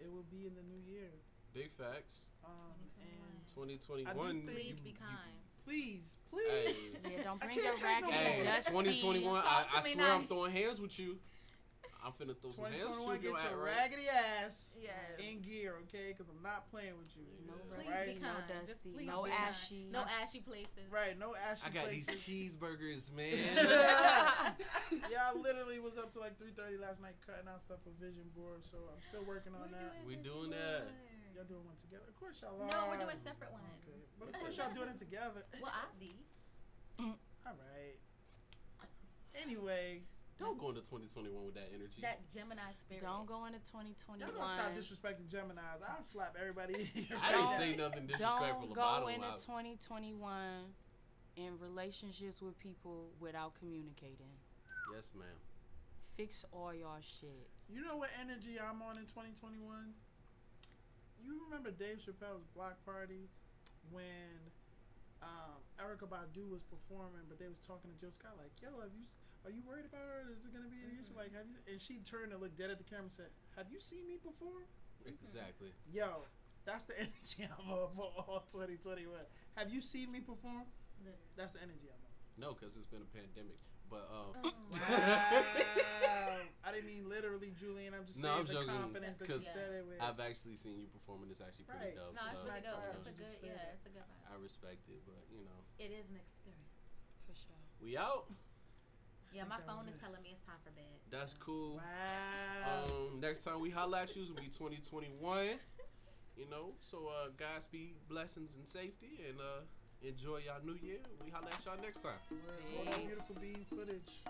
it will be in the new year. Big facts. Um, and 2021. I do think- Please you- be you- kind. please, please. Hey. (laughs) Yeah, don't bring can't your take no raggedy. Hey, 2021. I, I me swear I'm throwing hands with you. I'm finna throw some hands with 2021, you. get if you your don't act right. raggedy ass Yes. in gear, okay? Because I'm not playing with you. No Yeah. Please rusty, be no kind. Just dusty, please no be kind. ashy. No ashy places. Right, no ashy I got these places. cheeseburgers, (laughs) man. yeah, I literally was up to like 3:30 last night cutting out stuff for Vision Board, so I'm still working on that. We doing that. Y'all doing one together? Of course y'all are. No, we're doing separate ones. Okay, but of course y'all doing it together. Well, I'll be. (laughs) All right. Anyway, Don't go into 2021 with that energy. That Gemini spirit. Don't go into y'all 2021. gonna stop disrespecting Gemini's. I'll slap everybody. in here. I didn't Don't- say nothing disrespectful Don't go into 2021 in relationships with people without communicating. yes, ma'am. Fix all y'all shit. You know what energy I'm on in 2021? You remember Dave Chappelle's block party when um, Erykah Badu was performing, but they was talking to Jill Scott like, "Yo, have you? S- Are you worried about her? Is it gonna be an issue? Like, have you?" And she turned and looked dead at the camera and said, "Have you seen me perform?" Exactly. Yo, that's the (laughs) energy I'm on for all 2021. Have you seen me perform? Literally. That's the energy I'm on. No, because it's been a pandemic. But um, Oh. (laughs) Wow. I didn't mean literally, Julian. I'm just No, saying I'm the joking, confidence that you 'cause said it with. I've actually seen you perform, and it's actually pretty Right. dope. No, it's so really dope. It's a good, yeah, that. it's a good vibe. I respect it, but you know, It is an experience. For sure. we out. Yeah, my phone is it. telling me it's time for bed. That's cool. Wow. Um, next time we holla at you will be 2021. You know, so uh, Godspeed, blessings, and safety, and uh, enjoy y'all New Year. We holla at y'all next time. Word. Roll that beautiful bean footage.